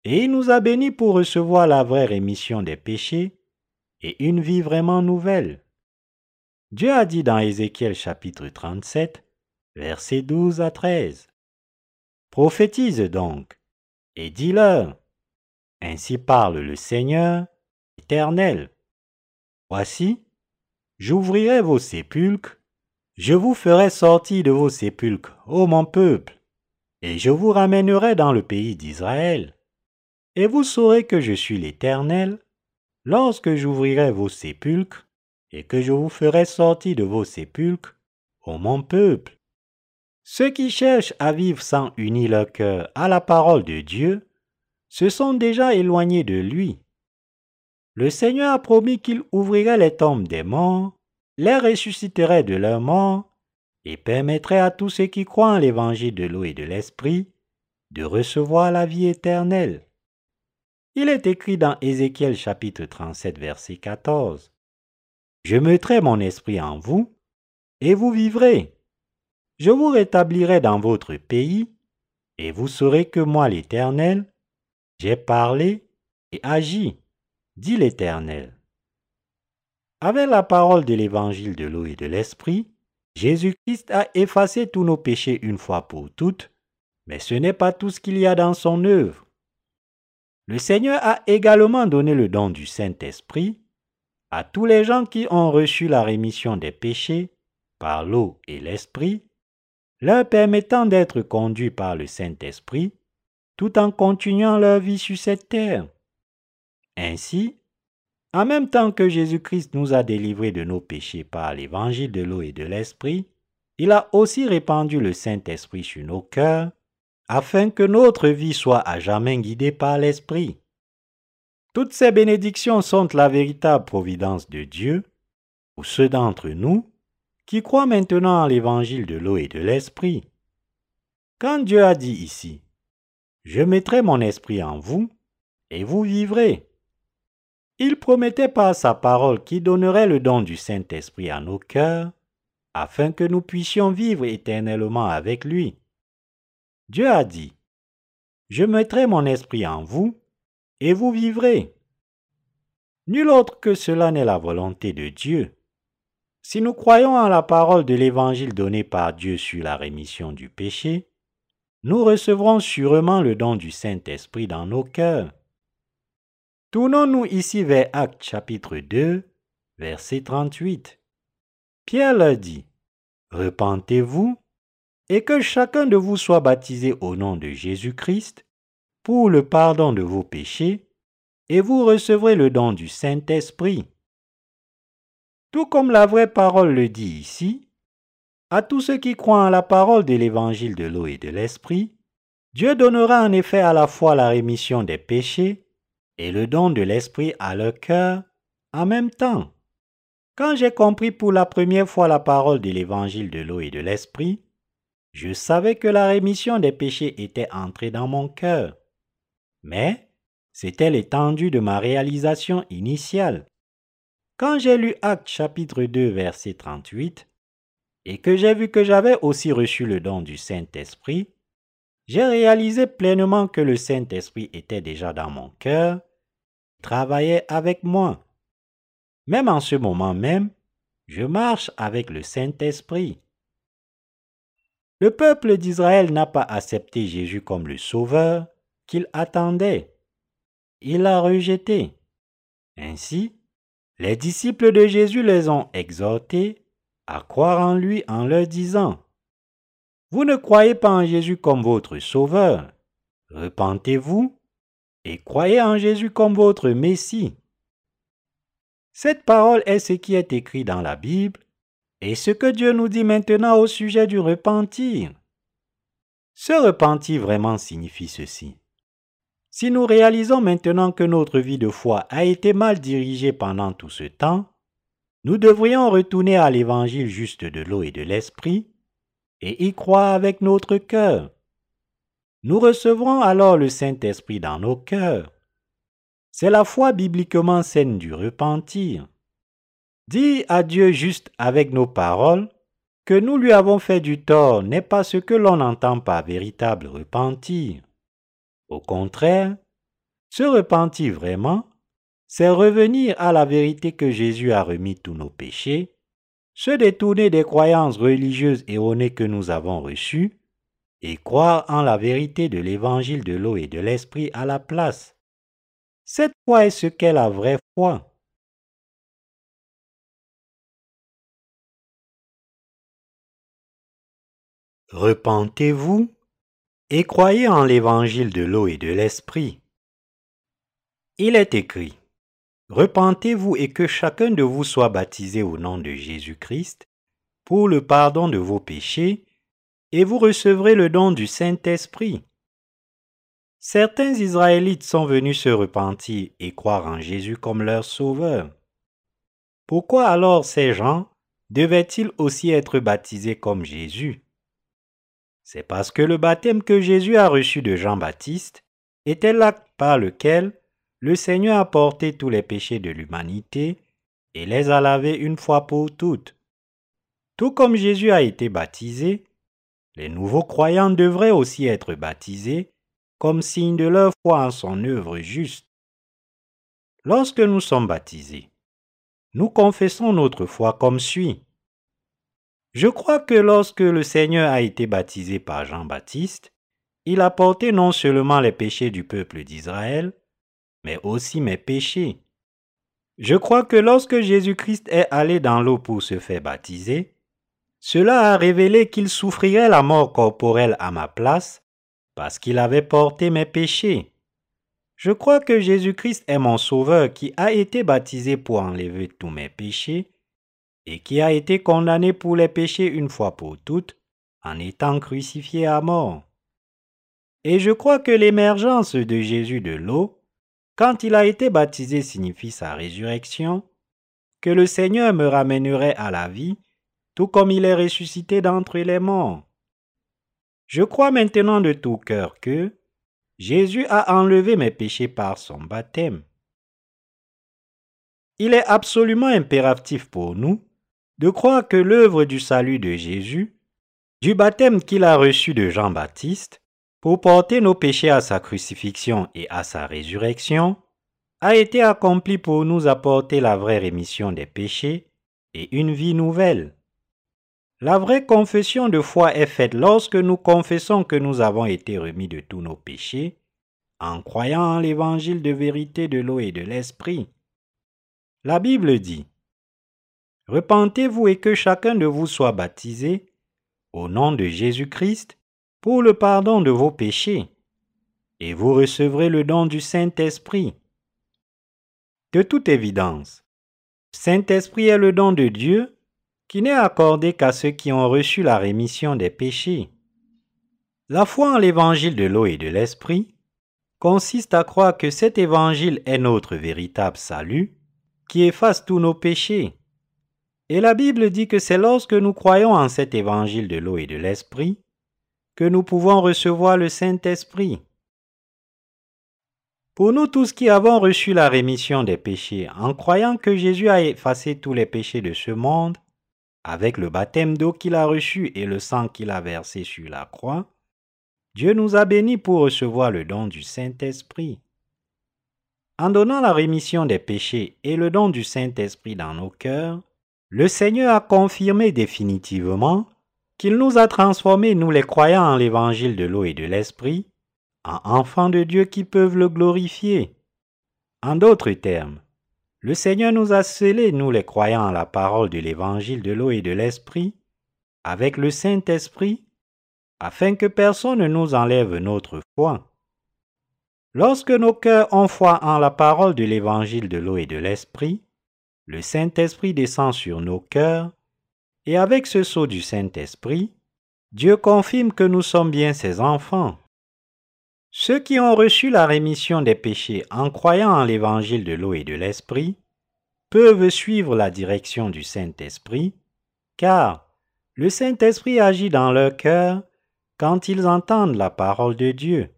et il nous a bénis pour recevoir la vraie rémission des péchés et une vie vraiment nouvelle. Dieu a dit dans Ézéchiel chapitre 37, versets 12 à 13. Prophétise donc, et dis-leur, Ainsi parle le Seigneur éternel. Voici, j'ouvrirai vos sépulcres, je vous ferai sortir de vos sépulcres, ô mon peuple, et je vous ramènerai dans le pays d'Israël. Et vous saurez que je suis l'Éternel, lorsque j'ouvrirai vos sépulcres, et que je vous ferai sortir de vos sépulcres, ô mon peuple. Ceux qui cherchent à vivre sans unir leur cœur à la parole de Dieu se sont déjà éloignés de lui. Le Seigneur a promis qu'il ouvrirait les tombes des morts, les ressusciterait de leurs morts, et permettrait à tous ceux qui croient en l'évangile de l'eau et de l'esprit de recevoir la vie éternelle. Il est écrit dans Ézéchiel chapitre 37 verset 14. Je mettrai mon esprit en vous, et vous vivrez. Je vous rétablirai dans votre pays, et vous saurez que moi l'Éternel, j'ai parlé et agi, dit l'Éternel. Avec la parole de l'évangile de l'eau et de l'esprit, Jésus-Christ a effacé tous nos péchés une fois pour toutes, mais ce n'est pas tout ce qu'il y a dans son œuvre. Le Seigneur a également donné le don du Saint-Esprit à tous les gens qui ont reçu la rémission des péchés par l'eau et l'Esprit, leur permettant d'être conduits par le Saint-Esprit tout en continuant leur vie sur cette terre. Ainsi, en même temps que Jésus-Christ nous a délivrés de nos péchés par l'évangile de l'eau et de l'Esprit, il a aussi répandu le Saint-Esprit sur nos cœurs, afin que notre vie soit à jamais guidée par l'Esprit. Toutes ces bénédictions sont la véritable providence de Dieu pour ceux d'entre nous qui croient maintenant en l'évangile de l'eau et de l'Esprit. Quand Dieu a dit ici, je mettrai mon esprit en vous, et vous vivrez. Il promettait par sa parole qu'il donnerait le don du Saint-Esprit à nos cœurs, afin que nous puissions vivre éternellement avec lui. Dieu a dit, Je mettrai mon esprit en vous, et vous vivrez. Nul autre que cela n'est la volonté de Dieu. Si nous croyons en la parole de l'Évangile donné par Dieu sur la rémission du péché, nous recevrons sûrement le don du Saint-Esprit dans nos cœurs. Tournons-nous ici vers Actes chapitre 2, verset 38. Pierre leur dit, Repentez-vous et que chacun de vous soit baptisé au nom de Jésus-Christ pour le pardon de vos péchés, et vous recevrez le don du Saint-Esprit. Tout comme la vraie parole le dit ici, à tous ceux qui croient en la parole de l'évangile de l'eau et de l'esprit, Dieu donnera en effet à la fois la rémission des péchés et le don de l'esprit à leur cœur en même temps. Quand j'ai compris pour la première fois la parole de l'évangile de l'eau et de l'esprit, je savais que la rémission des péchés était entrée dans mon cœur. Mais c'était l'étendue de ma réalisation initiale. Quand j'ai lu Actes chapitre 2 verset 38, et que j'ai vu que j'avais aussi reçu le don du Saint-Esprit, j'ai réalisé pleinement que le Saint-Esprit était déjà dans mon cœur, travaillait avec moi. Même en ce moment même, je marche avec le Saint-Esprit. Le peuple d'Israël n'a pas accepté Jésus comme le Sauveur qu'il attendait. Il l'a rejeté. Ainsi, les disciples de Jésus les ont exhortés à croire en lui en leur disant, Vous ne croyez pas en Jésus comme votre Sauveur, repentez-vous et croyez en Jésus comme votre Messie. Cette parole est ce qui est écrit dans la Bible et ce que Dieu nous dit maintenant au sujet du repentir. Ce repentir vraiment signifie ceci. Si nous réalisons maintenant que notre vie de foi a été mal dirigée pendant tout ce temps, nous devrions retourner à l'évangile juste de l'eau et de l'esprit et y croire avec notre cœur. Nous recevrons alors le Saint-Esprit dans nos cœurs. C'est la foi bibliquement saine du repentir. Dire à Dieu juste avec nos paroles que nous lui avons fait du tort n'est pas ce que l'on entend par véritable repentir. Au contraire, se repentir vraiment, c'est revenir à la vérité que Jésus a remis tous nos péchés se détourner des croyances religieuses erronées que nous avons reçues et croire en la vérité de l'évangile de l'eau et de l'esprit à la place. Cette foi est ce qu'est la vraie foi. Repentez-vous et croyez en l'évangile de l'eau et de l'esprit. Il est écrit, Repentez-vous et que chacun de vous soit baptisé au nom de Jésus-Christ pour le pardon de vos péchés, et vous recevrez le don du Saint-Esprit. Certains Israélites sont venus se repentir et croire en Jésus comme leur sauveur. Pourquoi alors ces gens devaient-ils aussi être baptisés comme Jésus? C'est parce que le baptême que Jésus a reçu de Jean-Baptiste était l'acte par lequel le Seigneur a porté tous les péchés de l'humanité et les a lavés une fois pour toutes. Tout comme Jésus a été baptisé, les nouveaux croyants devraient aussi être baptisés comme signe de leur foi en son œuvre juste. Lorsque nous sommes baptisés, nous confessons notre foi comme suit. Je crois que lorsque le Seigneur a été baptisé par Jean-Baptiste, il a porté non seulement les péchés du peuple d'Israël, mais aussi mes péchés. Je crois que lorsque Jésus-Christ est allé dans l'eau pour se faire baptiser, cela a révélé qu'il souffrirait la mort corporelle à ma place parce qu'il avait porté mes péchés. Je crois que Jésus-Christ est mon Sauveur qui a été baptisé pour enlever tous mes péchés et qui a été condamné pour les péchés une fois pour toutes, en étant crucifié à mort. Et je crois que l'émergence de Jésus de l'eau, quand il a été baptisé, signifie sa résurrection, que le Seigneur me ramènerait à la vie, tout comme il est ressuscité d'entre les morts. Je crois maintenant de tout cœur que Jésus a enlevé mes péchés par son baptême. Il est absolument impératif pour nous de croire que l'œuvre du salut de Jésus, du baptême qu'il a reçu de Jean-Baptiste, pour porter nos péchés à sa crucifixion et à sa résurrection, a été accomplie pour nous apporter la vraie rémission des péchés et une vie nouvelle. La vraie confession de foi est faite lorsque nous confessons que nous avons été remis de tous nos péchés, en croyant en l'évangile de vérité de l'eau et de l'esprit. La Bible dit, Repentez-vous et que chacun de vous soit baptisé au nom de Jésus-Christ pour le pardon de vos péchés, et vous recevrez le don du Saint-Esprit. De toute évidence, Saint-Esprit est le don de Dieu qui n'est accordé qu'à ceux qui ont reçu la rémission des péchés. La foi en l'évangile de l'eau et de l'esprit consiste à croire que cet évangile est notre véritable salut qui efface tous nos péchés et la Bible dit que c'est lorsque nous croyons en cet évangile de l'eau et de l'esprit que nous pouvons recevoir le Saint-Esprit. Pour nous tous qui avons reçu la rémission des péchés en croyant que Jésus a effacé tous les péchés de ce monde, avec le baptême d'eau qu'il a reçu et le sang qu'il a versé sur la croix, Dieu nous a bénis pour recevoir le don du Saint-Esprit. En donnant la rémission des péchés et le don du Saint-Esprit dans nos cœurs, le Seigneur a confirmé définitivement qu'il nous a transformés, nous les croyants en l'évangile de l'eau et de l'esprit, en enfants de Dieu qui peuvent le glorifier. En d'autres termes, le Seigneur nous a scellés, nous les croyants en la parole de l'évangile de l'eau et de l'esprit, avec le Saint-Esprit, afin que personne ne nous enlève notre foi. Lorsque nos cœurs ont foi en la parole de l'évangile de l'eau et de l'esprit, le Saint-Esprit descend sur nos cœurs, et avec ce sceau du Saint-Esprit, Dieu confirme que nous sommes bien ses enfants. Ceux qui ont reçu la rémission des péchés en croyant en l'évangile de l'eau et de l'Esprit peuvent suivre la direction du Saint-Esprit, car le Saint-Esprit agit dans leur cœur quand ils entendent la parole de Dieu.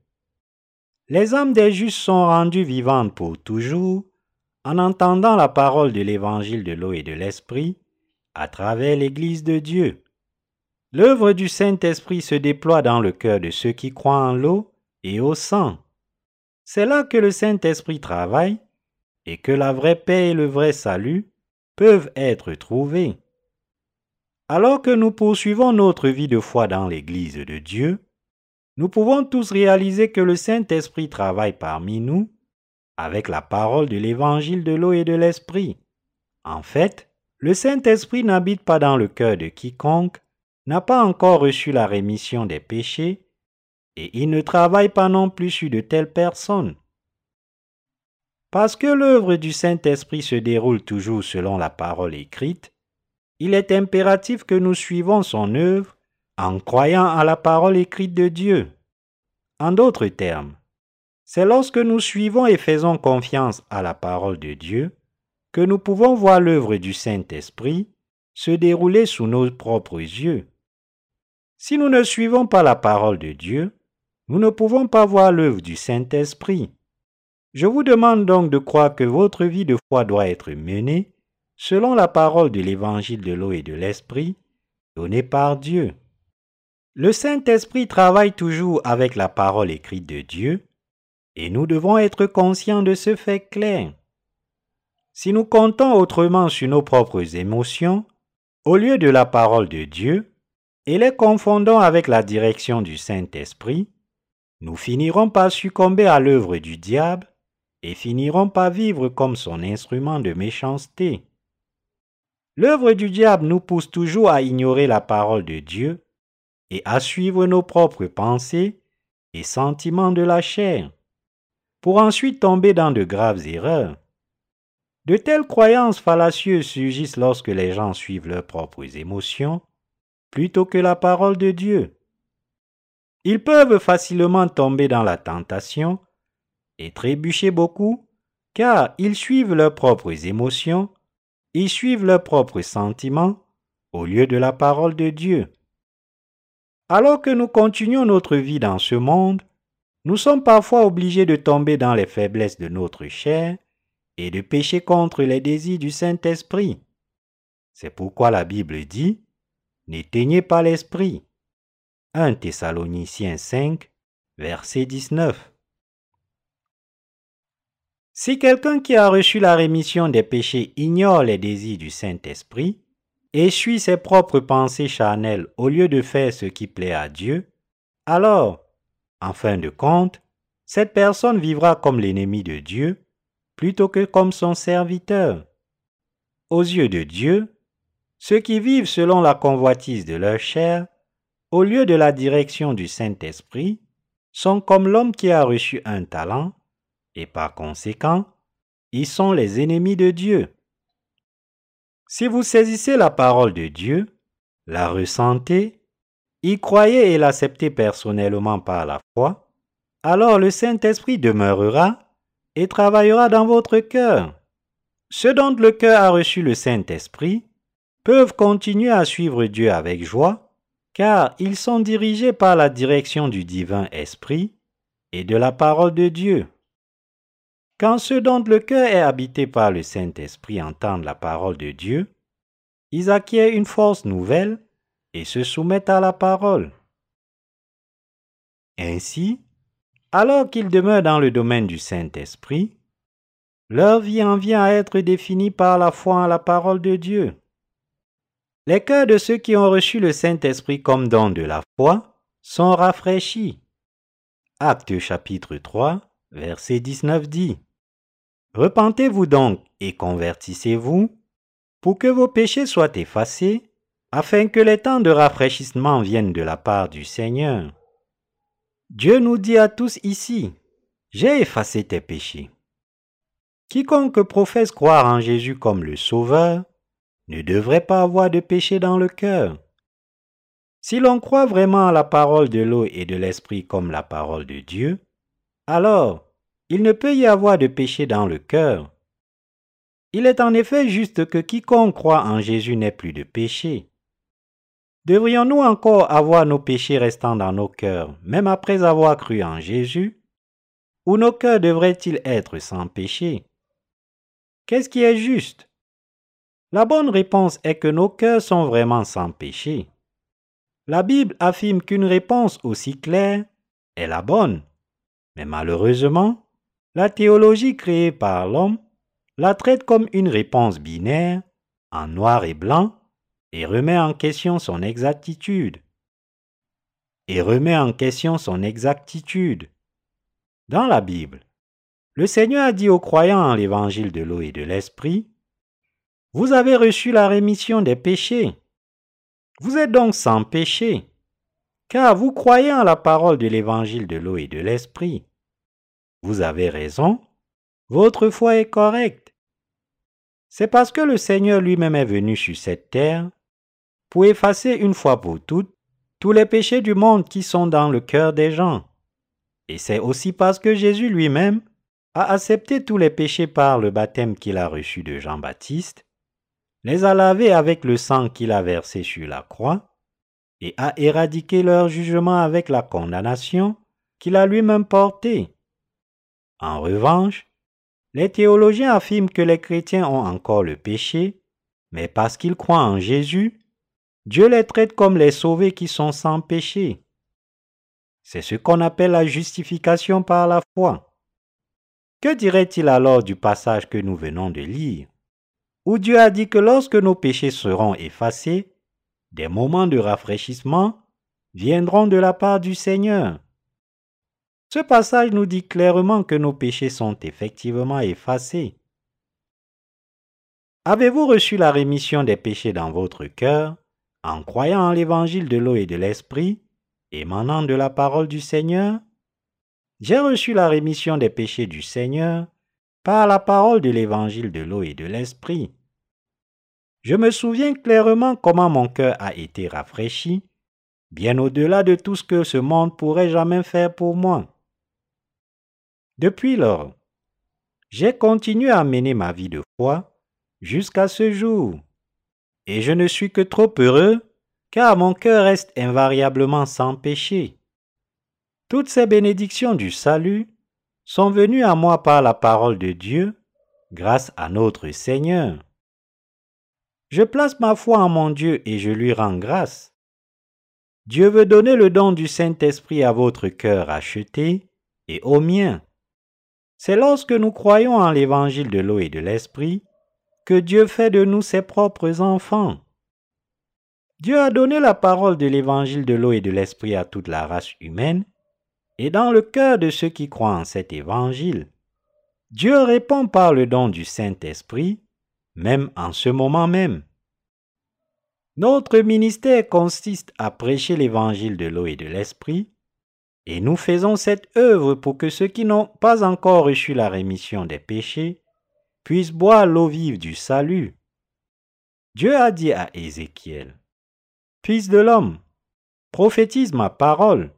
Les âmes des justes sont rendues vivantes pour toujours en entendant la parole de l'évangile de l'eau et de l'esprit à travers l'Église de Dieu. L'œuvre du Saint-Esprit se déploie dans le cœur de ceux qui croient en l'eau et au sang. C'est là que le Saint-Esprit travaille et que la vraie paix et le vrai salut peuvent être trouvés. Alors que nous poursuivons notre vie de foi dans l'Église de Dieu, nous pouvons tous réaliser que le Saint-Esprit travaille parmi nous avec la parole de l'Évangile de l'eau et de l'Esprit. En fait, le Saint-Esprit n'habite pas dans le cœur de quiconque n'a pas encore reçu la rémission des péchés et il ne travaille pas non plus sur de telles personnes. Parce que l'œuvre du Saint-Esprit se déroule toujours selon la parole écrite, il est impératif que nous suivons son œuvre en croyant à la parole écrite de Dieu. En d'autres termes, c'est lorsque nous suivons et faisons confiance à la parole de Dieu que nous pouvons voir l'œuvre du Saint-Esprit se dérouler sous nos propres yeux. Si nous ne suivons pas la parole de Dieu, nous ne pouvons pas voir l'œuvre du Saint-Esprit. Je vous demande donc de croire que votre vie de foi doit être menée selon la parole de l'évangile de l'eau et de l'Esprit donnée par Dieu. Le Saint-Esprit travaille toujours avec la parole écrite de Dieu et nous devons être conscients de ce fait clair. Si nous comptons autrement sur nos propres émotions, au lieu de la parole de Dieu, et les confondons avec la direction du Saint-Esprit, nous finirons par succomber à l'œuvre du diable et finirons par vivre comme son instrument de méchanceté. L'œuvre du diable nous pousse toujours à ignorer la parole de Dieu et à suivre nos propres pensées et sentiments de la chair pour ensuite tomber dans de graves erreurs. De telles croyances fallacieuses surgissent lorsque les gens suivent leurs propres émotions plutôt que la parole de Dieu. Ils peuvent facilement tomber dans la tentation et trébucher beaucoup car ils suivent leurs propres émotions, ils suivent leurs propres sentiments au lieu de la parole de Dieu. Alors que nous continuons notre vie dans ce monde, nous sommes parfois obligés de tomber dans les faiblesses de notre chair et de pécher contre les désirs du Saint-Esprit. C'est pourquoi la Bible dit N'éteignez pas l'esprit. 1 Thessaloniciens 5, verset 19. Si quelqu'un qui a reçu la rémission des péchés ignore les désirs du Saint-Esprit et suit ses propres pensées charnelles au lieu de faire ce qui plaît à Dieu, alors en fin de compte, cette personne vivra comme l'ennemi de Dieu plutôt que comme son serviteur. Aux yeux de Dieu, ceux qui vivent selon la convoitise de leur chair, au lieu de la direction du Saint-Esprit, sont comme l'homme qui a reçu un talent, et par conséquent, ils sont les ennemis de Dieu. Si vous saisissez la parole de Dieu, la ressentez y croyez et l'acceptez personnellement par la foi, alors le Saint-Esprit demeurera et travaillera dans votre cœur. Ceux dont le cœur a reçu le Saint-Esprit peuvent continuer à suivre Dieu avec joie, car ils sont dirigés par la direction du divin Esprit et de la parole de Dieu. Quand ceux dont le cœur est habité par le Saint-Esprit entendent la parole de Dieu, ils acquièrent une force nouvelle et se soumettent à la parole. Ainsi, alors qu'ils demeurent dans le domaine du Saint-Esprit, leur vie en vient à être définie par la foi en la parole de Dieu. Les cœurs de ceux qui ont reçu le Saint-Esprit comme don de la foi sont rafraîchis. Acte chapitre 3, verset 19 dit Repentez-vous donc et convertissez-vous pour que vos péchés soient effacés afin que les temps de rafraîchissement viennent de la part du Seigneur. Dieu nous dit à tous ici, j'ai effacé tes péchés. Quiconque professe croire en Jésus comme le Sauveur ne devrait pas avoir de péché dans le cœur. Si l'on croit vraiment à la parole de l'eau et de l'Esprit comme la parole de Dieu, alors il ne peut y avoir de péché dans le cœur. Il est en effet juste que quiconque croit en Jésus n'ait plus de péché. Devrions-nous encore avoir nos péchés restant dans nos cœurs, même après avoir cru en Jésus? Ou nos cœurs devraient-ils être sans péché? Qu'est-ce qui est juste? La bonne réponse est que nos cœurs sont vraiment sans péché. La Bible affirme qu'une réponse aussi claire est la bonne. Mais malheureusement, la théologie créée par l'homme la traite comme une réponse binaire, en noir et blanc, et remet en question son exactitude. Et remet en question son exactitude. Dans la Bible, le Seigneur a dit aux croyants en l'évangile de l'eau et de l'esprit, Vous avez reçu la rémission des péchés. Vous êtes donc sans péché, car vous croyez en la parole de l'évangile de l'eau et de l'esprit. Vous avez raison, votre foi est correcte. C'est parce que le Seigneur lui-même est venu sur cette terre pour effacer une fois pour toutes tous les péchés du monde qui sont dans le cœur des gens. Et c'est aussi parce que Jésus lui-même a accepté tous les péchés par le baptême qu'il a reçu de Jean-Baptiste, les a lavés avec le sang qu'il a versé sur la croix, et a éradiqué leur jugement avec la condamnation qu'il a lui-même portée. En revanche, les théologiens affirment que les chrétiens ont encore le péché, mais parce qu'ils croient en Jésus, Dieu les traite comme les sauvés qui sont sans péché. C'est ce qu'on appelle la justification par la foi. Que dirait-il alors du passage que nous venons de lire, où Dieu a dit que lorsque nos péchés seront effacés, des moments de rafraîchissement viendront de la part du Seigneur? Ce passage nous dit clairement que nos péchés sont effectivement effacés. Avez-vous reçu la rémission des péchés dans votre cœur? En croyant en l'évangile de l'eau et de l'esprit, émanant de la parole du Seigneur J'ai reçu la rémission des péchés du Seigneur par la parole de l'évangile de l'eau et de l'esprit. Je me souviens clairement comment mon cœur a été rafraîchi, bien au-delà de tout ce que ce monde pourrait jamais faire pour moi. Depuis lors, j'ai continué à mener ma vie de foi jusqu'à ce jour, et je ne suis que trop heureux car mon cœur reste invariablement sans péché. Toutes ces bénédictions du salut sont venues à moi par la parole de Dieu, grâce à notre Seigneur. Je place ma foi en mon Dieu et je lui rends grâce. Dieu veut donner le don du Saint-Esprit à votre cœur acheté et au mien. C'est lorsque nous croyons en l'évangile de l'eau et de l'Esprit que Dieu fait de nous ses propres enfants. Dieu a donné la parole de l'évangile de l'eau et de l'Esprit à toute la race humaine, et dans le cœur de ceux qui croient en cet évangile, Dieu répond par le don du Saint-Esprit même en ce moment même. Notre ministère consiste à prêcher l'évangile de l'eau et de l'esprit, et nous faisons cette œuvre pour que ceux qui n'ont pas encore reçu la rémission des péchés puissent boire l'eau vive du salut. Dieu a dit à Ézéchiel, Fils de l'homme, prophétise ma parole,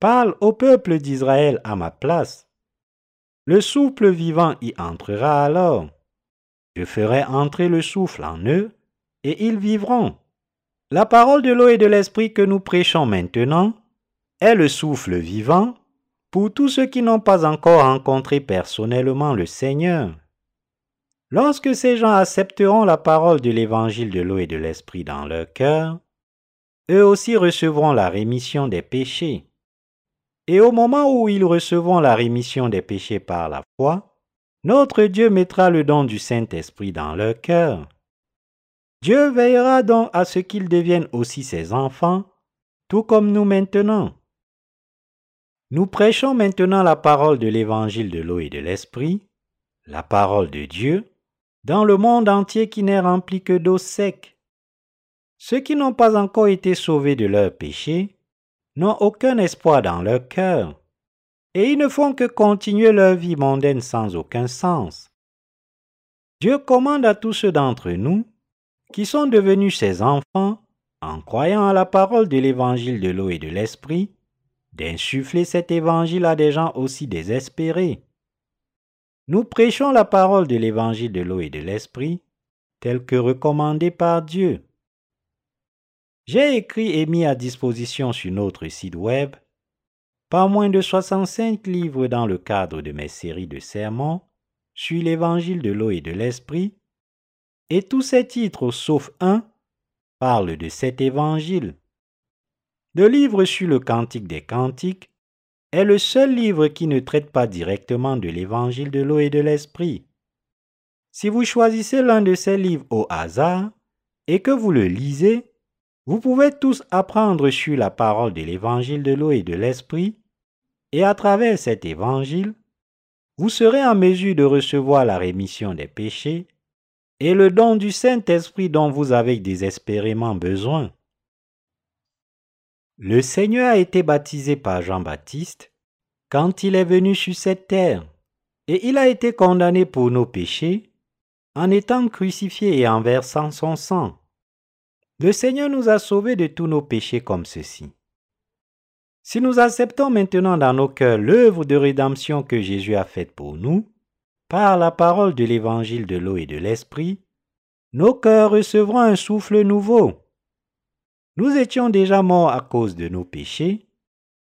parle au peuple d'Israël à ma place. Le souple vivant y entrera alors je ferai entrer le souffle en eux, et ils vivront. La parole de l'eau et de l'esprit que nous prêchons maintenant est le souffle vivant pour tous ceux qui n'ont pas encore rencontré personnellement le Seigneur. Lorsque ces gens accepteront la parole de l'évangile de l'eau et de l'esprit dans leur cœur, eux aussi recevront la rémission des péchés. Et au moment où ils recevront la rémission des péchés par la foi, notre Dieu mettra le don du Saint-Esprit dans leur cœur. Dieu veillera donc à ce qu'ils deviennent aussi ses enfants, tout comme nous maintenant. Nous prêchons maintenant la parole de l'évangile de l'eau et de l'esprit, la parole de Dieu, dans le monde entier qui n'est rempli que d'eau sec. Ceux qui n'ont pas encore été sauvés de leurs péchés n'ont aucun espoir dans leur cœur et ils ne font que continuer leur vie mondaine sans aucun sens. Dieu commande à tous ceux d'entre nous qui sont devenus ses enfants, en croyant à la parole de l'évangile de l'eau et de l'esprit, d'insuffler cet évangile à des gens aussi désespérés. Nous prêchons la parole de l'évangile de l'eau et de l'esprit, telle que recommandée par Dieu. J'ai écrit et mis à disposition sur notre site web pas moins de 65 livres dans le cadre de mes séries de sermons sur l'évangile de l'eau et de l'esprit, et tous ces titres, sauf un, parlent de cet évangile. Le livre sur le Cantique des Cantiques est le seul livre qui ne traite pas directement de l'évangile de l'eau et de l'esprit. Si vous choisissez l'un de ces livres au hasard, et que vous le lisez, vous pouvez tous apprendre sur la parole de l'évangile de l'eau et de l'esprit, et à travers cet évangile, vous serez en mesure de recevoir la rémission des péchés et le don du Saint-Esprit dont vous avez désespérément besoin. Le Seigneur a été baptisé par Jean-Baptiste quand il est venu sur cette terre, et il a été condamné pour nos péchés en étant crucifié et en versant son sang. Le Seigneur nous a sauvés de tous nos péchés comme ceci. Si nous acceptons maintenant dans nos cœurs l'œuvre de rédemption que Jésus a faite pour nous, par la parole de l'évangile de l'eau et de l'esprit, nos cœurs recevront un souffle nouveau nous étions déjà morts à cause de nos péchés,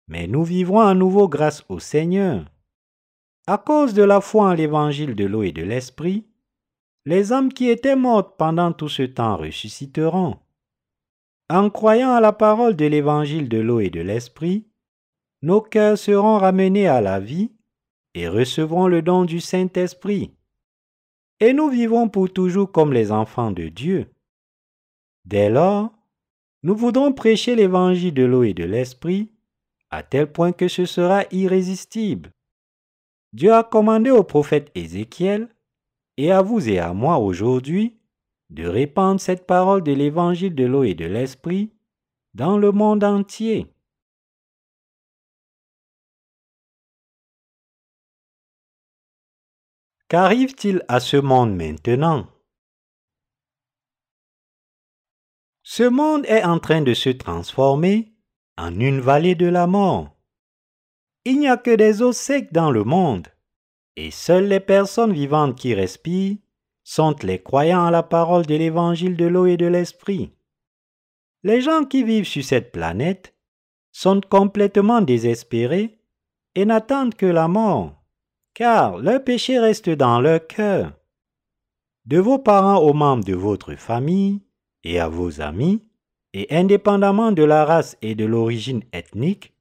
mais nous vivrons à nouveau grâce au Seigneur. À cause de la foi en l'évangile de l'eau et de l'esprit, les âmes qui étaient mortes pendant tout ce temps ressusciteront. En croyant à la parole de l'évangile de l'eau et de l'esprit, nos cœurs seront ramenés à la vie et recevront le don du Saint-Esprit. Et nous vivrons pour toujours comme les enfants de Dieu. Dès lors, nous voudrons prêcher l'évangile de l'eau et de l'esprit à tel point que ce sera irrésistible. Dieu a commandé au prophète Ézéchiel et à vous et à moi aujourd'hui de répandre cette parole de l'évangile de l'eau et de l'esprit dans le monde entier. Qu'arrive-t-il à ce monde maintenant? Ce monde est en train de se transformer en une vallée de la mort. Il n'y a que des eaux secs dans le monde, et seules les personnes vivantes qui respirent sont les croyants à la parole de l'évangile de l'eau et de l'esprit. Les gens qui vivent sur cette planète sont complètement désespérés et n'attendent que la mort, car leur péché reste dans leur cœur. De vos parents aux membres de votre famille, et à vos amis, et indépendamment de la race et de l'origine ethnique,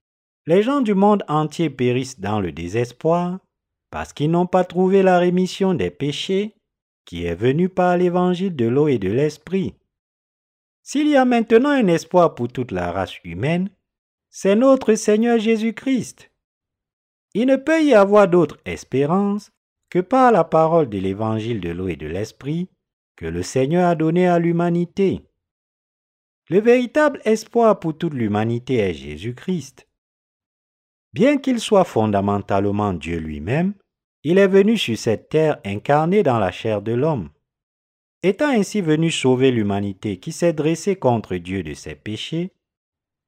les gens du monde entier périssent dans le désespoir parce qu'ils n'ont pas trouvé la rémission des péchés qui est venue par l'évangile de l'eau et de l'esprit. S'il y a maintenant un espoir pour toute la race humaine, c'est notre Seigneur Jésus-Christ. Il ne peut y avoir d'autre espérance que par la parole de l'évangile de l'eau et de l'esprit que le Seigneur a donné à l'humanité. Le véritable espoir pour toute l'humanité est Jésus-Christ. Bien qu'il soit fondamentalement Dieu lui-même, il est venu sur cette terre incarné dans la chair de l'homme. Étant ainsi venu sauver l'humanité qui s'est dressée contre Dieu de ses péchés,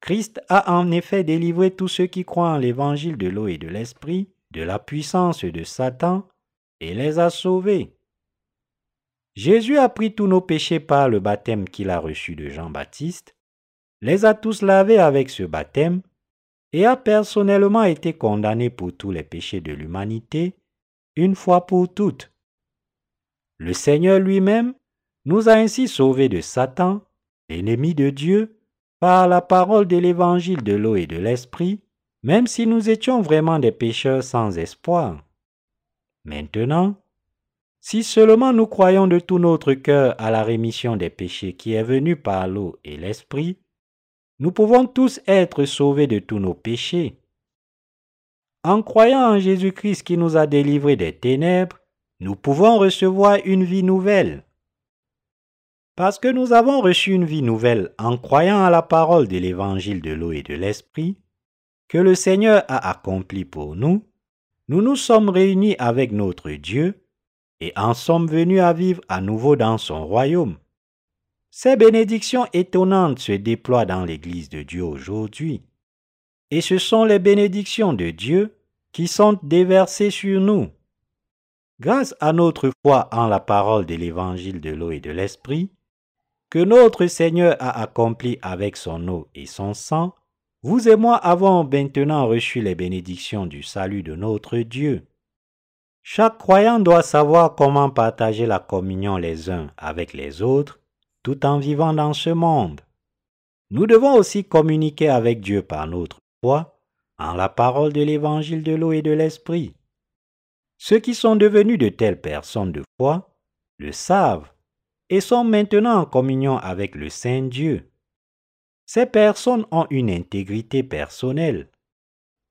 Christ a en effet délivré tous ceux qui croient en l'évangile de l'eau et de l'esprit de la puissance de Satan et les a sauvés. Jésus a pris tous nos péchés par le baptême qu'il a reçu de Jean-Baptiste, les a tous lavés avec ce baptême, et a personnellement été condamné pour tous les péchés de l'humanité, une fois pour toutes. Le Seigneur lui-même nous a ainsi sauvés de Satan, l'ennemi de Dieu, par la parole de l'évangile de l'eau et de l'esprit, même si nous étions vraiment des pécheurs sans espoir. Maintenant, si seulement nous croyons de tout notre cœur à la rémission des péchés qui est venue par l'eau et l'esprit, nous pouvons tous être sauvés de tous nos péchés. En croyant en Jésus-Christ qui nous a délivrés des ténèbres, nous pouvons recevoir une vie nouvelle. Parce que nous avons reçu une vie nouvelle en croyant à la parole de l'évangile de l'eau et de l'esprit, que le Seigneur a accompli pour nous, nous nous sommes réunis avec notre Dieu et en sommes venus à vivre à nouveau dans son royaume. Ces bénédictions étonnantes se déploient dans l'Église de Dieu aujourd'hui. Et ce sont les bénédictions de Dieu qui sont déversées sur nous. Grâce à notre foi en la parole de l'Évangile de l'eau et de l'Esprit, que notre Seigneur a accompli avec son eau et son sang, vous et moi avons maintenant reçu les bénédictions du salut de notre Dieu. Chaque croyant doit savoir comment partager la communion les uns avec les autres tout en vivant dans ce monde. Nous devons aussi communiquer avec Dieu par notre foi en la parole de l'évangile de l'eau et de l'esprit. Ceux qui sont devenus de telles personnes de foi le savent et sont maintenant en communion avec le Saint Dieu. Ces personnes ont une intégrité personnelle.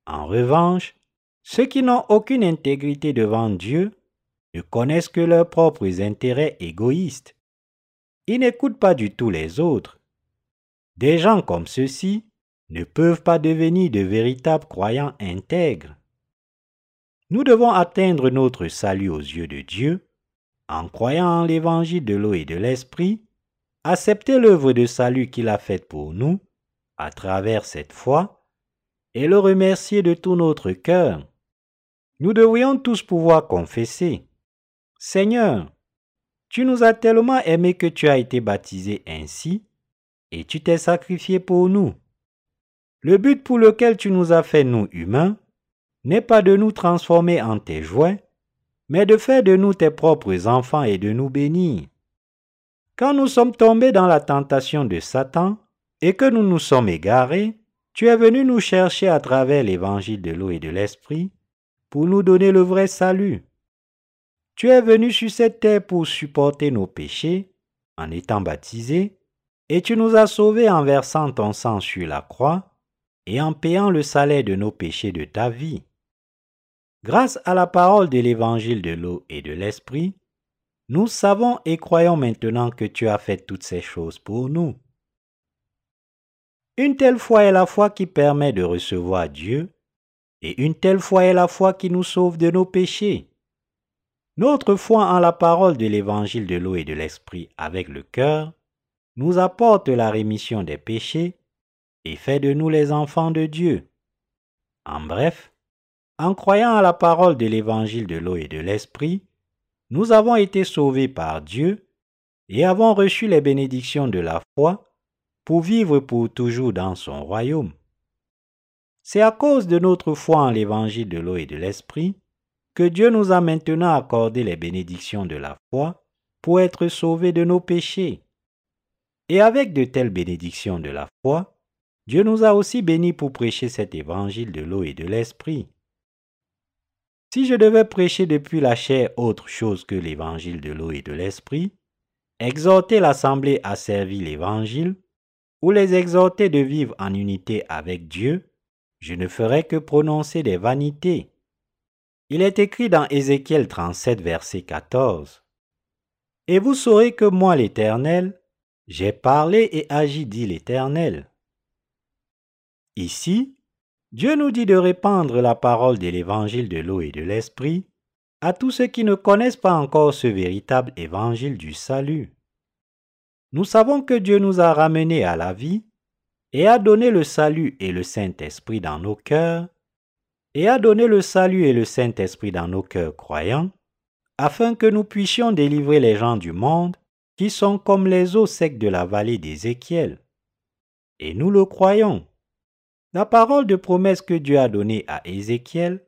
En revanche, ceux qui n'ont aucune intégrité devant Dieu ne connaissent que leurs propres intérêts égoïstes. Ils n'écoutent pas du tout les autres. Des gens comme ceux-ci ne peuvent pas devenir de véritables croyants intègres. Nous devons atteindre notre salut aux yeux de Dieu en croyant en l'évangile de l'eau et de l'esprit, accepter l'œuvre de salut qu'il a faite pour nous à travers cette foi et le remercier de tout notre cœur. Nous devrions tous pouvoir confesser. Seigneur, tu nous as tellement aimés que tu as été baptisé ainsi, et tu t'es sacrifié pour nous. Le but pour lequel tu nous as fait nous humains n'est pas de nous transformer en tes jouets, mais de faire de nous tes propres enfants et de nous bénir. Quand nous sommes tombés dans la tentation de Satan et que nous nous sommes égarés, tu es venu nous chercher à travers l'évangile de l'eau et de l'esprit pour nous donner le vrai salut. Tu es venu sur cette terre pour supporter nos péchés en étant baptisé, et tu nous as sauvés en versant ton sang sur la croix et en payant le salaire de nos péchés de ta vie. Grâce à la parole de l'évangile de l'eau et de l'esprit, nous savons et croyons maintenant que tu as fait toutes ces choses pour nous. Une telle foi est la foi qui permet de recevoir Dieu, et une telle foi est la foi qui nous sauve de nos péchés. Notre foi en la parole de l'évangile de l'eau et de l'esprit avec le cœur nous apporte la rémission des péchés et fait de nous les enfants de Dieu. En bref, en croyant à la parole de l'évangile de l'eau et de l'esprit, nous avons été sauvés par Dieu et avons reçu les bénédictions de la foi pour vivre pour toujours dans son royaume. C'est à cause de notre foi en l'évangile de l'eau et de l'esprit que Dieu nous a maintenant accordé les bénédictions de la foi pour être sauvés de nos péchés. Et avec de telles bénédictions de la foi, Dieu nous a aussi bénis pour prêcher cet évangile de l'eau et de l'esprit. Si je devais prêcher depuis la chair autre chose que l'évangile de l'eau et de l'esprit, exhorter l'assemblée à servir l'évangile, ou les exhorter de vivre en unité avec Dieu, je ne ferais que prononcer des vanités. Il est écrit dans Ézéchiel 37, verset 14. Et vous saurez que moi l'Éternel, j'ai parlé et agi, dit l'Éternel. Ici, Dieu nous dit de répandre la parole de l'évangile de l'eau et de l'esprit à tous ceux qui ne connaissent pas encore ce véritable évangile du salut. Nous savons que Dieu nous a ramenés à la vie et a donné le salut et le Saint-Esprit dans nos cœurs, et a donné le salut et le Saint-Esprit dans nos cœurs croyants, afin que nous puissions délivrer les gens du monde qui sont comme les eaux secs de la vallée d'Ézéchiel. Et nous le croyons. La parole de promesse que Dieu a donnée à Ézéchiel,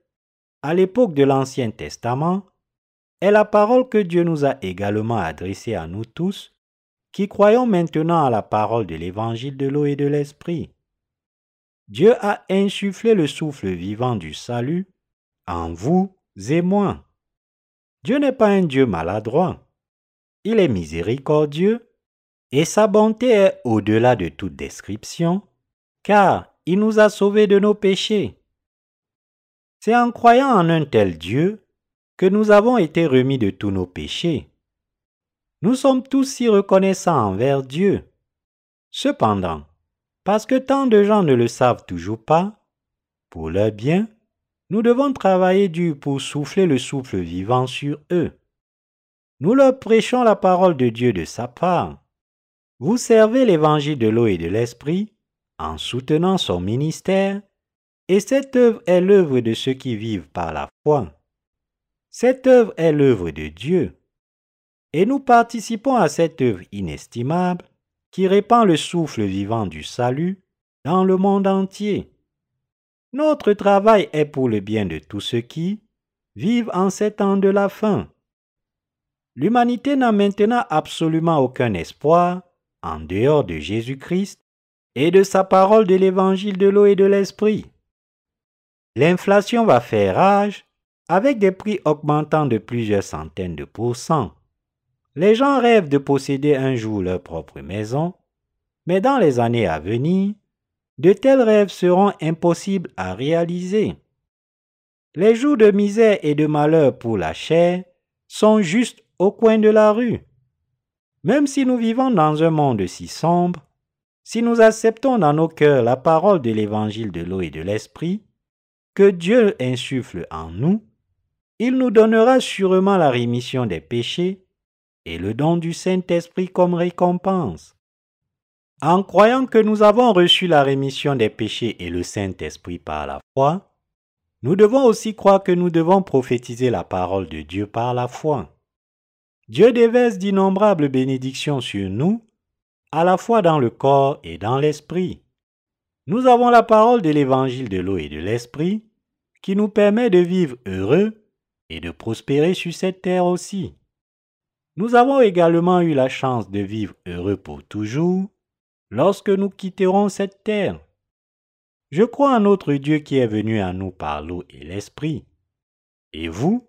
à l'époque de l'Ancien Testament, est la parole que Dieu nous a également adressée à nous tous, qui croyons maintenant à la parole de l'évangile de l'eau et de l'esprit. Dieu a insufflé le souffle vivant du salut en vous et moi. Dieu n'est pas un Dieu maladroit. Il est miséricordieux et sa bonté est au-delà de toute description, car il nous a sauvés de nos péchés. C'est en croyant en un tel Dieu que nous avons été remis de tous nos péchés. Nous sommes tous si reconnaissants envers Dieu. Cependant, parce que tant de gens ne le savent toujours pas, pour leur bien, nous devons travailler dur pour souffler le souffle vivant sur eux. Nous leur prêchons la parole de Dieu de sa part. Vous servez l'évangile de l'eau et de l'esprit en soutenant son ministère, et cette œuvre est l'œuvre de ceux qui vivent par la foi. Cette œuvre est l'œuvre de Dieu. Et nous participons à cette œuvre inestimable qui répand le souffle vivant du salut dans le monde entier. Notre travail est pour le bien de tous ceux qui vivent en ces temps de la fin. L'humanité n'a maintenant absolument aucun espoir en dehors de Jésus-Christ et de sa parole de l'évangile de l'eau et de l'esprit. L'inflation va faire rage avec des prix augmentant de plusieurs centaines de pourcents. Les gens rêvent de posséder un jour leur propre maison, mais dans les années à venir, de tels rêves seront impossibles à réaliser. Les jours de misère et de malheur pour la chair sont juste au coin de la rue. Même si nous vivons dans un monde si sombre, si nous acceptons dans nos cœurs la parole de l'évangile de l'eau et de l'esprit, que Dieu insuffle en nous, il nous donnera sûrement la rémission des péchés et le don du Saint-Esprit comme récompense. En croyant que nous avons reçu la rémission des péchés et le Saint-Esprit par la foi, nous devons aussi croire que nous devons prophétiser la parole de Dieu par la foi. Dieu déverse d'innombrables bénédictions sur nous, à la fois dans le corps et dans l'esprit. Nous avons la parole de l'évangile de l'eau et de l'esprit, qui nous permet de vivre heureux et de prospérer sur cette terre aussi. Nous avons également eu la chance de vivre heureux pour toujours lorsque nous quitterons cette terre. Je crois en notre Dieu qui est venu à nous par l'eau et l'Esprit. Et vous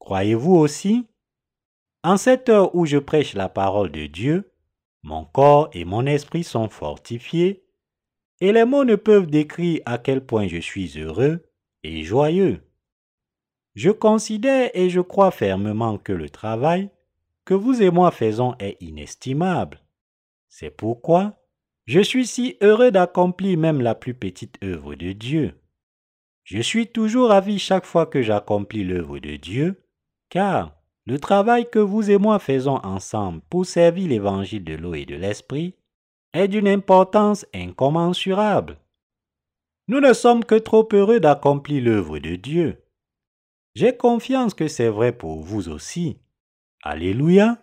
Croyez-vous aussi? En cette heure où je prêche la parole de Dieu, mon corps et mon esprit sont fortifiés, et les mots ne peuvent décrire à quel point je suis heureux et joyeux. Je considère et je crois fermement que le travail vous et moi faisons est inestimable. C'est pourquoi je suis si heureux d'accomplir même la plus petite œuvre de Dieu. Je suis toujours ravi chaque fois que j'accomplis l'œuvre de Dieu, car le travail que vous et moi faisons ensemble pour servir l'évangile de l'eau et de l'esprit est d'une importance incommensurable. Nous ne sommes que trop heureux d'accomplir l'œuvre de Dieu. J'ai confiance que c'est vrai pour vous aussi. Alléluia.